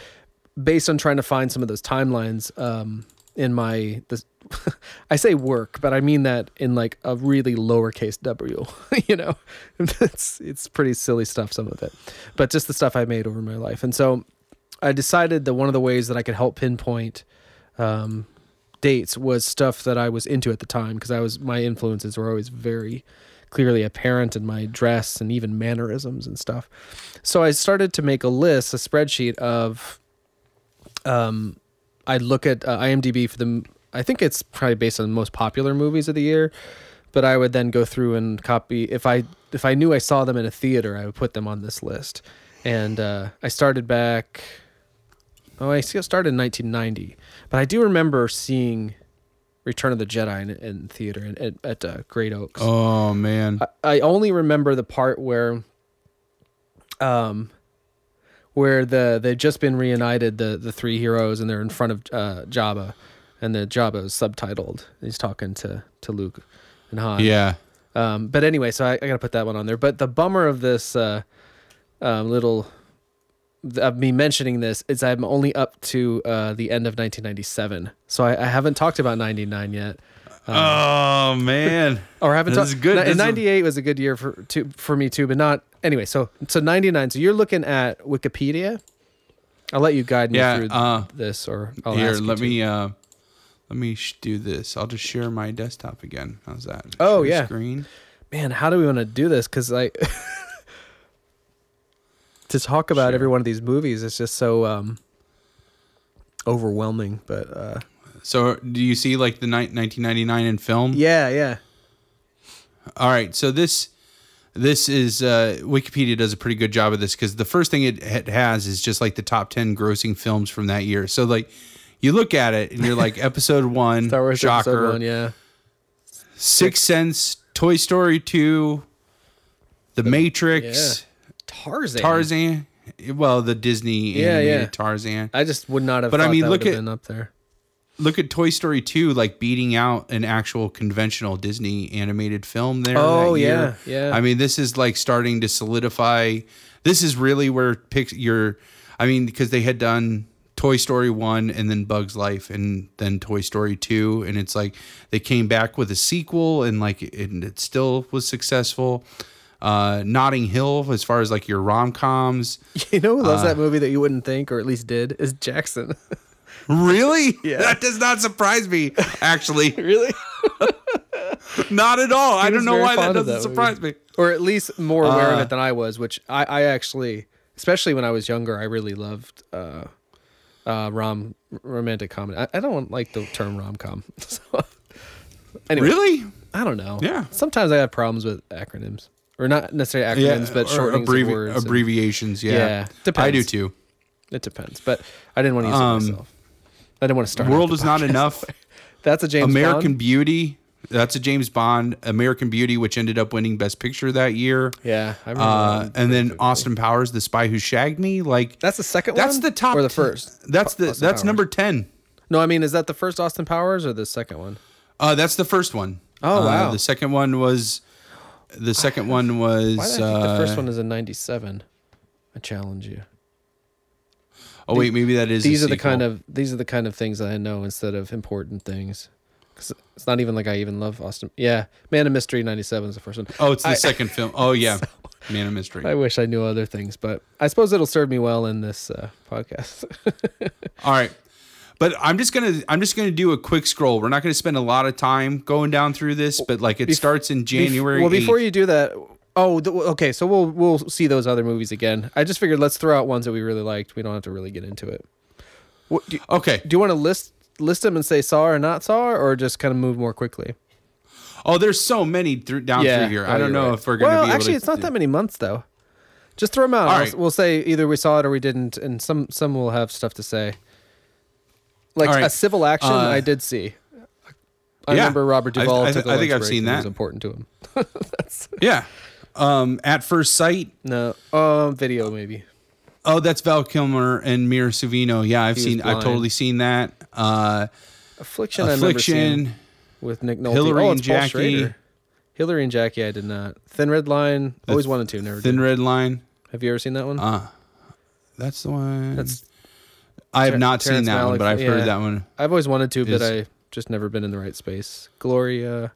based on trying to find some of those timelines um in my this I say work, but I mean that in like a really lowercase W. you know, it's it's pretty silly stuff, some of it, but just the stuff I made over my life. And so I decided that one of the ways that I could help pinpoint um, dates was stuff that I was into at the time because I was my influences were always very clearly apparent in my dress and even mannerisms and stuff. So I started to make a list, a spreadsheet of um, I'd look at uh, IMDb for the. I think it's probably based on the most popular movies of the year, but I would then go through and copy. If I if I knew I saw them in a theater, I would put them on this list. And uh, I started back. Oh, I started in 1990, but I do remember seeing Return of the Jedi in, in theater in, at, at uh, Great Oaks. Oh man. I, I only remember the part where um where the they've just been reunited the the three heroes and they're in front of uh Jabba and the Jabba is subtitled. He's talking to to Luke and Han. yeah. Um but anyway, so I, I got to put that one on there. But the bummer of this uh um little of me mentioning this is I'm only up to uh the end of 1997. So I, I haven't talked about 99 yet. oh man. Or haven't talked. good. is- Ninety-eight was a good year for to, for me too, but not anyway. So so ninety-nine. So you're looking at Wikipedia. I'll let you guide me Yeah, through uh, this, or I'll Here, ask you let me uh let me sh- do this. I'll just share my desktop again. How's that? Oh, Share yeah. Screen. Man, how do we want to do this? Because like to talk about Sure. every one of these movies is just so um overwhelming. But uh So, do you see like the ni- 1999 in film? yeah, yeah. All right, so this this is uh, Wikipedia does a pretty good job of this because the first thing it, it has is just like the top ten grossing films from that year. So like you look at it and you're like episode one, Star Wars Shocker, episode one. Yeah. Sixth Sense, Toy Story two, The Matrix, Tarzan. Tarzan. Well, the Disney Yeah, animated yeah. Tarzan. I just would not have. But I mean, look at- been up there. Look at Toy Story two, like beating out an actual conventional Disney animated film there. Oh, yeah, yeah. I mean, this is like starting to solidify. This is really where Pix your, I mean, because they had done Toy Story one and then Bugs Life and then Toy Story two, and it's like they came back with a sequel and like it, it still was successful. Uh, Notting Hill, as far as like your rom coms, You know who Uh, loves that movie that you wouldn't think, or at least did, is Jackson. really? Yeah. that does not surprise me. Actually, really? not at all. I don't know why that doesn't that surprise me. or at least more aware of Uh, it than I was, which I, I actually, especially when I was younger, I really loved uh, rom romantic comedy. I, I don't like the term rom com. so, anyway, Really? I don't know. Yeah. Sometimes I have problems with acronyms, or not necessarily acronyms, but or shortenings abbrevi- words. and- abbreviations. Yeah, Yeah, depends. I do too. it depends, but I didn't want to use Um, it myself. I didn't want to start. World is not enough. That's a James American Bond? Beauty. That's a James Bond. American Beauty, which ended up winning Best Picture that year. Yeah, I remember. Uh, that and then. Austin Powers, The Spy Who Shagged Me. Like That's the second that's one. the top or the first. That's the Austin that's Powers. number ten. No, I mean, is that the first Austin Powers or the second one? Uh, that's the first one. Oh, Uh, wow. The second one was. The second one was. Why did I think the first uh, one is in '97? I challenge you. Oh wait, maybe that is. a These are the kind of these are the kind of things that I know instead of important things. 'Cause it's not even like I even love Austin. Yeah, Man of Mystery '97 is the first one. Oh, it's the I- second film. Oh yeah, Man of Mystery. I wish I knew other things, but I suppose it'll serve me well in this uh, podcast. All right. But I'm just gonna I'm just gonna do a quick scroll. We're not gonna spend a lot of time going down through this, but like it Bef- starts in January. well, before you do that, oh, okay. So we'll we'll see those other movies again. I just figured let's throw out ones that we really liked. We don't have to really get into it. What, do, okay. do you want to list list them and say saw or not saw, or just kind of move more quickly? Oh, there's so many through, down through here. oh, I don't know right. if we're gonna Well, be able actually, to. it's not that many months though. Just throw them out. We'll- right. We'll say either we saw it or we didn't, and some some will have stuff to say. Like right. a civil action, Uh, I did see. I Yeah. remember Robert I- Duvall. I- took a I think I've seen and It was important to him. Yeah. Um, at first sight. No, um, video maybe. Oh, that's Val Kilmer and Mira Sorvino. Yeah, I've He seen. I've totally seen that. Uh, Affliction. I remember seeing Affliction. with Nick Nolte. Hilary oh, and Jackie. Hilary and Jackie. I did not. Thin Red Line. Always wanted to. Never Thin did. Red Line. Have you ever seen that one? Uh, that's the one. That's. I have Ter- not seen Terrence that one, but I've yeah. heard that one. I've always wanted to, but I just never been in the right space. Gloria.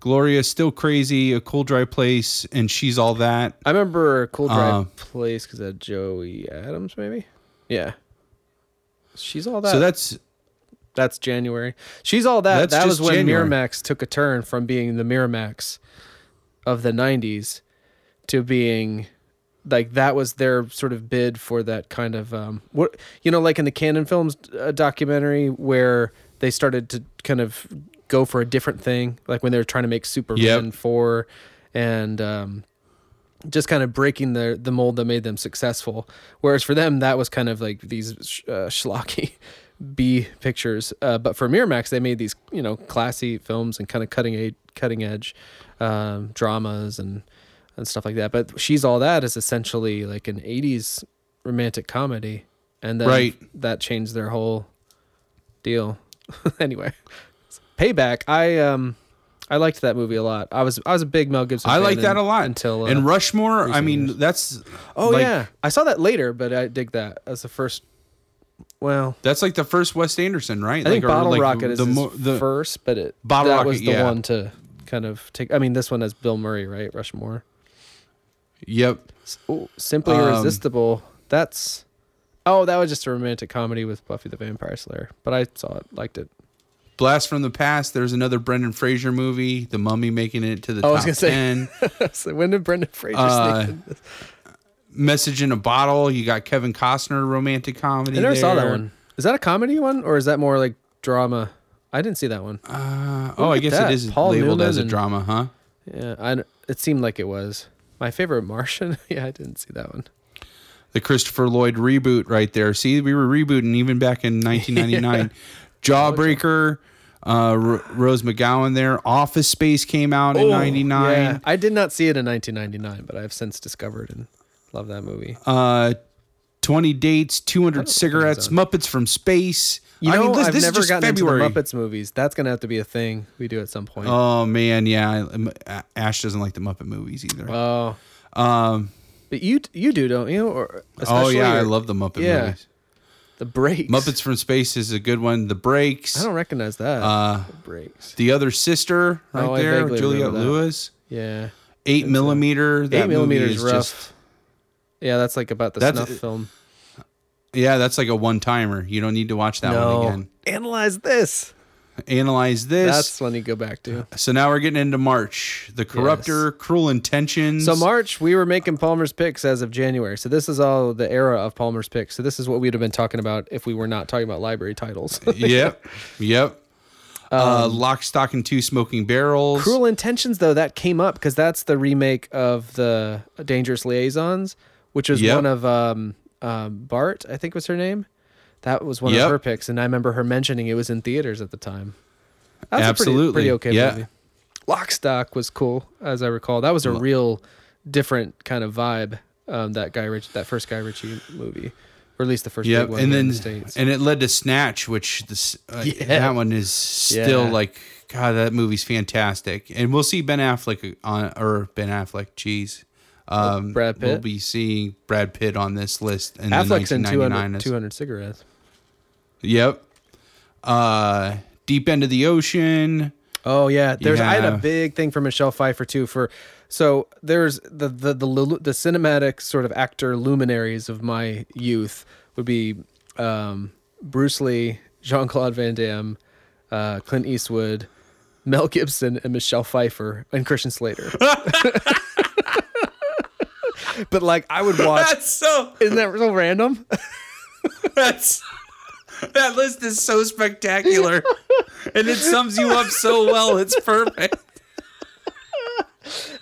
Gloria, still crazy, a cool dry place, and she's all that. I remember a Cool Dry Um, Place because that Joey Adams, maybe. Yeah. She's all that. So that's That's January. She's all that. That's that was when January. Miramax took a turn from being the Miramax of the 90s to being like that was their sort of bid for that kind of um what you know like in the Canon Films uh, documentary where they started to kind of go for a different thing like when they were trying to make Superman 4 and um just kind of breaking the the mold that made them successful. Whereas for them, that was kind of like these uh, schlocky B pictures. Uh, but for Miramax, they made these you know classy films and kind of cutting edge, cutting edge um, dramas and and stuff like that. But she's all that is essentially like an '80s romantic comedy, and then Right. that changed their whole deal. anyway, Payback. I um. I liked that movie a lot. I was I was a big Mel Gibson. I fan like that a lot. until uh, and Rushmore. I mean, years. that's Oh like, yeah, I saw that later, but I dig that as the first. Well, that's like the first Wes Anderson, right? I think like, or, Bottle like, Rocket is the his mo- the first, but it Bottle that Rocket, was the yeah. one to kind of take. I mean, this one has Bill Murray, right? Rushmore. Yep. S- Oh, Simply Um, Irresistible. That's. Oh, that was just a romantic comedy with Buffy the Vampire Slayer, but I saw it, liked it. Blast from the Past. There's another Brendan Fraser movie, The Mummy, making it to the Oh, I top was gonna say- ten. so when did Brendan Fraser Uh, sneak in? Message in a Bottle. You got Kevin Costner romantic comedy. I never saw that one. Is that a comedy one or is that more like drama? I didn't see that one. Uh, oh, I guess that. it is Paul labeled Newman as a drama, huh? Yeah, I, it seemed like it was. My favorite Martian. yeah, I didn't see that one. The Christopher Lloyd reboot right there. See, we were rebooting even back in 1999. Jawbreaker, uh, R- Rose McGowan there. Office Space came out in 99. Yeah, I did not see it in 1999, but I've since discovered and love that movie. Uh, 20 Dates, 200 Cigarettes. Muppets from Space. You I know, mean, this, I've this never is just gotten February. into the Muppets movies. That's gonna have to be a thing we do at some point. Oh, man, yeah. Ash doesn't like the Muppet movies either. Oh, Um, but you you do, don't you? Or oh, yeah, I love the Muppet yeah. movies. The breaks. Muppets from Space is a good one. The Breaks. I don't recognize that. Uh, the breaks. The Other Sister, right Oh, there, Juliette. Lewis. Yeah, Eight millimeter. That eight millimeter is rough. just yeah, that's like about the That's- snuff film. yeah, that's like a one timer. You don't need to watch that one again. analyze this. Analyze this. That's one you go back to. so now we're getting into March. The Corruptor, Cruel Intentions. So March, we were making Palmer's picks as of January. So this is all the era of Palmer's picks. So this is what we'd have been talking about if we were not talking about library titles. yep, yep. uh, Lock, Stock, and Two Smoking Barrels. Um, Cruel Intentions, though, that came up because that's the remake of the Dangerous Liaisons, which was Yep. one of um, um, Bart, I think was her name. That was one Yep. of her picks, and I remember her mentioning it was in theaters at the time. That was a Absolutely. pretty, pretty okay Yeah. movie. Lockstock was cool, as I recall. That was a real different kind of vibe. Um, that guy Rich, that first Guy Ritchie movie, or at least the first Yep, big one and then the states. and it led to Snatch, which this uh, Yeah. that one is still Yeah. like God. That movie's fantastic, and we'll see Ben Affleck on or Ben Affleck. Jeez, um, Brad We'll be seeing Brad Pitt on this list in Affleck's in 200, 1999. 200 cigarettes. Yep. Uh, Deep End of the Ocean. Oh yeah, there's I had a big thing for Michelle Pfeiffer too. For so there's the the the the cinematic sort of actor luminaries of my youth would be um, Bruce Lee, Jean Claude Van Damme, uh, Clint Eastwood, Mel Gibson, and Michelle Pfeiffer and Christian Slater. but like I would watch. That's so. Isn't that so random? That's that list is so spectacular, and it sums you up so well. It's perfect.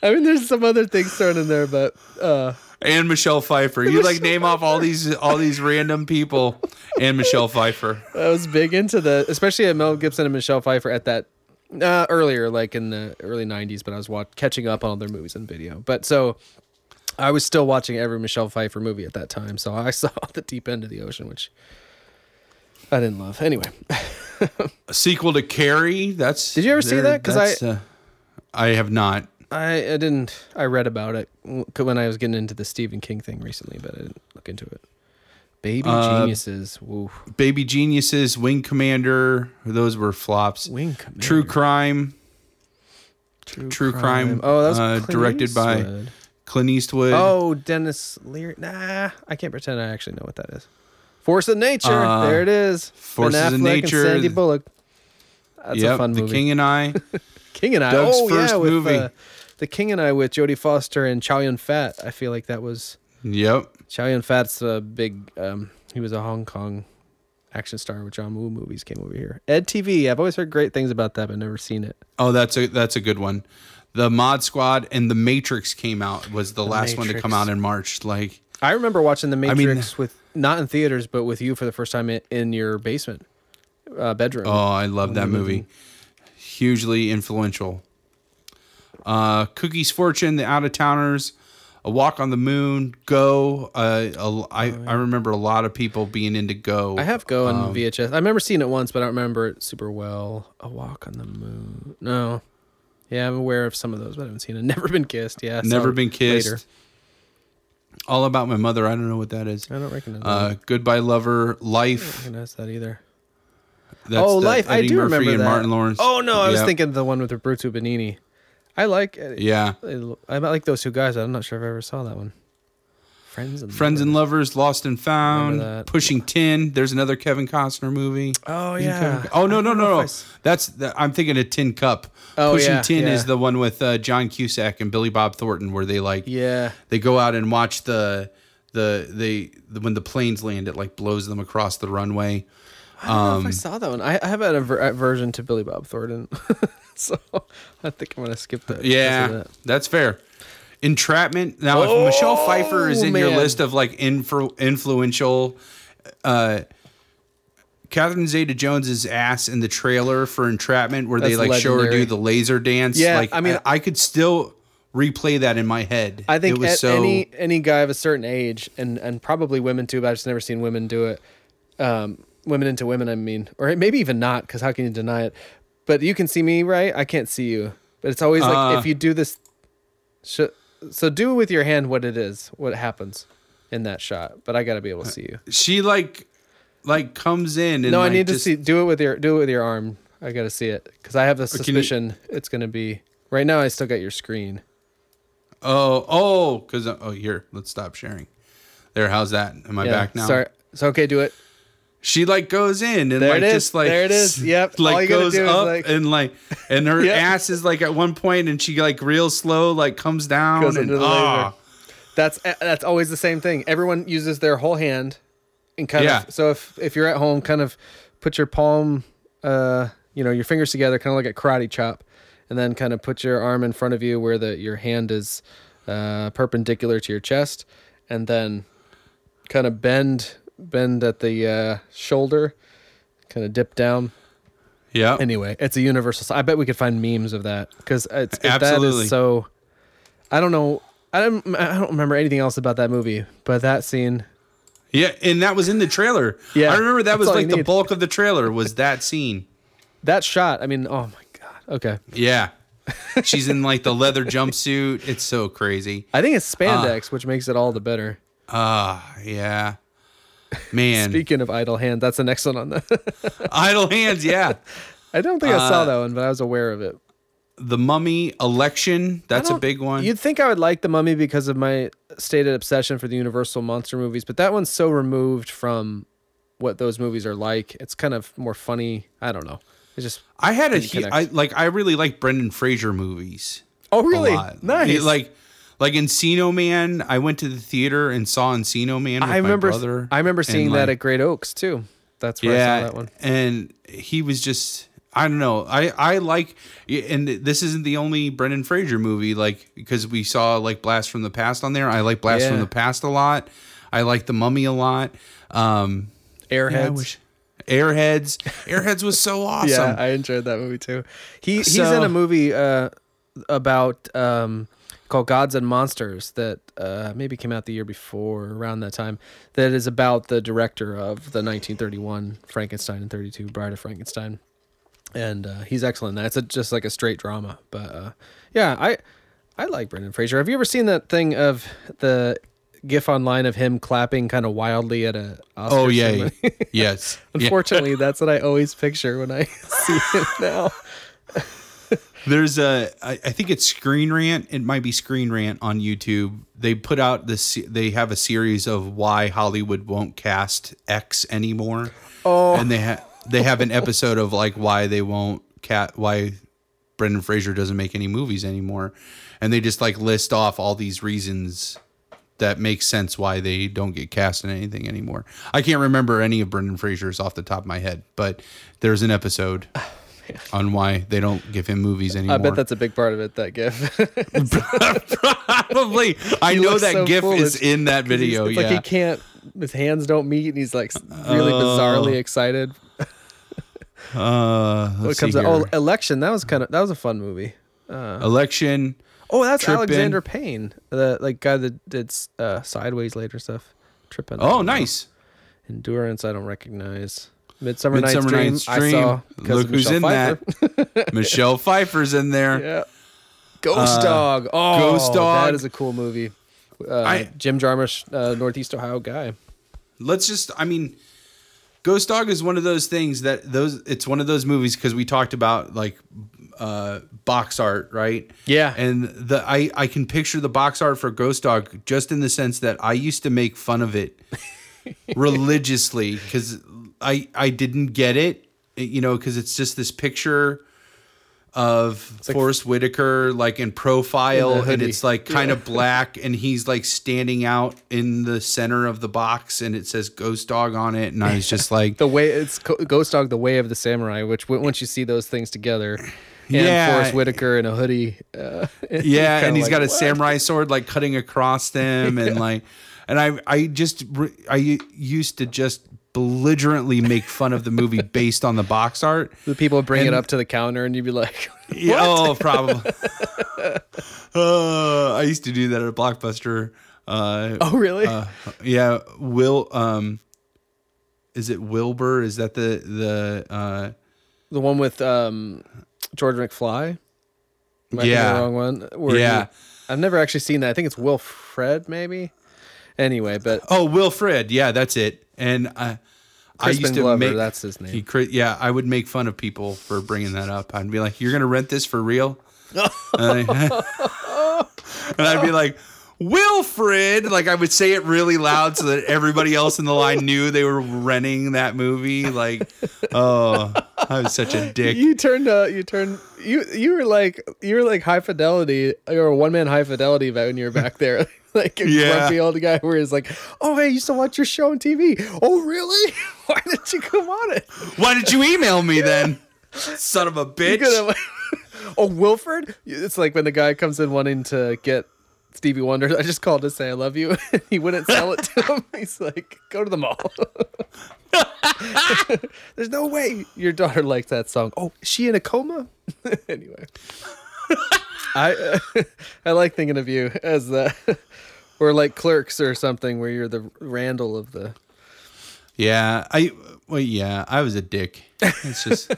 I mean, there's some other things thrown in there, but uh, And Michelle Pfeiffer. You like name off all these all these random people, and Michelle Pfeiffer. I was big into the, especially at Mel Gibson and Michelle Pfeiffer at that uh, earlier, like in the early '90s. But I was watch, catching up on all their movies and video. But so I was still watching every Michelle Pfeiffer movie at that time. So I saw the Deep End of the Ocean, which I didn't love. Anyway, A sequel to Carrie. That's. Did you ever see that? Because I- uh, I have not. I, I didn't. I read about it when I was getting into the Stephen King thing recently, but I didn't look into it. Baby Uh, Geniuses. Woo. Baby Geniuses, Wing Commander. Those were flops. Wing Commander. True Crime. True Crime, Oh, that was uh, directed by- Clint Eastwood. Oh, Denis Leary. Nah, I can't pretend I actually know what that is. Force of Nature. Uh, there it is. Forces ben of Nature. And Sandy Bullock. That's yep, a fun The. King and I. King and I. Doug's oh first yeah, with movie. Uh, the King and I with Jodie Foster and Chow Yun Fat. I feel like that was yep. Chow Yun Fat's a big. Um, he was a Hong Kong action star with John Woo movies. Came over here. Ed TV. I've always heard great things about that, but never seen it. Oh, that's a that's a good one. The Mod Squad and The Matrix came out was the, last one to come out in March. Like I remember watching The mean- Matrix with not in theaters, but with you for the first time in, in your basement uh, bedroom. Oh, I love that movie. Hugely influential. Uh, Cookie's Fortune, The Out of Towners, A Walk on the Moon, Go. Uh, a, I, I remember a lot of people being into Go. Oh, I have Go on Um, VHS. I remember seeing it once, but I don't remember it super well. A Walk on the Moon. No. Yeah, I'm aware of some of those, but I haven't seen it. Never Been Kissed. Yeah. Never Been Kissed. later. All About My Mother. I don't know what that is. I don't recognize Uh, that. Goodbye Lover, Life. I don't recognize that either. That's oh, Life. I Eddie do Murphy remember and that. Martin Lawrence. Oh, no. I was Yep. thinking the one with Roberto Benigni. I like Yeah. I like those two guys. I'm not sure if I ever saw that one. Friends and Friends and Lovers. Lovers, Lost and Found, Pushing Tin. There's another Kevin Costner movie. Oh Kevin- yeah. Oh no no no no. I s- That's the, I'm thinking of Tin Cup. Oh, Pushing yeah, Tin yeah. is the one with uh, John Cusack and Billy Bob Thornton, where they like Yeah. they go out and watch the the they the, when the planes land, it like blows them across the runway. I don't know if I Um, saw that one. I, I have an aver- aversion to Billy Bob Thornton, so I think I'm gonna skip that. Yeah, that. that's fair. Entrapment. Now, if Michelle Pfeiffer is Oh, in your list of like influ- influential, uh, Catherine Zeta-Jones's ass in the trailer for Entrapment, where they That's like show her do the laser dance. Yeah, like I mean- I, I could still replay that in my head. I think it was a- so. any any guy of a certain age, and and probably women too, but I've just never seen women do it. Um, women into women, I mean, or maybe even not, because how can you deny it? But you can see me, right? I can't see you, but it's always like Uh. if you do this. Sh- so do with your hand what it is, what happens in that shot. But I got to be able to uh, see you. she like like comes in and No, I like, need to see. Do it with your do it with your arm. I got to see it because I have the oh, you- suspicion it's gonna be. Right now, I still got your screen. Oh oh, because oh here, let's stop sharing. There, how's that? Am I Yeah, back now? Sorry. So okay, do it. She like goes in and There like just like There it is. Yep. Like goes up like- and like and her Yep. ass is like at one point and she like real slow like comes down Goes and the ah That's that's always the same thing. Everyone uses their whole hand, and kind Yeah. of. So if if you're at home, kind of put your palm, uh, you know, your fingers together, kind of like a karate chop, and then kind of put your arm in front of you where the your hand is uh, perpendicular to your chest, and then kind of bend bend at the uh, shoulder, kind of dip down. yeah Anyway, it's a universal. I bet we could find memes of that because it's Absolutely. is so. I don't know. I don't. I don't remember anything else about that movie, but that scene. yeah and that was in the trailer Yeah, I remember that was like the need. bulk of the trailer was that scene That shot. I mean, oh my god. Okay. yeah she's in like the leather jumpsuit it's so crazy I think it's spandex, which makes it all the better. ah yeah man Speaking of idle hand, that's the next one on the. idle hands yeah I don't think I saw Uh, that one, but I was aware of it. The Mummy Election, that's a big one. You'd think I would like the Mummy because of my stated obsession for the Universal monster movies, but that one's so removed from what those movies are like. It's kind of more funny. I don't know. It's just I had a connect. I like I really like Brendan Fraser movies. oh really nice. It- like like Encino Man, I went to the theater and saw Encino Man with I remember my brother. I remember and, seeing that like, at Great Oaks too. That's where I yeah, saw that one. and he was just I don't know. I I like and this isn't the only Brendan Fraser movie like because we saw like Blast from the Past on there. I like Blast from the Past a lot. I like The Mummy a lot. Um Airheads. yeah, Airheads. Airheads was so awesome. Yeah, I enjoyed that movie too. He he's So- in a movie uh, about um, called Gods and Monsters that uh, maybe came out the year before, around that time. That is about the director of the 1931 Frankenstein and 32 Bride of Frankenstein, and uh, he's excellent. That's a, just like a straight drama, but uh, yeah, I I like Brendan Fraser. Have you ever seen that thing of the gif online of him clapping kind of wildly at a Oscar oh yeah. yes. Yeah. Unfortunately, that's what I always picture when I see him now. There's a, I, I think it's Screen Rant. It might be Screen Rant on YouTube. They put out this. They have a series of why Hollywood won't cast X anymore. Oh. and they have they have an episode of like why they won't cat why Brendan Fraser doesn't make any movies anymore, and they just like list off all these reasons that make sense why they don't get cast in anything anymore. I can't remember any of Brendan Fraser's off the top of my head, but there's an episode on why they don't give him movies anymore. I bet that's a big part of it. That gif. probably. I know that so GIF is in that video. it's yeah. like he can't. His hands don't meet, and he's like really Oh. bizarrely excited. uh, What comes out? Oh, election. That was kind of that was a fun movie. election. Oh, that's Trippin'. Alexander Payne, the like guy that did uh, Sideways later stuff. Tripping. Oh, nice. Endurance. I don't recognize. Midsummer, Midsummer Night's Dream. Night's I saw Look who's Michelle in Pfeiffer. that. Michelle Pfeiffer's in there. Yeah. Ghost Dog. Oh, Uh, Ghost Dog. That is a cool movie. Uh, I- Jim Jarmusch, uh, Northeast Ohio guy. let's just i mean ghost dog is one of those things that those it's one of those movies because we talked about like uh box art right Yeah. and the i i can picture the box art for ghost dog just in the sense that i used to make fun of it religiously because i i didn't get it you know because it's just this picture of like- Forest Whitaker like in profile In and it's like kind of black and he's like standing out in the center of the box and it says ghost dog on it and I was just like The way it's Ghost Dog, the way of the samurai. Which once you see those things together, and Yeah. Forest Whitaker in a hoodie. Uh, yeah and he's like, got a "What?" samurai sword like cutting across them and like and I I just I used to just belligerently make fun of the movie based on the box art The people bring it up to the counter, and you'd be like, Yeah, oh, probably. uh, I used to do that at a blockbuster. Uh, "Oh, really? uh, yeah, Will. Um, is it Wilbur? Is that the the? Uh, the one with um, George McFly." Thinking Yeah. the wrong one. Where he- Yeah. I've never actually seen that. I think it's Will Fred, maybe. Anyway, but oh, Wilfred. Yeah, that's it. And I, I used to Glover, make. that's his name. He, yeah, I would make fun of people for bringing that up. I'd be like, "You're gonna rent this for real?" and, I, and I'd be like, "Wilfred!" Like I would say it really loud so that everybody else in the line knew they were renting that movie. Like, oh, I was such a dick. You turned uh you turned you you were like you were like high fidelity you were a one man high fidelity when you were back there. like a Yeah. grumpy old guy where he's like, Oh hey, I used to watch your show on TV. Oh really? Why did you come on it? Why did you email me then, son of a bitch? have- oh Wilford? It's like when the guy comes in wanting to get Stevie Wonder, I just called to say I love you. he wouldn't sell it to him. He's like, go to the mall. There's no way your daughter likes that song. Oh, is she in a coma? anyway, I I like thinking of you as the or like Clerks or something, where you're the Randall of the. Yeah, I well, yeah, I was a dick. It's just,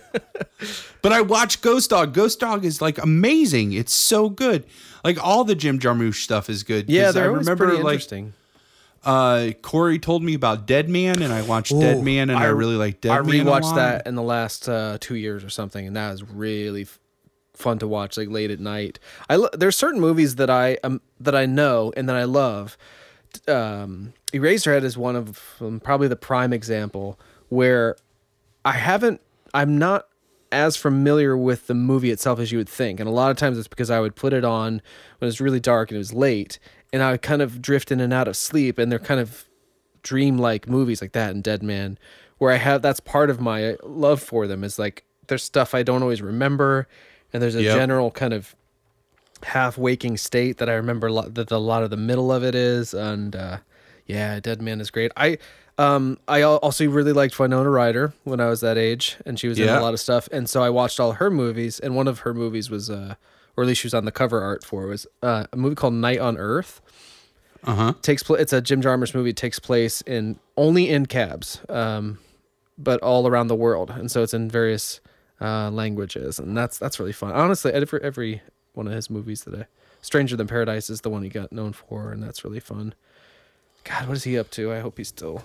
but I watched Ghost Dog. Ghost Dog is like amazing. It's so good. Like all the Jim Jarmusch stuff is good. Yeah, I remember pretty like interesting. Uh, Corey told me about Dead Man, and I watched Dead Man, and I, really like Dead I Man. a rewatched that in the last uh, two years or something, and that was really fun to watch, like late at night. I lo- there's certain movies that I um, that I know and that I love. Um, Eraserhead is one of them, probably the prime example where I haven't. I'm not as familiar with the movie itself as you would think, and a lot of times it's because I would put it on when it was really dark and it was late, and I would kind of drift in and out of sleep, and they're kind of dreamlike movies like that and Dead Man, where I have that's part of my love for them is like there's stuff I don't always remember, and there's a Yep. general kind of half waking state that I remember a lot, that a lot of the middle of it is, and uh, yeah, Dead Man is great. I um I also really liked Winona Ryder when I was that age, and she was in a lot of stuff, and so I watched all her movies, and one of her movies was uh or at least she was on the cover art for was uh, a movie called Night on Earth Uh huh. takes place. It's a Jim Jarmusch movie. It takes place in only in cabs, um, but all around the world, and so it's in various uh, languages, and that's that's really fun. Honestly, every every one of his movies that I, Stranger Than Paradise is the one he got known for, and that's really fun. God, what is he up to? I hope he's still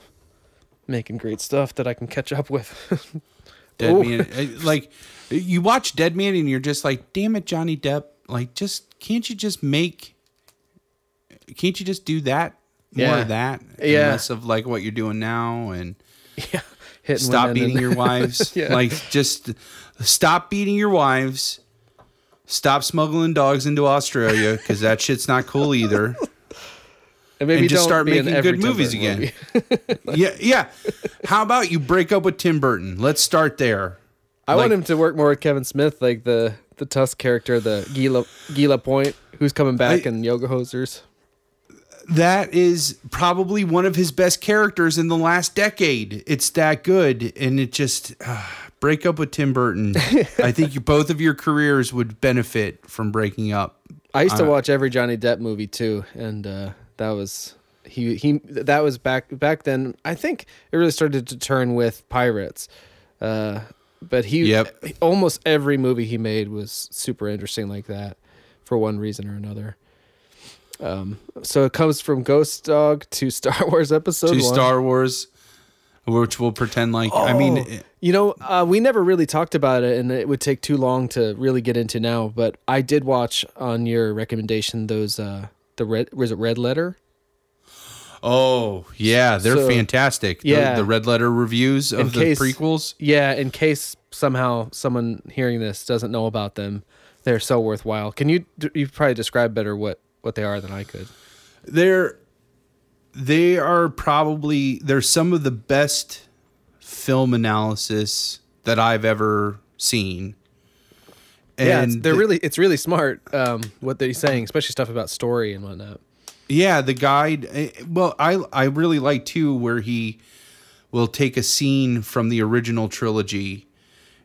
making great stuff that I can catch up with. Dead Ooh. Man. Like you watch Dead Man, and you're just like, damn it, Johnny Depp. Like, just can't you just make? Can't you just do that? More Yeah. of that, Yeah. less of like what you're doing now, and yeah, stop beating your wives. Yeah. Like, just stop beating your wives. Stop smuggling dogs into Australia because that shit's not cool either. and maybe and just start making good movies again. movie. yeah, yeah. How about you break up with Tim Burton? Let's start there. I Like- want him to work more with Kevin Smith, like the the Tusk character, the Gila Guy Lapointe, who's coming back I- in Yoga Hosers. That is probably one of his best characters in the last decade. It's that good, and it just uh, break up with Tim Burton. I think you, both of your careers would benefit from breaking up. I used to Uh, watch every Johnny Depp movie too, and uh, that was he he that was back back then. I think it really started to turn with Pirates, uh, but he Yep. almost every movie he made was super interesting like that, for one reason or another. Um, so it comes from Ghost Dog to Star Wars Episode to One. Star Wars, which we'll pretend like. I mean, Oh, you know, uh, we never really talked about it, and it would take too long to really get into now. But I did watch on your recommendation those uh, the red was it Red Letter? oh yeah, they're So- fantastic. The- Yeah. the, red letter reviews of In the case- prequels. Yeah, in case somehow someone hearing this doesn't know about them, they're so worthwhile. Can you you probably describe better what what they are than I could? they're they are probably they're some of the best film analysis that I've ever seen. yeah, it's, And they're the- really it's really smart um, what they're saying, especially stuff about story and whatnot. yeah, the guide eh, well I I really like too where he will take a scene from the original trilogy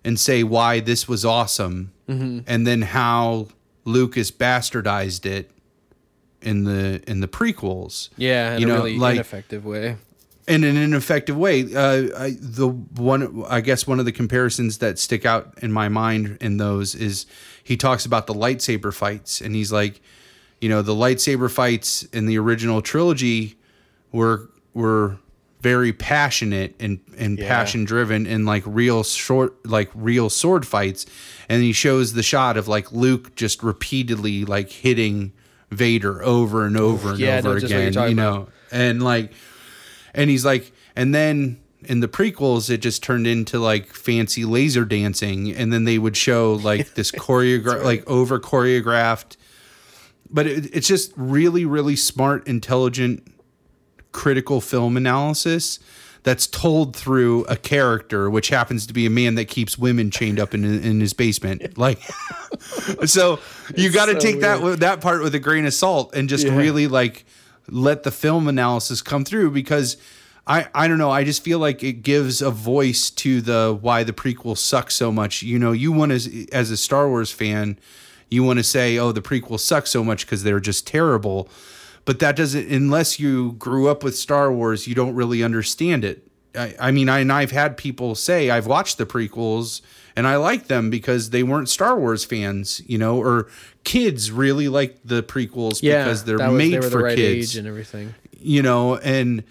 and say why this was awesome Mm-hmm. and then how Lucas bastardized it in the in the prequels. Yeah, in You a know, really like- ineffective way. And in an ineffective way. Uh, I, the one, I guess, one of the comparisons that stick out in my mind in those is he talks about the lightsaber fights, and he's like, you know, the lightsaber fights in the original trilogy were were very passionate and and Yeah. passion driven and like real short like real sword fights and he shows the shot of like Luke just repeatedly like hitting Vader over and over and Yeah, over you're again you know? And like and he's like and then in the prequels it just turned into like fancy laser dancing and then they would show like this choreograph like over choreographed. But it, it's just really really smart intelligent critical film analysis that's told through a character which happens to be a man that keeps women chained up in in his basement like so you got to so take that that part with a grain of salt and just Yeah. really like let the film analysis come through because I, I don't know. I just feel like it gives a voice to the why the prequel sucks so much. You know, you want to as a Star Wars fan, you want to say, "Oh, the prequel sucks so much because they're just terrible." But that doesn't unless you grew up with Star Wars, you don't really understand it. I, I mean, I, and I've had people say I've watched the prequels and I like them because they weren't Star Wars fans, you know, or kids really like the prequels Yeah, because they're was- made they for the right kids age and everything. you know, and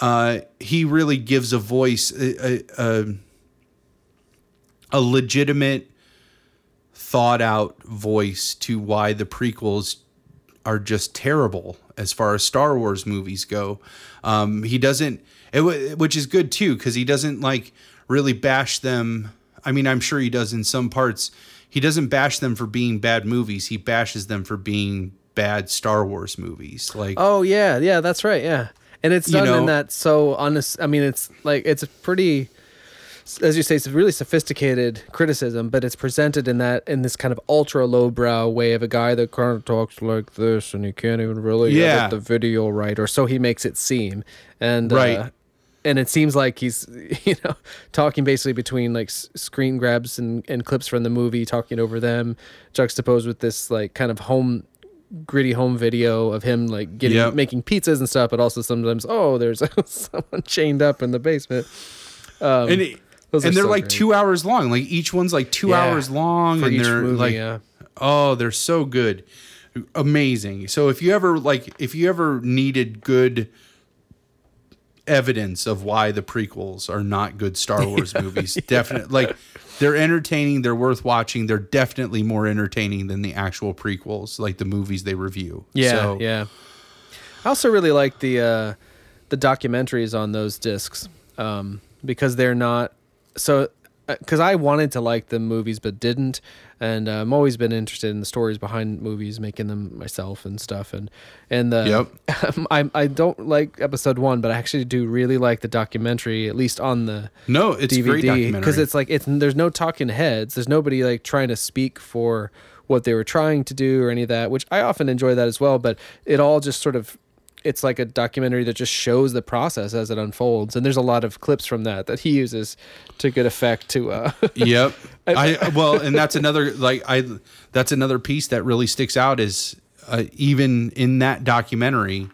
uh, he really gives a voice, a, a, a legitimate, thought out voice to why the prequels are just terrible as far as Star Wars movies go. Um, he doesn't, it, which is good too, because he doesn't like really bash them. I mean, I'm sure he does in some parts. He doesn't bash them for being bad movies. He bashes them for being bad Star Wars movies. Like, oh yeah, yeah, that's right, yeah. And it's done in that so honest. I mean, it's like it's a pretty, as you say, it's a really sophisticated criticism, but it's presented in that in this kind of ultra lowbrow way of a guy that kind of talks like this, and he can't even really Yeah. edit the video right, or so he makes it seem. And Right. Uh, and it seems like he's, you know, talking basically between like s- screen grabs and, and clips from the movie, talking over them, juxtaposed with this like kind of home gritty home video of him like getting Yep. making pizzas and stuff, but also sometimes oh, there's someone chained up in the basement. Um, and it, those and they're so like great. two hours long. Like each one's like two Yeah. hours long, for and they're movie, like, yeah. oh, they're so good, amazing. So if you ever like, if you ever needed good evidence of why the prequels are not good Star Wars movies, definitely like they're entertaining, they're worth watching. They're definitely more entertaining than the actual prequels, like the movies they review. Yeah, So, yeah. I also really like the uh, the documentaries on those discs um, because they're not so. Because I wanted to like the movies but didn't, and uh, I'm always been interested in the stories behind movies, making them myself and stuff. And and the yep. I I don't like episode one, but I actually do really like the documentary, at least on the No, it's DVD because it's like it's there's no talking heads. There's nobody like trying to speak for what they were trying to do or any of that, which I often enjoy that as well. But it all just sort of it's like a documentary that just shows the process as it unfolds, and there's a lot of clips from that that he uses to good effect to. Uh, Yep. I well, and that's another like I that's another piece that really sticks out is uh, even in that documentary,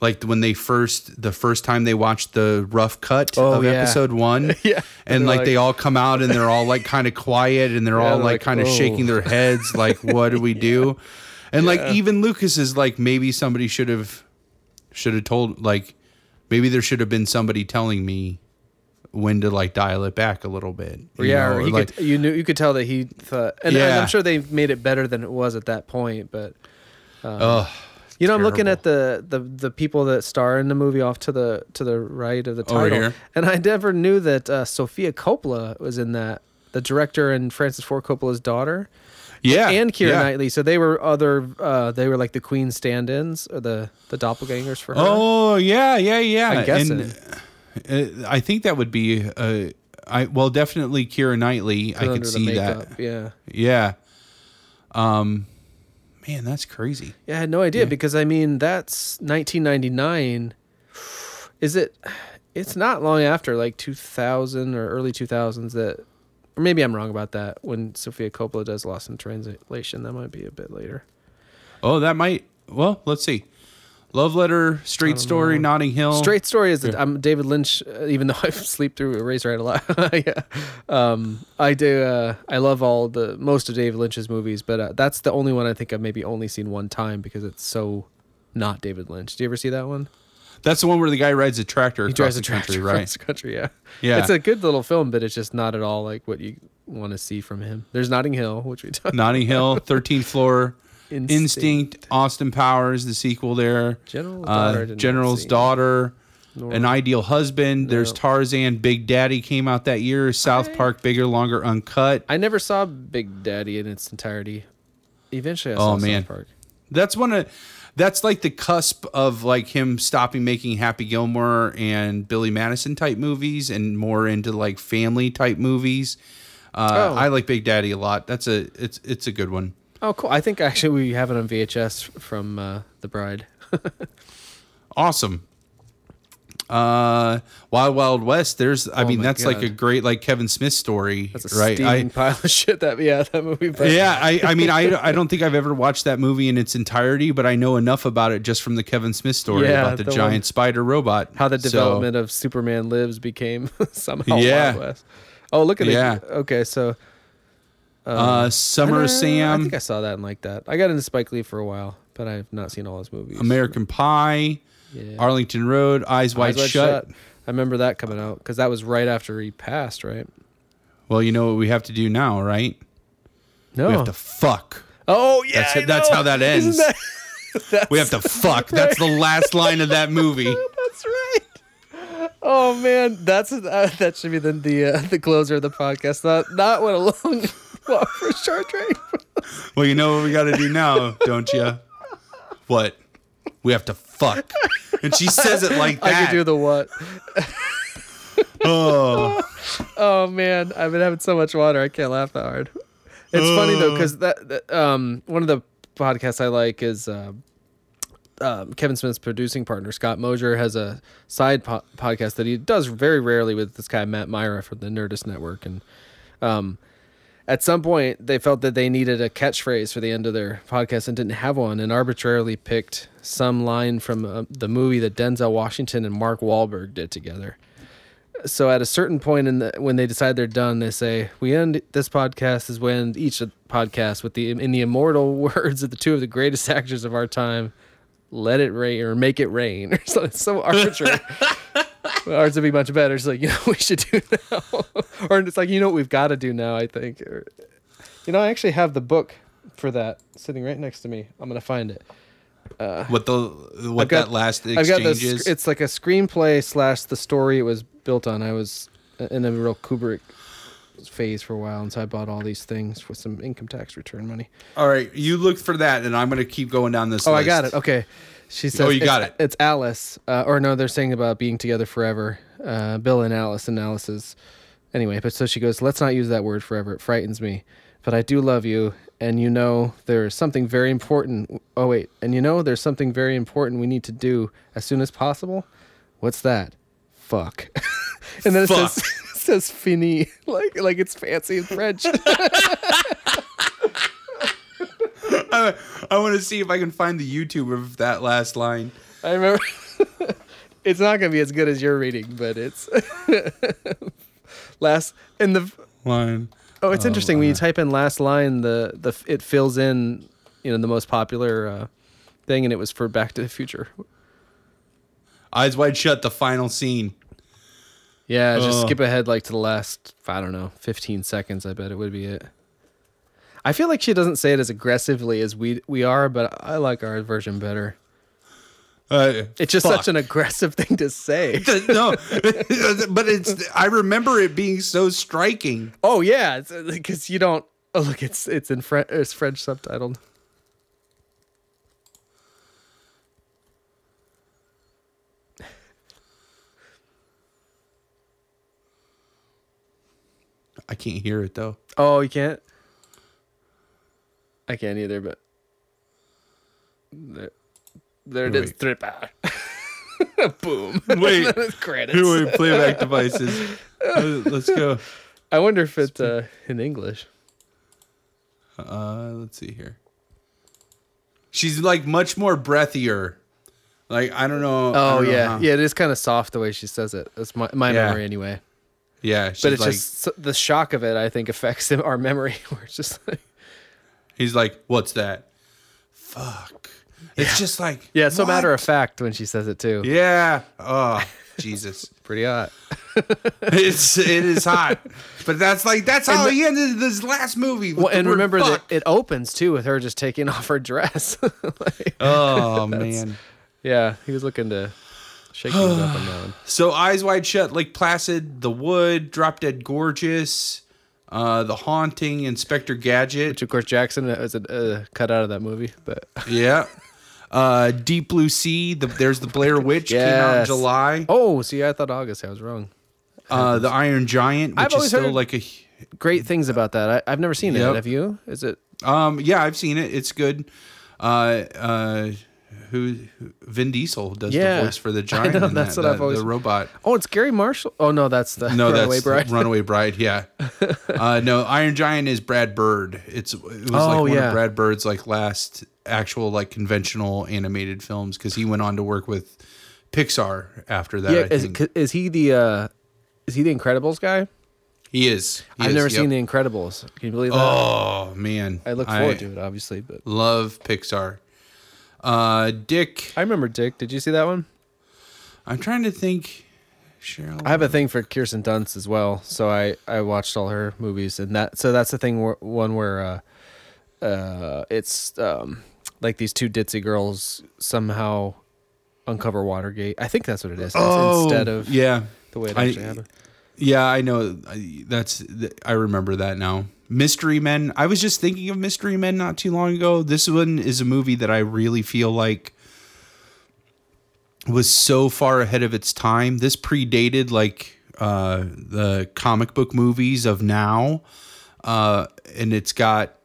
like when they first the first time they watched the rough cut Oh, of yeah. episode one, Yeah. and They're like, like- they all come out and they're all like kind of quiet and they're Yeah, all they're like, like, kind of "Oh." shaking their heads like what do we do? And like even Lucas is like maybe somebody should have should have told like maybe there should have been somebody telling me when to like dial it back a little bit. you yeah, know, or he like, could, you knew you could tell that he thought, and, and Yeah. I'm sure they made it better than it was at that point. But Ugh, You know, I'm looking at the, the the people that star in the movie off to the to the right of the title, here? and I never knew that uh, Sofia Coppola was in that. The director and Francis Ford Coppola's daughter, yeah, and Keira yeah. Knightley. So they were other. Uh, they were like the queen stand-ins or the the doppelgangers for her. Oh yeah, yeah, yeah. I'm guessing. And, uh, I think that would be. Uh, I well, definitely Keira Knightley. I under could see makeup, that. Yeah, Yeah. Um, man, that's crazy. yeah. I had no idea Yeah. because I mean that's 1999. Is it? It's not long after like 2000 or early 2000s that, or maybe I'm wrong about that. When Sofia Coppola does Lost in Translation, that might be a bit later. Oh, that might. Well, let's see. Love letter, straight story, Notting Hill. Straight Story is I'm David Lynch. Uh, even though I sleep through Eraserhead a lot, yeah. um, I do. Uh, I love all the most of David Lynch's movies, but uh, that's the only one I think I've maybe only seen one time because it's so not David Lynch. Do you ever see that one? That's the one where the guy rides a tractor He drives a tractor country, across right? the country. Yeah, Yeah. It's a good little film, but it's just not at all like what you want to see from him. There's Notting Hill, which we talked. Notting Hill, 13th floor, Instinct. Instinct, Austin Powers, the sequel there. General's daughter. Uh, not General's daughter. Nor- An Ideal Husband. There's Tarzan. Big Daddy came out that year. South Park, Bigger, Longer, Uncut. I never saw Big Daddy in its entirety. Eventually, I Oh, saw man. South Park. That's one of that's like the cusp of like him stopping making Happy Gilmore and Billy Madison type movies and more into like family type movies. Uh, Oh. I like Big Daddy a lot. That's a it's it's a good one. Oh, cool. I think actually we have it on VHS from uh, The Bride. Awesome. Uh, Wild Wild West. There's, I Oh mean, that's like a great like Kevin Smith story, That's a right? I, pile of shit. That yeah, that movie. but- yeah, I, I mean, I, I don't think I've ever watched that movie in its entirety, but I know enough about it just from the Kevin Smith story Yeah, about the, the giant one- spider robot. How the So- development of Superman Lives became somehow Yeah. Wild West. Oh, look at Yeah. it. Okay, so uh, Summer Uh, of Sam. I think I saw that and like that. I got into Spike Lee for a while. but I have not seen all his movies. American Pie, Yeah. Arlington Road, Eyes Wide, Eyes Wide Shut. I remember that coming out because that was right after he passed, right? Well, you know what we have to do now, right? No. We have to fuck. oh yeah, That's I that's know. how that ends. that- that's, We have to fuck. That's the last line of that movie. That's right. Oh man, that's uh, that should be the the uh, the closer of the podcast. Not not what a long walk for short train. Well, you know what we got to do now, don't you? What? We have to fuck. And she says it like that. I could do the what? oh. Oh man, I've been having so much water. I can't laugh that hard. It's funny though because that, that um one of the podcasts I like is um um, Kevin Smith's producing partner Scott Mosier has a side po- podcast that he does very rarely with this guy Matt Mira from the Nerdist Network, and um, at some point they felt that they needed a catchphrase for the end of their podcast and didn't have one, and arbitrarily picked some line from uh, the movie that Denzel Washington and Mark Wahlberg did together so at a certain point in the when they decide they're done, they say we end this podcast is when each podcast with the in the immortal words of the two of the greatest actors of our time, let it rain or make it rain or something so arbitrary. Ours would be much better. It's like you know what we should do now, or it's like you know what we've got to do now. I think, or, you know, I actually have the book for that sitting right next to me. I'm gonna find it. Uh, what the what I've got- that last I've got exchange this. is? It's like a screenplay slash the story it was built on. I was in a real Kubrick phase for a while, and so I bought all these things with some income tax return money. All right, you look for that, and I'm gonna keep going down this. Oh, I got it. Okay. She says, Oh, you got it. It's Alice, uh, or no, they're saying about being together forever. Uh, Bill and Alice, and Alice's. anyway. But so she goes, let's not use that word forever. It frightens me. But I do love you, and you know there's something very important. Oh wait, and you know there's something very important we need to do as soon as possible. What's that? Fuck. and then it says it says fini, like like it's fancy in French. I, I want to see if I can find the YouTube of that last line. I remember. it's not gonna be as good as your reading, but it's last in the. Line. Oh, it's interesting when you type in last line, the the it fills in, you know, the most popular uh, thing, and it was for Back to the Future. Eyes wide shut. The final scene. Yeah, just Oh. skip ahead like to the last. I don't know, fifteen seconds. I bet it would be it. I feel like she doesn't say it as aggressively as we we are, but I like our version better. Uh, It's just fuck. such an aggressive thing to say. no, but it's. I remember it being so striking. Oh yeah, because you don't. Oh look, it's it's in French. It's French subtitled. I can't hear it though. Oh, you can't. I can't either, but there, there it is. Tripper. Boom. Wait. credits. Here we playback devices. Let's go. I wonder if it's uh, in English. Uh, let's see here. She's like much more breathier. Like I don't know. Oh don't yeah, how- yeah. It is kind of soft the way she says it. That's my my Yeah. memory anyway. yeah. She's But it's like, just the shock of it. I think affects our memory. We're just like, he's like, what's that? Fuck. It's just like yeah, so matter of fact when she says it too. Yeah. Oh Jesus. Pretty hot. it's it is hot, but that's like that's how the- he ended this last movie. Well, and remember fuck. that it opens too with her just taking off her dress. Like, Oh man. yeah, he was looking to shake things up on that one. So eyes wide shut, Lake Placid, The Wood, Drop Dead Gorgeous, uh, The Haunting, Inspector Gadget. Which of course Jackson was a uh, cut out of that movie, but Yeah. Uh, Deep Blue Sea. The, there's the Blair Witch came out in July. oh, see, I thought August. I was wrong. Uh, the Iron Giant, which I've is still heard- like a. Great things about that. I, I've never seen Yep. it. Have you? Is it? Um, yeah, I've seen it. It's good. Uh, uh, who Vin Diesel does Yeah. the voice for the giant? know, that's that, what I've the, always- the robot. Oh, it's Garry Marshall. Oh no, that's the No, Runaway that's Bride. Runaway Bride. Yeah. uh, no, Iron Giant is Brad Bird. It's it was Oh, like one yeah. of Brad Bird's like last actual like conventional animated films because he went on to work with Pixar after that. yeah, I is, is he the uh, is he the Incredibles guy? he is. He I've is, never yep. seen the Incredibles. Can you believe that? Oh man, I look forward to it, obviously, but Love Pixar. Uh, Dick. I remember Dick. Did you see that one? I'm trying to think. Cheryl. I have a thing for Kirsten Dunst as well, so I I watched all her movies, and that so that's the thing where, one where uh, uh, it's um like these two ditzy girls somehow uncover Watergate. I think that's what it is. Oh, instead of yeah, the way it I- actually happened. yeah. I know. I- That's. I remember that now. Mystery Men. I was just thinking of Mystery Men not too long ago. This one is a movie that I really feel like was so far ahead of its time. This predated like uh, the comic book movies of now, uh, and it's got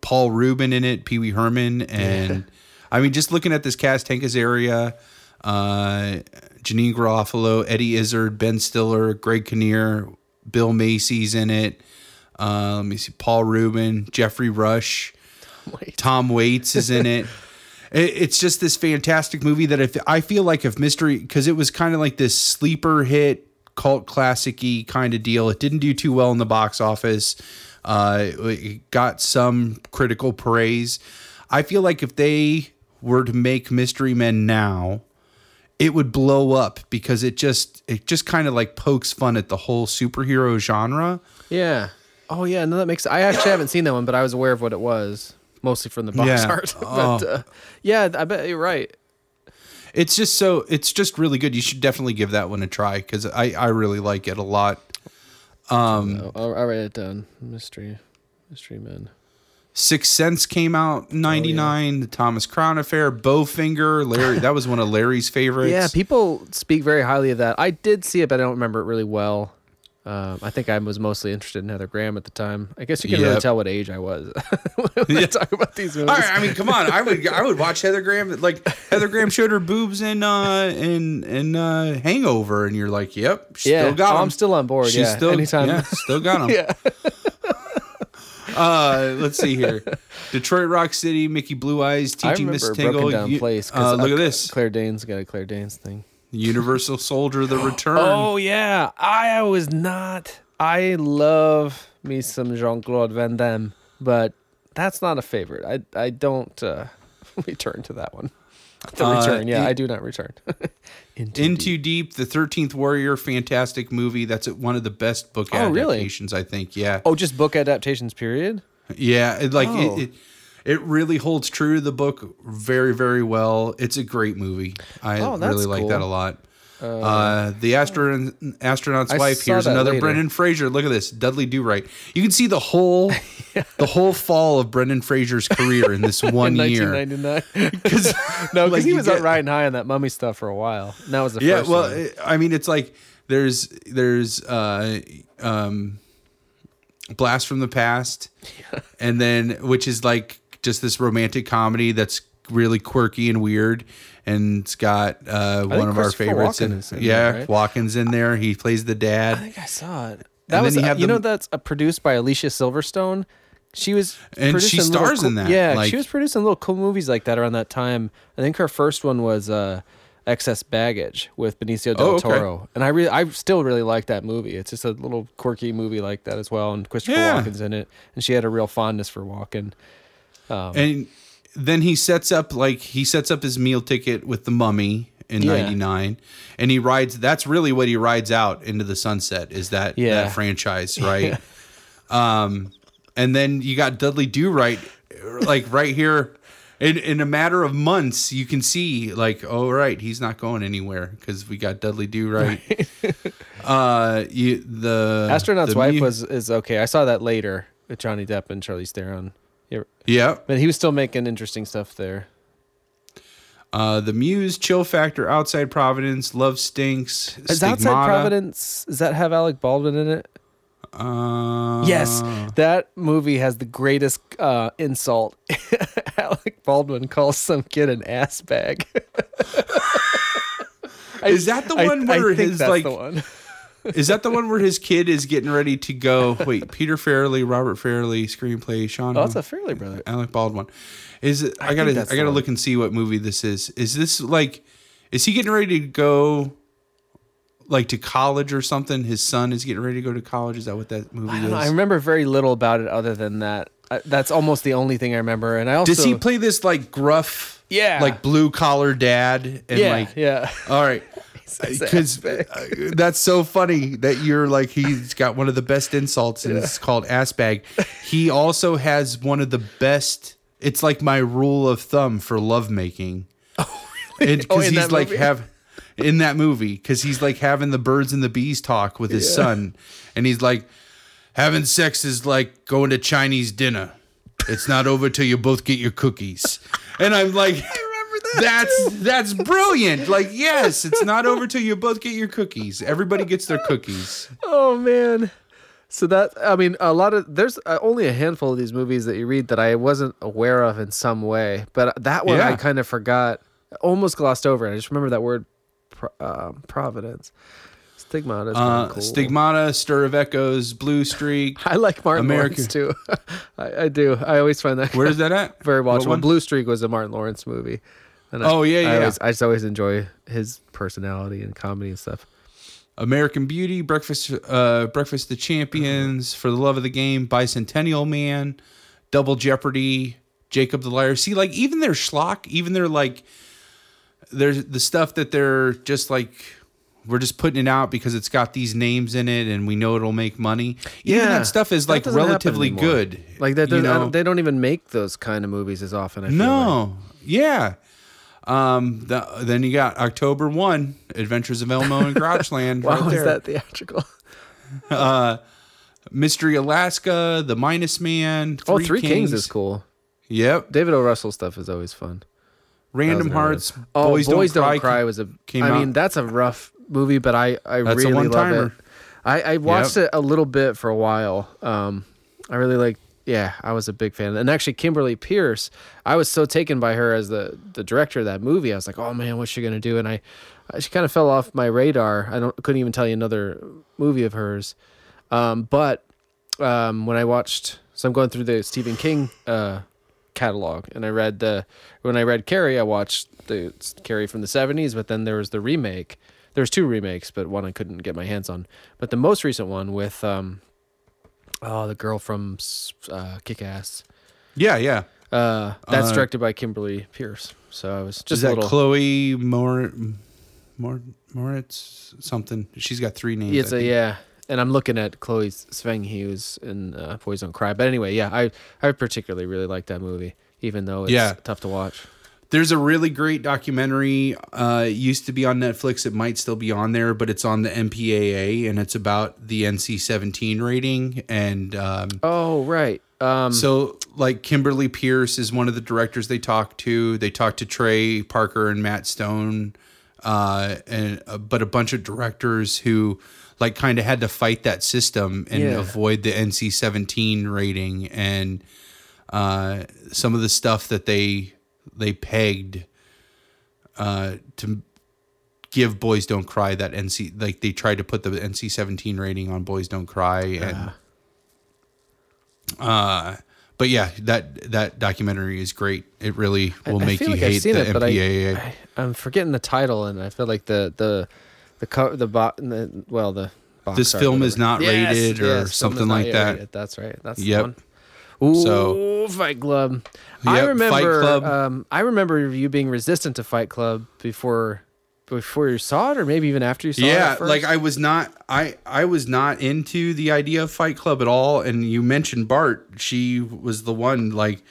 Paul Rubin in it, Pee Wee Herman, and I mean, just looking at this cast: Hank Azaria, uh, Janeane Garofalo, Eddie Izzard, Ben Stiller, Greg Kinnear, Bill Macy's in it. Uh, let me see, Paul Rubin, Geoffrey Rush. Wait. Tom Waits is in it. It- It's just this fantastic movie that if I feel like if mystery because it was kind of like this sleeper hit cult classic-y kind of deal. It didn't do too well in the box office. Uh, it got some critical praise. I feel like if they were to make Mystery Men now, it would blow up because it just it just kind of like pokes fun at the whole superhero genre. Yeah. Oh yeah, no, that makes. I actually haven't seen that one, but I was aware of what it was, mostly from the box Yeah. art. but Oh. uh, yeah, I bet you're right. It's just so it's just really good. You should definitely give that one a try because I I really like it a lot. I'll, I'll write it down. Mystery, mystery man. Sixth Sense came out in '99. The Thomas Crown Affair, Bowfinger, Larry. that was one of Larry's favorites. Yeah, people speak very highly of that. I did see it, but I don't remember it really well. Um, I think I was mostly interested in Heather Graham at the time. I guess you can really tell what age I was when I talk about these movies. All right, I mean, come on. I would I would watch Heather Graham. Like Heather Graham showed her boobs in uh in in uh, Hangover, and you're like, yep, yeah, still got oh, 'em. I'm still on board. She's yeah, still anytime. yeah, still got them. yeah. Uh, let's see here. Detroit Rock City, Mickey Blue Eyes, I teaching Miss Tingle. Down You- Place. uh, look at this. Claire Danes got a Claire Danes thing. Universal Soldier: The Return. Oh yeah, I was not. I love me some Jean Claude Van Damme, but that's not a favorite. I I don't uh, return to that one. The Uh, return, yeah, in- I do not return. Into, Into Deep, the Thirteenth Warrior, fantastic movie. That's one of the best book Oh, really? adaptations, I think. Yeah, oh, just book adaptations. Period. yeah. It, like Oh. it, it, it really holds true to the book very, very well. It's a great movie. I Oh, really like that a lot. Uh, the astronaut, astronaut's I wife. Here's another later. Brendan Fraser. Look at this, Dudley Do Right. You can see the whole, the whole fall of Brendan Fraser's career in this one In year. 1999. Because no, because like, he was get- riding high on that mummy stuff for a while. And that was the yeah well one. i mean it's like there's there's uh um blast from the past and then which is like just this romantic comedy that's really quirky and weird and it's got uh one of our favorites in, in yeah there, right? In there he plays the dad. I think I saw it. That then was you you, have you know that's uh, produced by Alicia Silverstone. She was And she stars cool- in that, Yeah, like- she was producing little cool movies like that around that time. I think her first one was uh, Excess Baggage with Benicio del Oh, okay. Toro, and I really, I still really like that movie. It's just a little quirky movie like that as well, and Christopher Yeah. Walken's in it, and she had a real fondness for Walken. And then he sets up like he sets up his meal ticket with the mummy in Yeah. 99 and he rides that's really what he rides out into the sunset is that Yeah. that franchise right um and then you got dudley do right like right here in, in a matter of months you can see like oh right he's not going anywhere because we got dudley do right uh you the Astronaut's the Wife mu- was is okay. I saw that later with Johnny Depp and Charlize Theron. Yeah, but he was still making interesting stuff there. uh the muse chill factor outside providence love stinks Is Outside Providence? Does that have Alec Baldwin in it? Uh, Yes, that movie has the greatest uh, insult. Alec Baldwin calls some kid an ass bag. Is that the one I where think his that's like? Is that the one where his kid is getting ready to go? Wait, Peter Farrelly, Robert Farrelly, screenplay, Sean. Oh, it's a Farrelly brother. Alec Baldwin. Is it? I, think gotta. I gotta look and see what movie this is. Is this like? Is he getting ready to go? Like to college or something? His son is getting ready to go to college. Is that what that movie I, is? know, I remember very little about it other than that. I, that's almost the only thing I remember. And I also Does he play this like gruff, Yeah. like blue collar dad and yeah, like yeah. all right because uh, uh, that's so funny that you're like he's got one of the best insults and it's called ass bag. He also has one of the best it's like my rule of thumb for lovemaking. Because Oh, he's like movie? have in that movie because he's like having the birds and the bees talk with his son and he's like having sex is like going to chinese dinner. It's not over till you both get your cookies. And i'm like. that's that's brilliant like yes it's not over till you both get your cookies everybody gets their cookies Oh man. So that I mean, a lot of there's uh, only a handful of these movies that you read that I wasn't aware of in some way, but that one I kind of forgot, almost glossed over. I just remember that word, um, providence, stigmata. uh cool. stigmata stir of echoes blue streak I like Martin American- Lawrence too. I, I do. I always find that where's that at very watchable. Blue Streak was a Martin Lawrence movie. And Oh, yeah, I, yeah. I, always, I just always enjoy his personality and comedy and stuff. American Beauty, Breakfast, uh, Breakfast of Champions, For the Love of the Game, Bicentennial Man, Double Jeopardy, Jacob the Liar. See, like even their schlock, even their like, there's the stuff that they're just like, we're just putting it out because it's got these names in it and we know it'll make money. Even that stuff is like relatively good. Like that, you know? don't- they don't even make those kind of movies as often. I feel like. No, yeah. Um, the, then you got October one, Adventures of Elmo and Grouchland. Wow, right is that theatrical? Mystery Alaska, The Minus Man. oh, Three Kings. is cool. Yep. David O. Russell stuff is always fun. Random Hearts. Oh, Boys, Don't, Cry. Cry was a. came I out- mean, that's a rough movie, but I I That's a really love it. I I watched it a little bit for a while. Um, I really like. Yeah, I was a big fan, and actually Kimberly Peirce. I was so taken by her as the the director of that movie. I was like, oh man, what's she gonna do? And I, she kind of fell off my radar. I don't couldn't even tell you another movie of hers. Um, but um, when I watched, so I'm going through the Stephen King uh, catalog, and I read the when I read Carrie, I watched the Carrie from the '70s, but then there was the remake. There was two remakes, but one I couldn't get my hands on. But the most recent one with um, oh, the girl from uh, Kick Ass. Yeah, yeah. Uh, that's Uh, directed by Kimberly Peirce. So I was Is just a that little. Chloe Mor- Mor- Moretz something? She's got three names. It's I a think. yeah, and I'm looking at Chloe Sevigny in uh, Boys Don't Cry. But anyway, yeah, I I particularly really like that movie, even though it's Yeah. tough to watch. There's a really great documentary. Uh, it used to be on Netflix. It might still be on there, but it's on the MPAA and it's about the NC-17 rating. And um, Oh right, um, so, like Kimberly Peirce is one of the directors they talk to. They talk to Trey Parker and Matt Stone, uh, and uh, but a bunch of directors who like kind of had to fight that system and Yeah. avoid the NC-17 rating and uh, some of the stuff that they they pegged uh, to give Boys Don't Cry that NC like they tried to put the NC-17 rating on Boys Don't Cry and uh but yeah that that documentary is great it really will I make feel you like hate the it, I- MPAA I, I'm forgetting the title, and I feel like the the the co- the bot the well the This film is not rated or is something like that. rated. That's right. That's Yep. the one. Ooh, So- Fight Club. I Yep, Fight remember. Club. Um, I remember you being resistant to Fight Club before before you saw it, or maybe even after you saw it. yeah like i was not i i was not into the idea of fight club at all and you mentioned bart she was the one like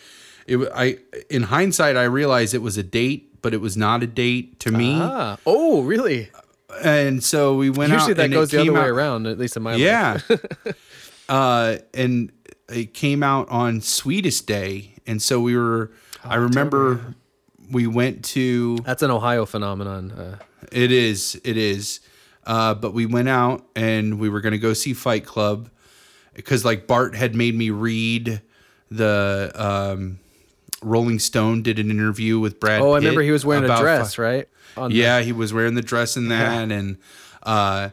it i in hindsight i realized it was a date but it was not a date to me Ah. Oh, really? and so we went Usually out that and it goes the other way out- around, at least in my life. Yeah. uh, and it came out on Sweetest Day. And so we were, I remember we went to, That's an Ohio phenomenon. Uh, it is, it is. Uh, but we went out and we were going to go see Fight Club because like Bart had made me read the, um, Rolling Stone did an interview with Brad. oh, I remember he was wearing a dress, Fi- right? On the- yeah, he was wearing the dress in that, and uh,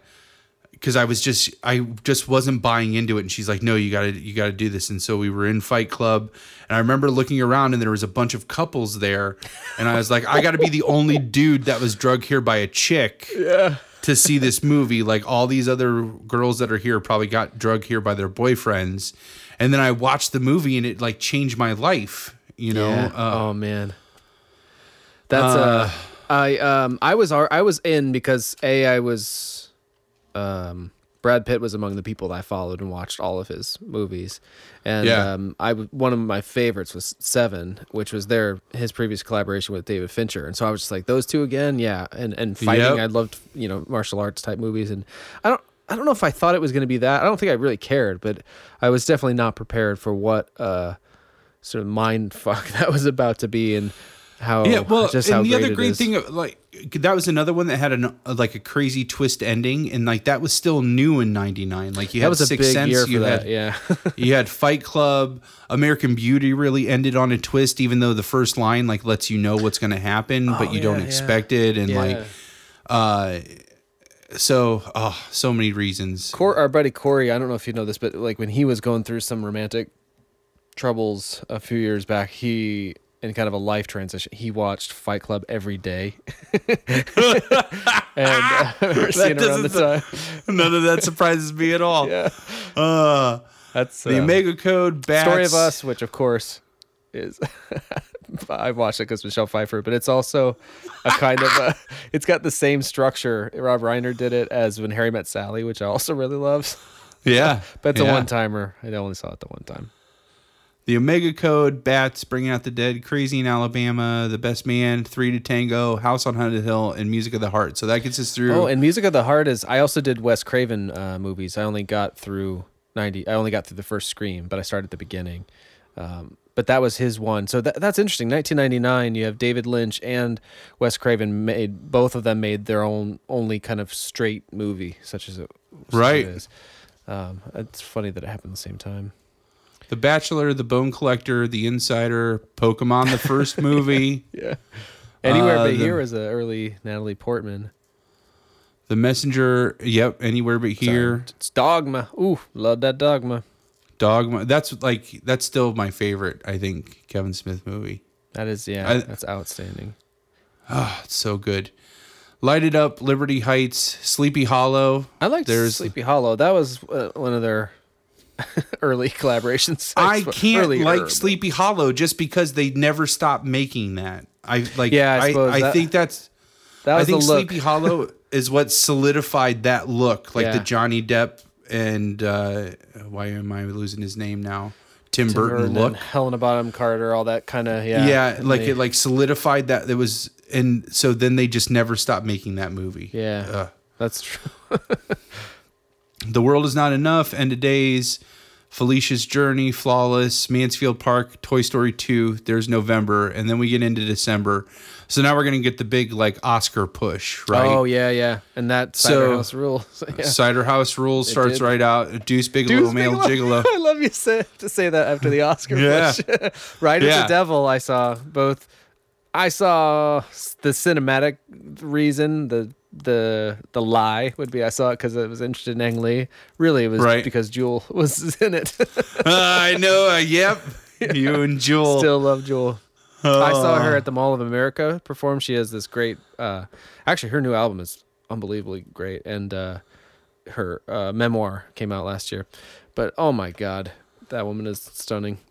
because I was just I just wasn't buying into it, and she's like, "No, you gotta you gotta do this." And so we were in Fight Club, and I remember looking around, and there was a bunch of couples there, and I was like, "I got to be the only dude that was drugged here by a chick." Yeah. To see this movie, like all these other girls that are here probably got drugged here by their boyfriends, and then I watched the movie and it like changed my life. You know, Yeah. uh, oh man. That's uh, I um I was I was in because a I was um Brad Pitt was among the people that I followed and watched all of his movies, and Yeah. um I one of my favorites was Seven, which was their his previous collaboration with David Fincher, and so I was just like those two again, yeah, and and fighting Yep. I loved you know martial arts type movies, and I don't. I don't know if I thought it was going to be that. I don't think I really cared, but I was definitely not prepared for what uh, sort of mind fuck that was about to be, and how yeah, well, just how and the great other great thing, like that was another one that had an like a crazy twist ending, and like that was still new in '99. Like you that had was a Sixth big Sense, year for you that. had Yeah, you had Fight Club, American Beauty really ended on a twist, even though the first line like lets you know what's going to happen, but you yeah, don't yeah. expect it, and like uh, so oh, so many reasons. Cor- our buddy Corey, I don't know if you know this, but like when he was going through some romantic troubles a few years back, he in kind of a life transition, he watched Fight Club every day. and uh, seeing around the doesn't- time. None of that surprises me at all. Yeah, Uh, that's the uh, Omega Code, Bats, Story of Us, which of course is I watched it because Michelle Pfeiffer, but it's also a kind of a, it's got the same structure. Rob Reiner did it as when Harry Met Sally, which I also really love. Yeah, But it's a one timer. I only saw it the one time. The Omega Code, Bats, Bringing Out the Dead, Crazy in Alabama, The Best Man, Three to Tango, House on Haunted Hill, and Music of the Heart. So that gets us through. Oh, and Music of the Heart is. I also did Wes Craven uh, movies. I only got through ninety. I only got through the first Scream, but I started at the beginning. Um, but that was his one. So that, that's interesting. 1999. You have David Lynch and Wes Craven made both of them made their own only kind of straight movie, such as it, such Right. It is. Um, it's funny that it happened at the same time. The Bachelor, The Bone Collector, The Insider, Pokemon, the first movie, Yeah. Anywhere Uh, but the- here was a early Natalie Portman. The Messenger. Yep, Anywhere But Here, It's Dogma. Ooh, love that Dogma. Dogma. That's like that's still my favorite. I think Kevin Smith movie. That is yeah, I- that's outstanding. Ah, it's so good. Light It Up, Liberty Heights, Sleepy Hollow. I liked There's- Sleepy Hollow. That was uh, one of their early collaborations. I can't like Sleepy Hollow just because they never stopped making that. I like. Yeah, I I, I, that- think that's. That I think. Sleepy Hollow is what solidified that look, like Yeah. the Johnny Depp and uh, why am I losing his name now? Tim, Tim Burton Burton look. Helena Bonham Carter, all that kind of yeah. Yeah, like they- it like solidified that it was, and so then they just never stopped making that movie. yeah, Ugh. that's true. The World Is Not Enough, End of Days, Felicia's Journey, Flawless, Mansfield Park, Toy Story 2. There's November, and then we get into December. So now we're gonna get the big like Oscar push, right? Oh yeah, yeah, and that Cider So- House Rules. yeah. Cider House Rules starts did. right out. Deuce Big Deuce Little Male. Gigolo. I love you say, to say that after the Oscar Yeah. push. right Yeah. the Devil, I saw both. I saw the cinematic reason, the the the lie would be I saw it because I was interested in Ang Lee. Really, it was Right. because Jewel was in it. I know. Uh, yep. You and Jewel. Still love Jewel. I saw her at the Mall of America perform. She has this great. Uh, actually, her new album is unbelievably great, and uh, her uh, memoir came out last year. But oh my god, that woman is stunning.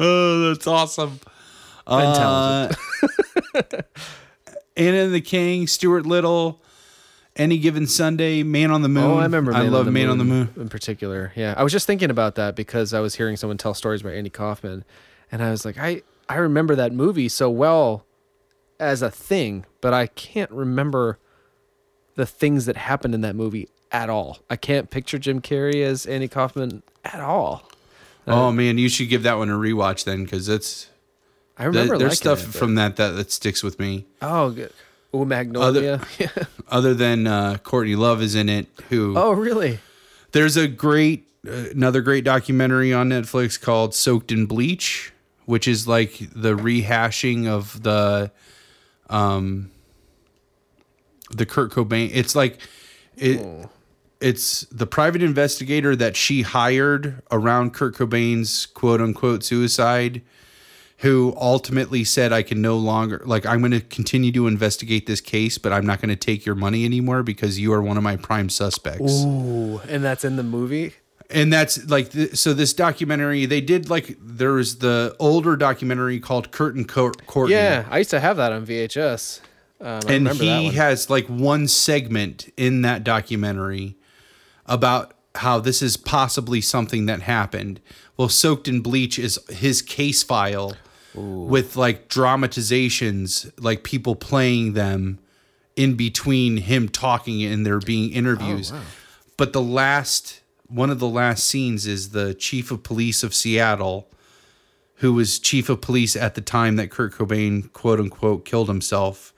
Oh, that's awesome. And Uh, Anna and the King, Stuart Little, Any Given Sunday, Man on the Moon. Oh, I remember. I love on the Man on the Moon. in particular. Yeah, I was just thinking about that because I was hearing someone tell stories about Andy Kaufman, and I was like, I I remember that movie so well as a thing, but I can't remember the things that happened in that movie at all. I can't picture Jim Carrey as Andy Kaufman at all. Oh man, you should give that one a rewatch then, because it's I remember there's stuff it, from that, that that sticks with me. oh good. Oh Magnolia. Other than uh, Courtney Love is in it, who oh really? there's a great uh, another great documentary on Netflix called Soaked in Bleach, which is like the rehashing of the um the Kurt Cobain. It's like it it's the private investigator that she hired around Kurt Cobain's quote unquote suicide who ultimately said I can no longer like I'm going to continue to investigate this case but I'm not going to take your money anymore because you are one of my prime suspects. Ooh, and that's in the movie. and that's like so this documentary they did like there was the older documentary called Kurt and Court Courtney. Yeah, I used to have that on VHS. Um, and he has like one segment in that documentary about how this is possibly something that happened. Well, soaked in bleach is his case file with like dramatizations, like people playing them in between him talking and there being interviews. Oh, but the last one of the last scenes is the chief of police of Seattle, who was chief of police at the time that Kurt Cobain quote unquote killed himself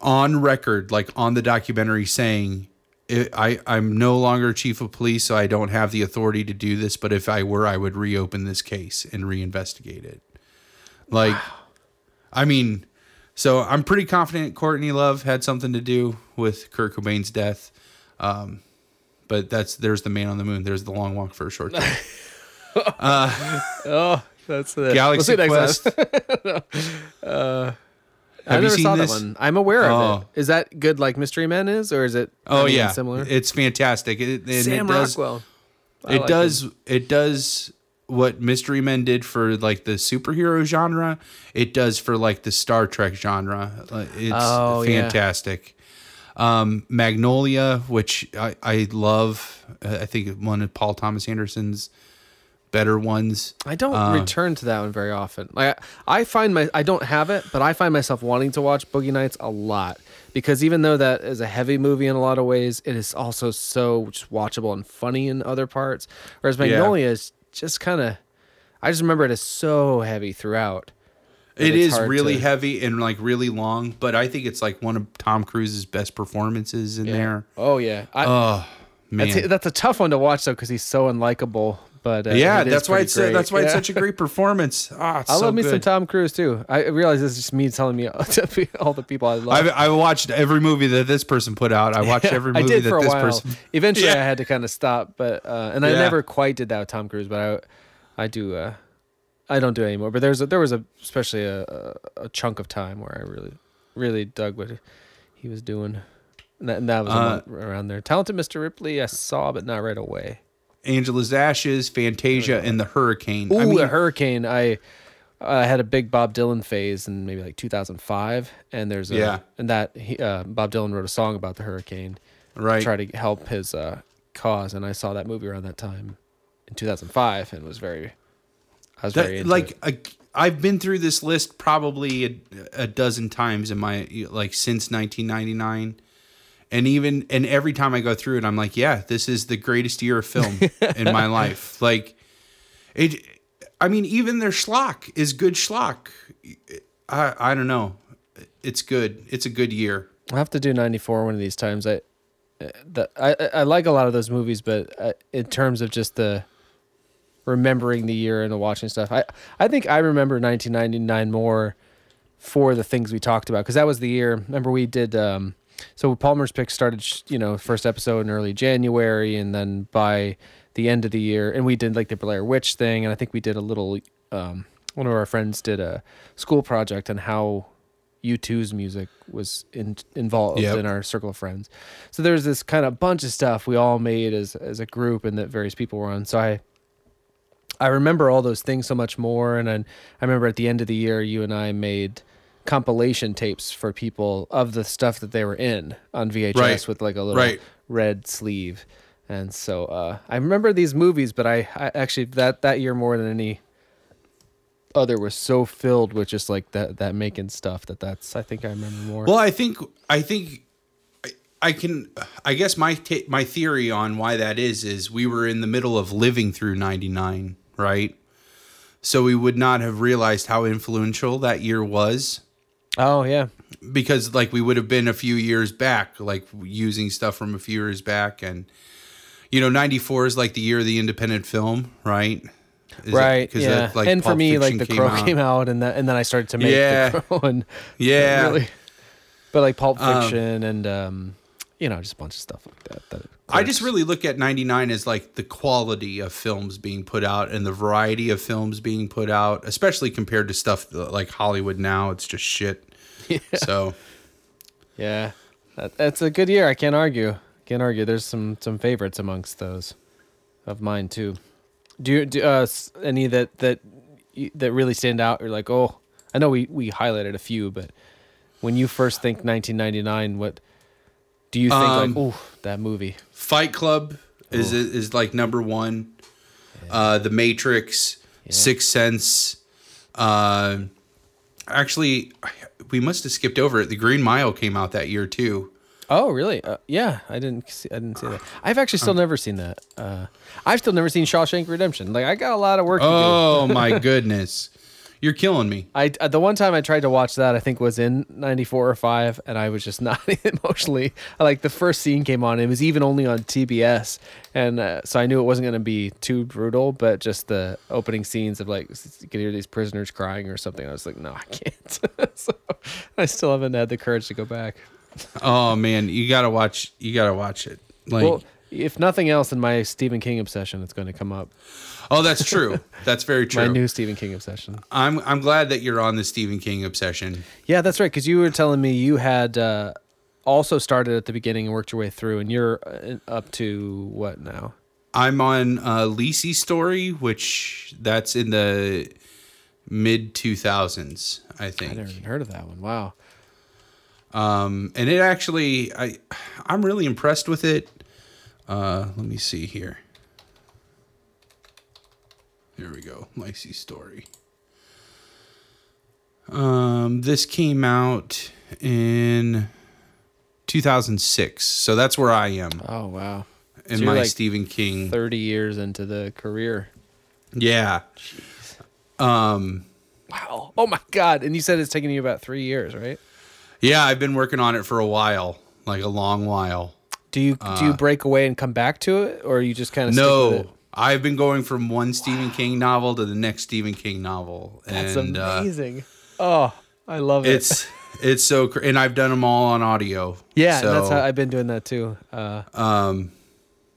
on record, like on the documentary, saying, I, I- I'm no longer chief of police, so I don't have the authority to do this. But if I were, I would reopen this case and reinvestigate it. Like, I mean, so I'm pretty confident Courtney Love had something to do with Kurt Cobain's death. Um, but that's there's the man on the moon. There's the long walk for a short trip. Oh, that's the Galaxy Quest. I Have you never seen saw this? that one. I'm aware of Oh. it. Is that good like Mystery Men is, or is it? Oh yeah, similar. It's fantastic. It, Sam it does, Rockwell. I it like does it does what mystery men did for like the superhero genre it does for like the star trek genre Uh, it's Oh, yeah. fantastic um magnolia which i i love i think one of paul thomas anderson's better ones I don't Uh, return to that one very often. Like I find my I don't have it, but I find myself wanting to watch Boogie Nights a lot because even though that is a heavy movie in a lot of ways, it is also so just watchable and funny in other parts. Whereas Magnolia is just kind of I just remember it as so heavy throughout. it's really to- heavy and like really long but i think it's like one of tom cruise's best performances in there Oh yeah. I, oh man that's, that's a tough one to watch though because he's so unlikable. But uh, yeah that's why it's great. that's why it's such a great performance ah, I so love me some. Tom Cruise too. I realize this is just me telling me all the people I love. I've, I watched every movie that this person put out. I watched every movie I did that for a this while. person. Eventually, Yeah. I had to kind of stop, but uh, and I Yeah. never quite did that with Tom Cruise, but I, I do. Uh, I don't do it anymore. But there's a, there was a especially a, a, a chunk of time where I really really dug what he was doing, and that, and that was Uh, around there. Talented Mr. Ripley, I saw, but not right away. Angela's Ashes, Fantasia, and the Hurricane. Ooh, I mean, the Hurricane. I I had a big Bob Dylan phase in maybe like 2005, and there's a, Yeah. and that he, uh, Bob Dylan wrote a song about the hurricane. right? try to help his uh, cause, and I saw that movie around that time in 2005, and was very, I was very That, into like. I, I've been through this list probably a, a dozen times in my like since 1999, and even and every time I go through it, I'm like, yeah, this is the greatest year of film in my life. Like it. I mean, even their schlock is good schlock. I I don't know. It's good. It's a good year. I'll have to do 94 one of these times. I, the, I, I- I like a lot of those movies, but uh, in terms of just the remembering the year and the watching stuff, I, I think I remember 1999 more for the things we talked about because that was the year. Remember we did. Um, so Palmer's Pick started, you know, first episode in early January, and then by the end of the year, and we did like the Blair Witch thing, and I think we did a little. Um, one of our friends did a school project on how U2's music was in, involved Yep. in our circle of friends. So there's this kind of bunch of stuff we all made as as a group and that various people were on. So I I remember all those things so much more and then I remember at the end of the year you and I made compilation tapes for people of the stuff that they were in on VHS Right. with like a little Right. red sleeve. And so uh, I remember these movies, but I, I actually that that year more than any other was so filled with just like that that making stuff that that's I think I remember more. Well, I think I think I- I can. I guess my ta- my theory on why that is is we were in the middle of living through '99, right? So we would not have realized how influential that year was oh yeah, because like we would have been a few years back, like using stuff from a few years back, and you know, '94 is like the year of the independent film, right? Is right. 'cause yeah. that, like, and for Pulp me, like Fiction the Crow came out, and that, and then I started to make Yeah. the Crow, and Yeah. really, but like Pulp Um, Fiction and um, you know, just a bunch of stuff like that. that I just really look at 99 as like the quality of films being put out and the variety of films being put out, especially compared to stuff like Hollywood now. It's just shit. So, yeah, that, that's a good year. I can't argue. Can't argue. There's some some favorites amongst those. of mine too. Do you do uh, any that that that really stand out? You're like, oh, I know we we highlighted a few, but when you first think 1999, what do you think? Um, like, oh, that movie. Fight Club is is like number one. Uh, the Matrix, Sixth Sense. Uh, actually, we must have skipped over it. The Green Mile came out that year too. Oh, really? Uh, yeah, I didn't. See, I didn't see that. I've actually still never seen that. Uh, I've still never seen Shawshank Redemption. Like, I got a lot of work to do. Oh my goodness, you're killing me. I uh, the one time I tried to watch that I think was in '94 or five, and I was just not emotionally. Like the first scene came on, it was even only on TBS, and uh, so I knew it wasn't going to be too brutal. But just the opening scenes of like you could hear these prisoners crying or something. I was like, no, I can't. so I still haven't had the courage to go back. Oh man, you gotta watch. You gotta watch it. Like, Well, if nothing else, in my Stephen King obsession, it's going to come up. Oh, that's true. That's very true. My new Stephen King obsession. I'm I'm glad that you're on the Stephen King obsession. Yeah, that's right. Because you were telling me you had uh, also started at the beginning and worked your way through, and you're uh, up to what now? I'm on uh, Lisey's Story, which that's in the mid 2000s, I think. I never even heard of that one. Wow. Um, and it actually, I, I'm really impressed with it. Uh, let me see here. There we go, Lisey's Story. Um, this came out in 2006, so that's where I am Oh wow. in So you're my like Stephen King. Thirty years into the career. Yeah. Um, Wow. Oh my God. And you said it's taken you about three years, right? yeah, I've been working on it for a while, like a long while. Do you do you break away and come back to it, or you just kind of No, I've been going from one Stephen King novel to the next Stephen King novel, That's and uh, amazing. oh, I love it. it's it's so cr- and I've done them all on audio. yeah, so, that's how I've been doing that too. Uh,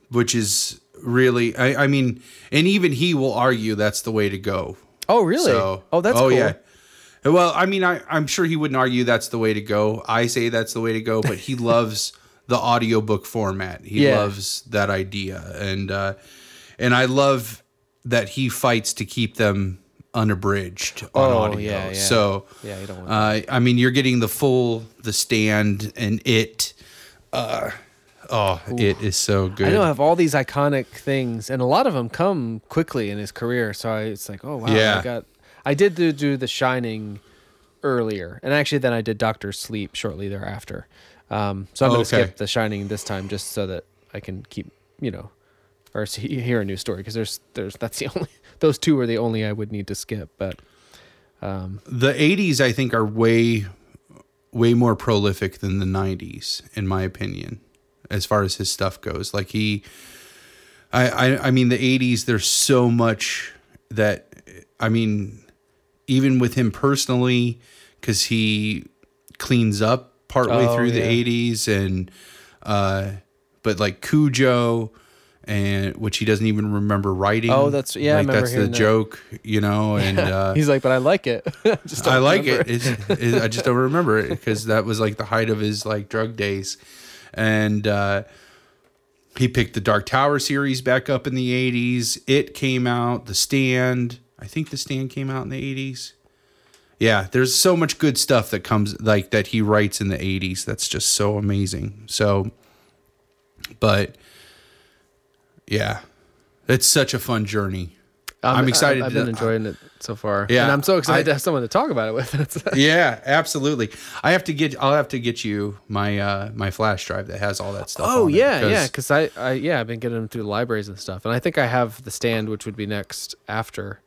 which is really, I, I mean, and even he will argue that's the way to go. oh, really? So, oh, that's oh cool. yeah. Well, I mean, I, I'm sure he wouldn't argue that's the way to go. I say that's the way to go, but he loves the audiobook format. He Yeah. loves that idea, and uh, and I love that he fights to keep them unabridged on Oh, audio. yeah, yeah. So Yeah, you don't want uh, I mean, you're getting the full, the stand, and it. Uh, oh, it is so good. I know I have all these iconic things, and a lot of them come quickly in his career. So I, it's like, oh wow, Yeah. I got. I did do, do The Shining earlier, and actually then I did Doctor Sleep shortly thereafter. Um, so I'm gonna Okay. skip The Shining this time just so that I can keep, you know, or see, hear a new story because there's there's that's the only those two are the only I would need to skip. But um, the 80s i think are way way more prolific than the 90s in my opinion as far as his stuff goes like he i i, I mean the 80s there's so much that i mean even with him personally because he cleans up partway Oh, through yeah. the 80s and uh but like cujo and which he doesn't even remember writing Oh, that's- yeah, I like that's the that. joke you know and uh he's like, but I like it. just I like remember. it. It's, it. I just don't remember it because that was like the height of his like drug days, and uh, he picked the Dark Tower series back up in the '80s. It came out. The Stand. I think The Stand came out in the '80s. Yeah, there's so much good stuff that comes like that he writes in the '80s. That's just so amazing. So, but yeah, it's such a fun journey. I'm excited I've, I've to- been enjoying it so far. Yeah, and I'm so excited I- to have someone to talk about it with. Yeah, absolutely. I have to get. I'll have to get you my uh my flash drive that has all that stuff. Oh on it, yeah, 'cause- yeah. Because I, I, yeah, I've been getting them through the libraries and stuff, and I think I have the stand, which would be next after.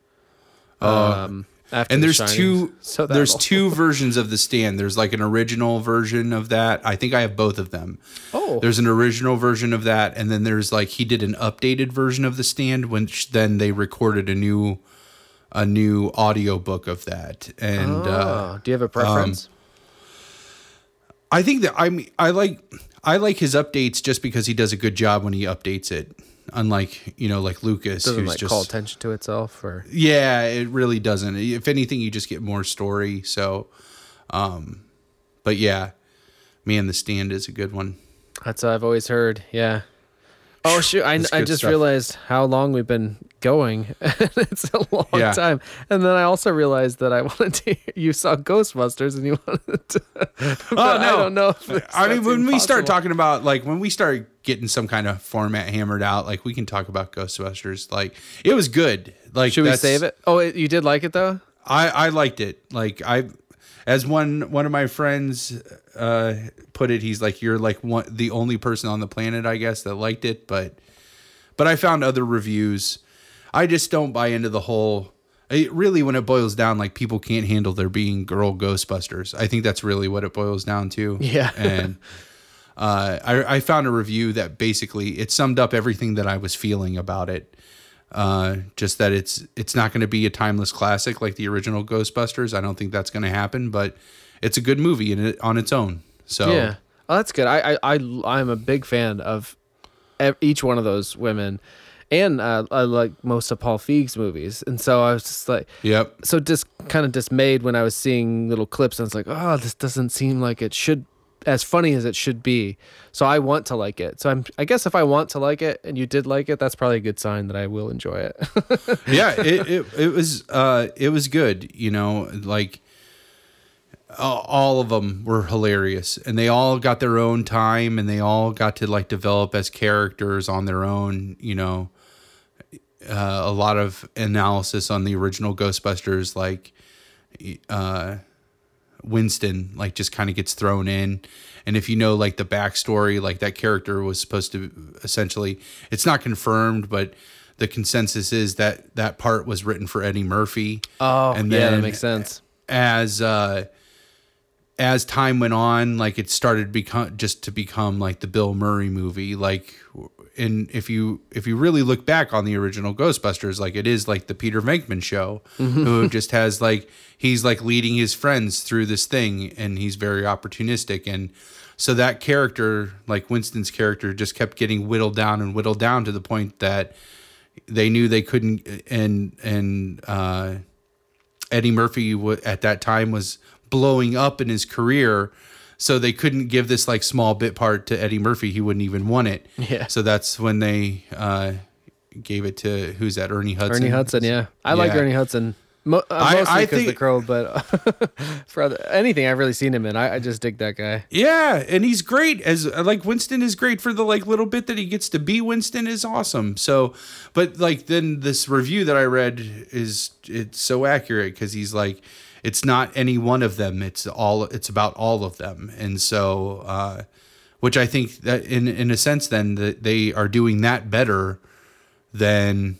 Um, after. And The there's Shining. two. So there's two versions of the stand. There's like an original version of that. I think I have both of them. Oh, There's an original version of that, and then there's like he did an updated version of the stand, which then they recorded a new a new audio book of that. And uh, Oh, do you have a preference? I think that I mean I like I like his updates just because he does a good job when he updates it. Unlike you know like Lucas, Doesn't who's like just call attention to itself, or yeah, it really doesn't. If anything, you just get more story. So, um, but yeah, man, the stand is a good one. that's what I've always heard. Yeah. Oh shoot! I, I just stuff. realized how long we've been going. it's a long Yeah. time, and then I also realized that I wanted to. You saw Ghostbusters, and you wanted to. Oh no, I don't know. I mean, when we start talking about like when we start getting some kind of format hammered out, like we can talk about Ghostbusters. Like it was good. Like should we save it? Oh, it, you did like it though. I I liked it. Like I, as one one of my friends uh, put it, he's like, "You're like one the only person on the planet, I guess, that liked it." But but I found other reviews. I just don't buy into the whole. It really, when it boils down, like people can't handle there being girl Ghostbusters. I think that's really what it boils down to. Yeah. and. Uh, I, I found a review that basically it summed up everything that I was feeling about it. Uh, just that it's it's not going to be a timeless classic like the original Ghostbusters. I don't think that's going to happen, but it's a good movie in it on its own. So Yeah. Oh, that's good. I I, I I'm a big fan of each one of those women, and uh, I like most of Paul Feig's movies, and so I was just like, yep, so just kind of dismayed when I was seeing little clips, and it's like, oh, this doesn't seem like it should as funny as it should be. So I want to like it. So I'm I guess if I want to like it and you did like it, that's probably a good sign that I will enjoy it. yeah, it, it it was uh it was good. You know, like all- all of them were hilarious, and they all got their own time, and they all got to like develop as characters on their own. You know, uh, a lot of analysis on the original Ghostbusters, like uh, Winston, like just kind of gets thrown in. And if you know like the backstory, like that character was supposed to essentially, it's not confirmed, but the consensus is that that part was written for Eddie Murphy. Oh, And yeah, that makes sense. As uh, as time went on, like it started become just to become like the Bill Murray movie. Like, and if you if you really look back on the original Ghostbusters, like it is like the Peter Venkman show, who just has like he's like leading his friends through this thing, and he's very opportunistic, and so that character, like Winston's character, just kept getting whittled down and whittled down to the point that they knew they couldn't, and and uh, Eddie Murphy at that time was blowing up in his career, so they couldn't give this like small bit part to Eddie Murphy. He wouldn't even want it. Yeah. So that's when they uh, gave it to who's that? Ernie Hudson. Ernie Hudson, yeah. I like Ernie Hudson. Mo- uh, mostly because the crow, but for other, anything I've really seen him in, I, I just dig that guy. Yeah, and he's great as like Winston is great for the like little bit that he gets to be Winston is awesome. So, but like then this review that I read is it's so accurate because he's like it's not any one of them. It's all it's about all of them, and so uh, which I think that in in a sense then that they are doing that better than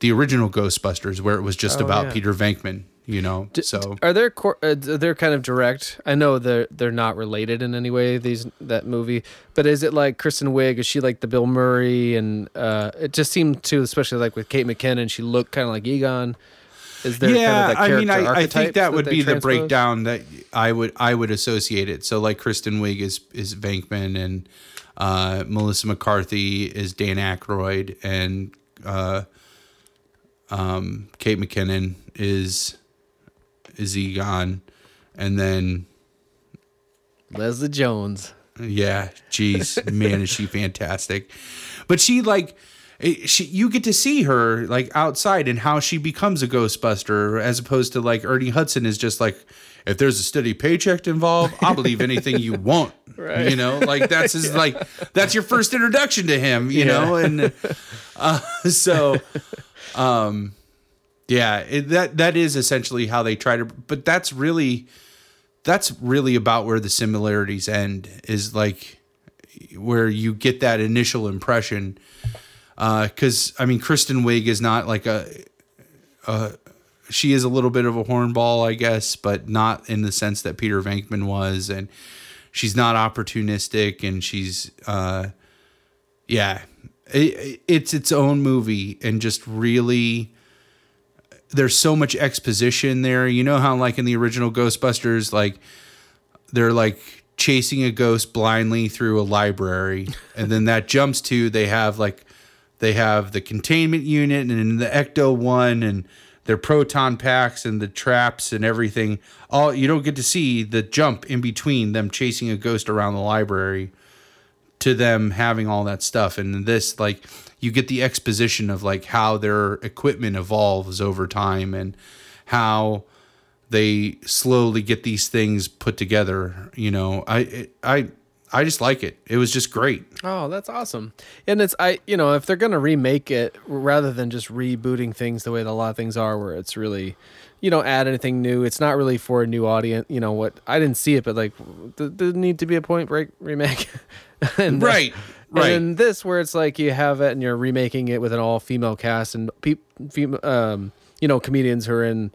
the original Ghostbusters where it was just Oh, about yeah. Peter Venkman. You know, so Are there cor- uh, they're kind of direct? I know they're they're not related in any way. These that movie, but is it like Kristen Wiig? Is she like the Bill Murray? And uh, it just seemed to, especially like with Kate McKinnon, she looked kind of like Egon. Is there yeah, kind of that I mean, I, I think archetypes that would they be the breakdown that I would I would associate it. So like Kristen Wiig is is Venkman and uh, Melissa McCarthy is Dan Aykroyd and uh, um, Kate McKinnon is is Egon, and then Leslie Jones. yeah, jeez, man, is she fantastic. But she like it- she you get to see her like outside and how she becomes a ghostbuster as opposed to like Ernie Hudson is just like if there's a steady paycheck involved, I'll believe anything you want. Right. You know, like that's his like that's your first introduction to him, you know, and uh, so um yeah, it, that that is essentially how they try to but that's really that's really about where the similarities end is like where you get that initial impression because i mean kristen wiig is not like a, a she is a little bit of a hornball i guess but not in the sense that peter venkman was and she's not opportunistic and she's uh yeah it, it's its own movie and just really there's so much exposition there. You know how like in the original Ghostbusters, like they're like chasing a ghost blindly through a library, and then that jumps to they have like they have the containment unit and the Ecto one and their proton packs and the traps and everything. All you don't get to see the jump in between them chasing a ghost around the library to them having all that stuff and this like you get the exposition of like how their equipment evolves over time and how they slowly get these things put together you know i i i just like it it was just great Oh, that's awesome. And it's I you know, if they're gonna remake it rather than just rebooting things the way that a lot of things are where it's really you don't add anything new. It's not really for a new audience. You know what? I didn't see it, but like, th- there need to be a Point Break remake, and uh, right right And this, where it's like you have it and you're remaking it with an all female cast and pe- fem- um, you know, comedians who are in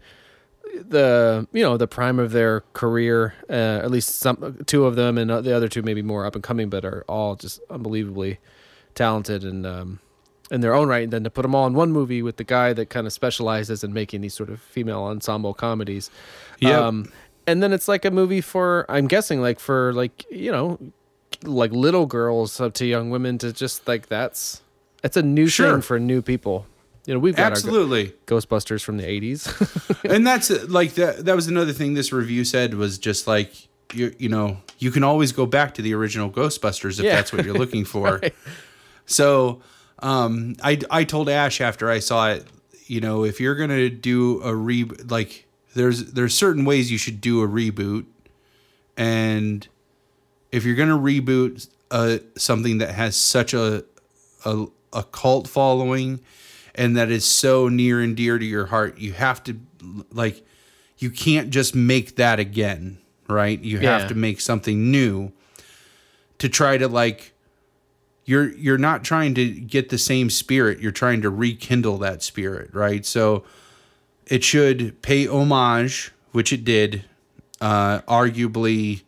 the you know the prime of their career. Uh, at least some two of them, and the other two maybe more up and coming, but are all just unbelievably talented and um, in their own right. And then to put them all in one movie with the guy that kind of specializes in making these sort of female ensemble comedies. Yeah. Um, and then it's like a movie for I'm guessing like for like you know like little girls up to young women to just like that's it's a new Sure. thing for new people. You know, we've got absolutely our Ghostbusters from the 80s. and that's like that that was another thing this review said was just like you you know you can always go back to the original ghostbusters if Yeah. that's what you're looking for Right. so um i i told ash after i saw it you know if you're gonna do a re like there's there's certain ways you should do a reboot and if you're gonna reboot uh something that has such a a, a cult following and that is so near and dear to your heart you have to like you can't just make that again right you Yeah. have to make something new to try to like you're you're not trying to get the same spirit you're trying to rekindle that spirit right so it should pay homage which it did uh arguably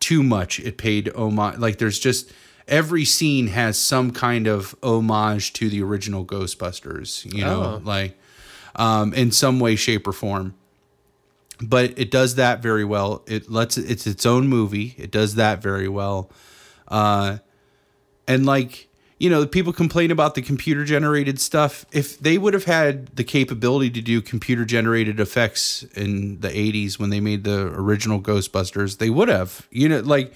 too much it paid homage like there's just every scene has some kind of homage to the original ghostbusters you know Oh. like um in some way shape or form. But it does that very well. It lets it's its own movie. It does that very well. Uh and like you know people complain about the computer generated stuff. If they would have had the capability to do computer generated effects in the 80s when they made the original ghostbusters they would have. You know like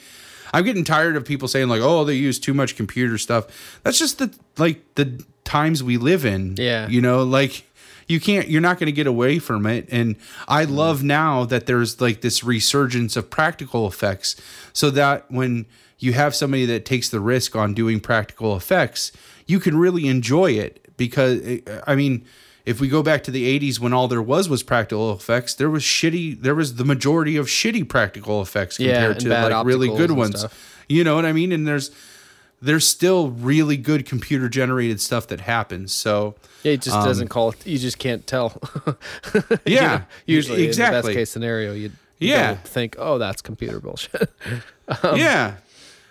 i'm getting tired of people saying like oh they use too much computer stuff. That's just the like the times we live in Yeah. you know? Like you can't you're not going to get away from it. And i mm. love now that there's like this resurgence of practical effects so that when you have somebody that takes the risk on doing practical effects you can really enjoy it because eh, i mean if we go back to the 80s when all there was was practical effects there was shitty there was the majority of shitty practical effects compared and to like really good ones stuff. you know what i mean and there's there's still really good computer generated stuff that happens so Yeah, it just doesn't call it. You just can't tell. You Um, Yeah, know, usually in the best case scenario, you Yeah. think, oh, that's computer bullshit. yeah.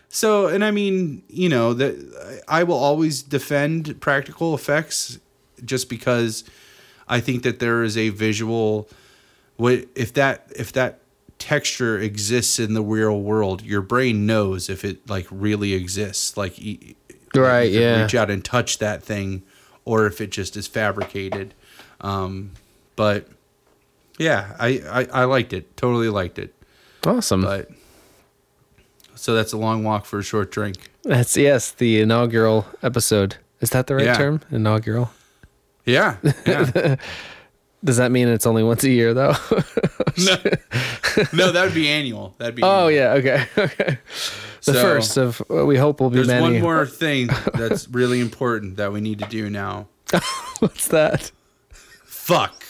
So, and I mean, you know, that I will always defend practical effects just because I think that there is a visual what if that if that texture exists in the real world, your brain knows if it like really exists. Like Right, you yeah. Reach out and touch that thing or if it just is fabricated. Um but yeah, I, I I liked it. Totally liked it. awesome. But so that's a long walk for a short drink. That's yes, the inaugural episode. Is that the right Yeah. term? Inaugural. Yeah. yeah. Does that mean it's only once a year though? no. no, that would be annual. That'd be. Oh yeah. Okay. Okay. The so, first of we hope will be there's many. one more thing that's really important that we need to do now. What's that? Fuck.